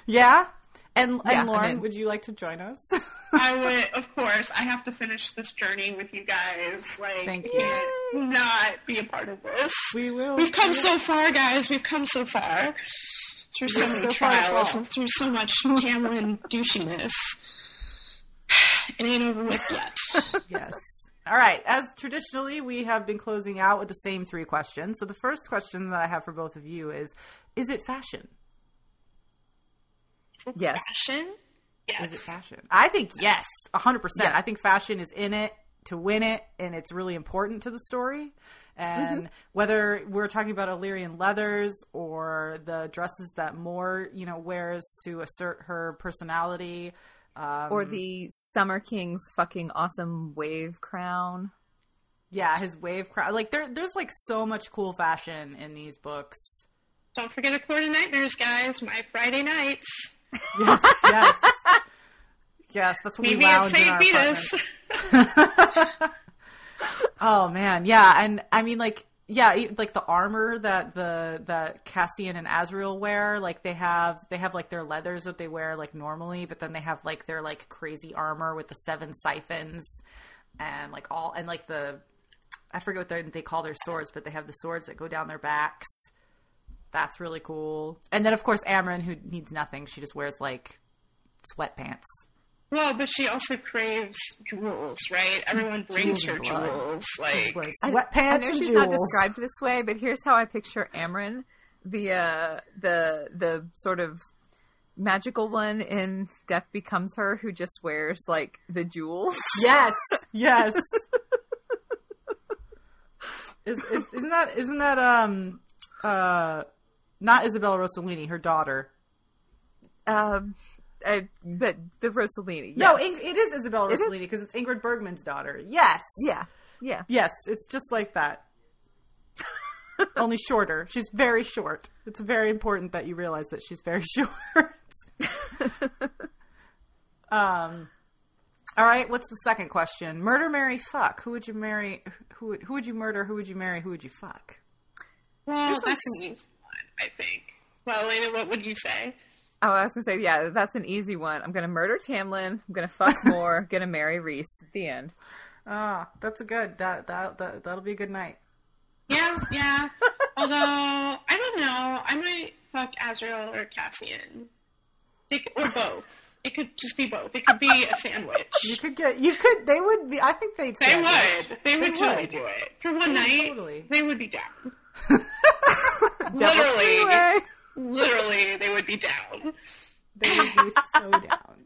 yeah. And, Yeah, and I'm Lauren, would you like to join us? I would, of course, I have to finish this journey with you guys. Like, Thank you. can't not be a part of this. we will. We've come so far, guys. We've come so far. Through so many so trials fall. and through so much Tamlin douchiness. It ain't over with yet. Yes. All right. As traditionally, we have been closing out with the same three questions. So the first question that I have for both of you is: Is it fashion? Yes. Fashion? Yes. Is it fashion? I think yes, hundred percent. Yeah. I think fashion is in it to win it, and it's really important to the story. And mm-hmm. whether we're talking about Illyrian leathers or the dresses that Mor, you know, wears to assert her personality, um, Or the Summer King's fucking awesome wave crown. Yeah, his wave crown. Like there, there's like so much cool fashion in these books. Don't forget a Court of Nightmares, guys. My Friday nights. Yes, yes, yes. That's what Meet we me at lounge in St. our Vitus. apartment. oh man, yeah, and I mean like yeah, like the armor that the that Cassian and Azriel wear, like they have they have like their leathers that they wear like normally, but then they have like their like crazy armor with the seven siphons and like all and like the I forget what they they call their swords, but they have the swords that go down their backs. That's really cool. And then of course Amren, who needs nothing, she just wears like sweatpants. Well, but she also craves jewels, right? Everyone brings Jewels her blood. jewels. Like, just I- sweatpants. I know and she's not described this way, but here's how I picture Amren, the uh, the the sort of magical one in Death Becomes Her, who just wears like the jewels. Yes, yes. is, is, isn't that isn't that um uh not Isabella Rossellini, her daughter? Um, uh, but the Rossellini. No, yes. In- it is Isabella It is? Rossellini because it's Ingrid Bergman's daughter. Yes, yeah, yeah. yes, it's just like that. Only shorter. She's very short. It's very important that you realize that she's very short. um. All right. What's the second question? Murder, marry, fuck. Who would you marry? Who would, who would you murder? Who would you marry? Who would you fuck? well, This that's was- an easy one, I think. Well, Elena, what would you say? Oh, I was gonna say, yeah, that's an easy one. I'm gonna murder Tamlin. I'm gonna fuck Mor. gonna marry Rhys. At the end. Ah, that's a good. That that, that that'll be a good night. Yeah, yeah. Although, I don't know. I might fuck Azriel or Cassian. They could, or both. It could just be both. It could be a sandwich. You could get. You could. They would be. I think they'd. They would. it. They would They totally would. do it. For one They night, totally. they would be down. Double Literally. Literally, they would be down. They would be so down.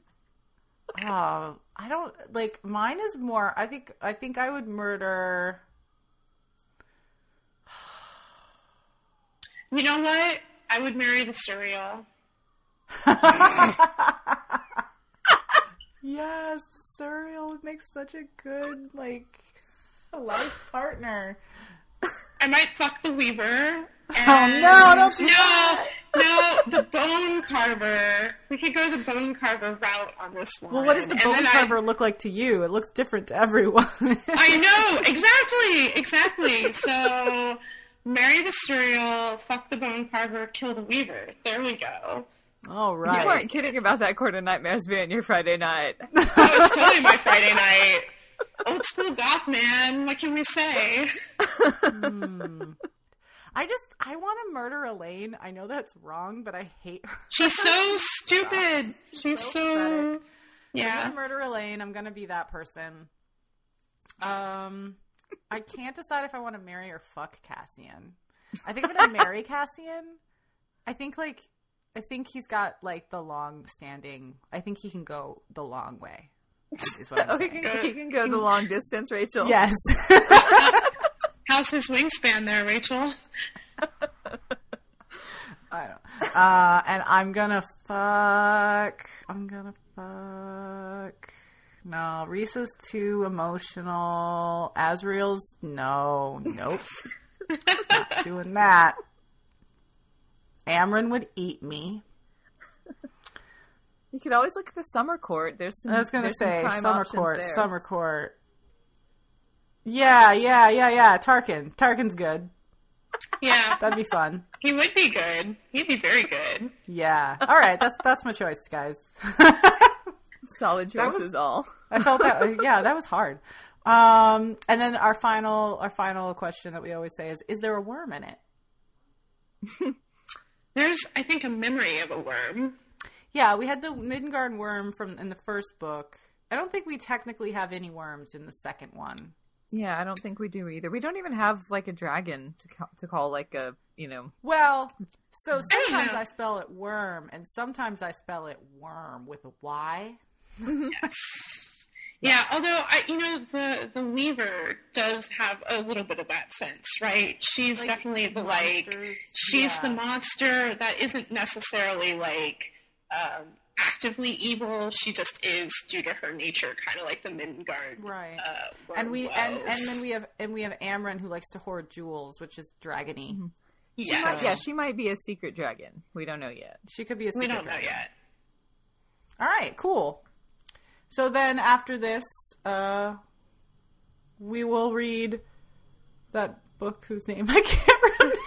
Oh, I don't like. Mine is more. I think. I think I would murder. You know what? I would marry the Suriel. yes, Suriel makes such a good like life partner. I might fuck the weaver. Oh And no! Don't do no, that. no, the bone carver. We could go the bone carver route on this one. Well, what does the And bone then I- carver look like to you? It looks different to everyone. I know exactly, exactly. So, marry the Suriel, fuck the bone carver, kill the weaver. There we go. All right. You weren't kidding about that Court of Nightmares being your Friday night. That was totally my Friday night. Old school goth man. What can we say? I just I want to murder Elain. I know that's wrong, but I hate her. She's so stupid. She's so so. pathetic. I'm Yeah. gonna murder Elain. I'm gonna be that person. Um, I can't decide if I want to marry or fuck Cassian. I think I'm gonna marry Cassian. I think like I think he's got like the long standing. I think he can go the long way. Is what I'm Oh, he saying. can, he can go the long distance, Rachel. Yes. How's his wingspan there, Rachel? I don't. Uh, and I'm gonna fuck. I'm gonna fuck. No, Rhys is too emotional. Azriel's no, nope, not doing that. Amren would eat me. You could always look at the summer court. There's some. I was gonna there's some say summer court, there. summer court. Yeah, yeah, yeah, yeah. Tarquin, Tarquin's good. Yeah, That'd be fun. he would be good. He'd be very good. Yeah. All right, that's that's my choice, guys. Solid That was- all. I felt that. Yeah, that was hard. Um, and then our final, our final question that we always say is: Is there a worm in it? There's, I think, a memory of a worm. Yeah, we had the Midgard worm from in the first book. I don't think we technically have any worms in the second one. Yeah, I don't think we do either. We don't even have like a dragon to call, to call like a you know. Well, so sometimes know. I spell it worm, and sometimes I spell it worm with a Y. Yeah, although I, you know, the the Weaver does have a little bit of that sense, right? She's Like definitely the like, she's yeah. the monster that isn't necessarily like um, actively evil. She just is due to her nature, kind of like the Midgard. Right. Uh, and we worm and and then we have and we have Amren who likes to hoard jewels, which is dragony. She yeah, might, yeah, she might be a secret dragon. We don't know yet. She could be a we secret don't know dragon. yet. All right, cool. So then after this, uh, we will read that book whose name I can't remember.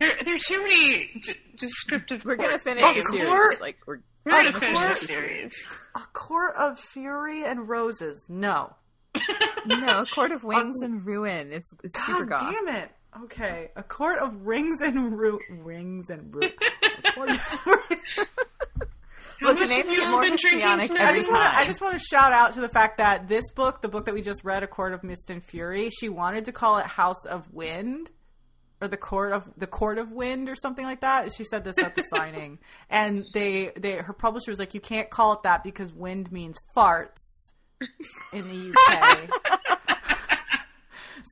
There, there are too many d- descriptive. We're gonna finish Oh, the series. court- Like we're We're gonna Of finish the series. A court of fury and roses. No. no, a court of wings um, and ruin. It's, it's super God goth. damn it. Okay, a court of rings and ru- rings and ru- of- Look, the names get more been drinking messianic tonight? I every just, wanna, I just want to shout out to the fact that this book, the book that we just read, A Court of Mist and Fury, she wanted to call it House of Wind or the Court of the Court of Wind or something like that. She said this at the signing, and they they her publisher was like, you can't call it that because wind means farts in the UK.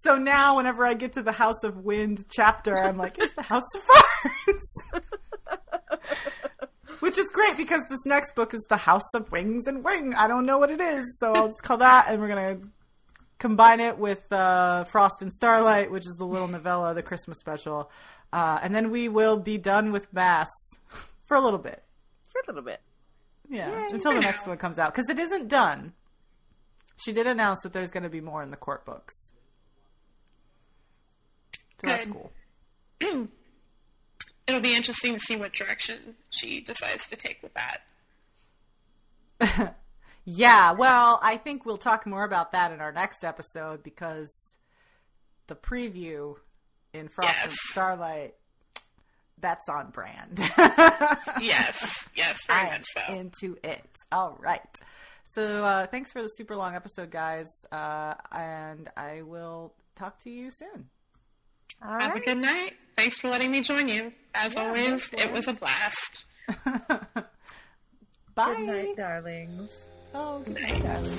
so now, whenever I get to the House of Wind chapter, I'm like, it's the House of Farts. Which is great because this next book is The House of Wings and Wing. I don't know what it is, so I'll just call that, and we're gonna combine it with uh, Frost and Starlight, which is the little novella, the Christmas special, uh, and then we will be done with Maas for a little bit. For a little bit. Yeah, Yay, until the next one comes out because it isn't done. She did announce that there's going to be more in the court books, so that's cool. It'll be interesting to see what direction she decides to take with that. Yeah, well, I think we'll talk more about that in our next episode because the preview in Frost and Starlight, that's on brand. Yes, yes, very I am much so. into it. All right. So uh, thanks for the super long episode, guys, uh, and I will talk to you soon. All Have a good night. Thanks for letting me join you. As Yeah, always, it was a blast. Bye. Good night, darlings. Oh, night, darling.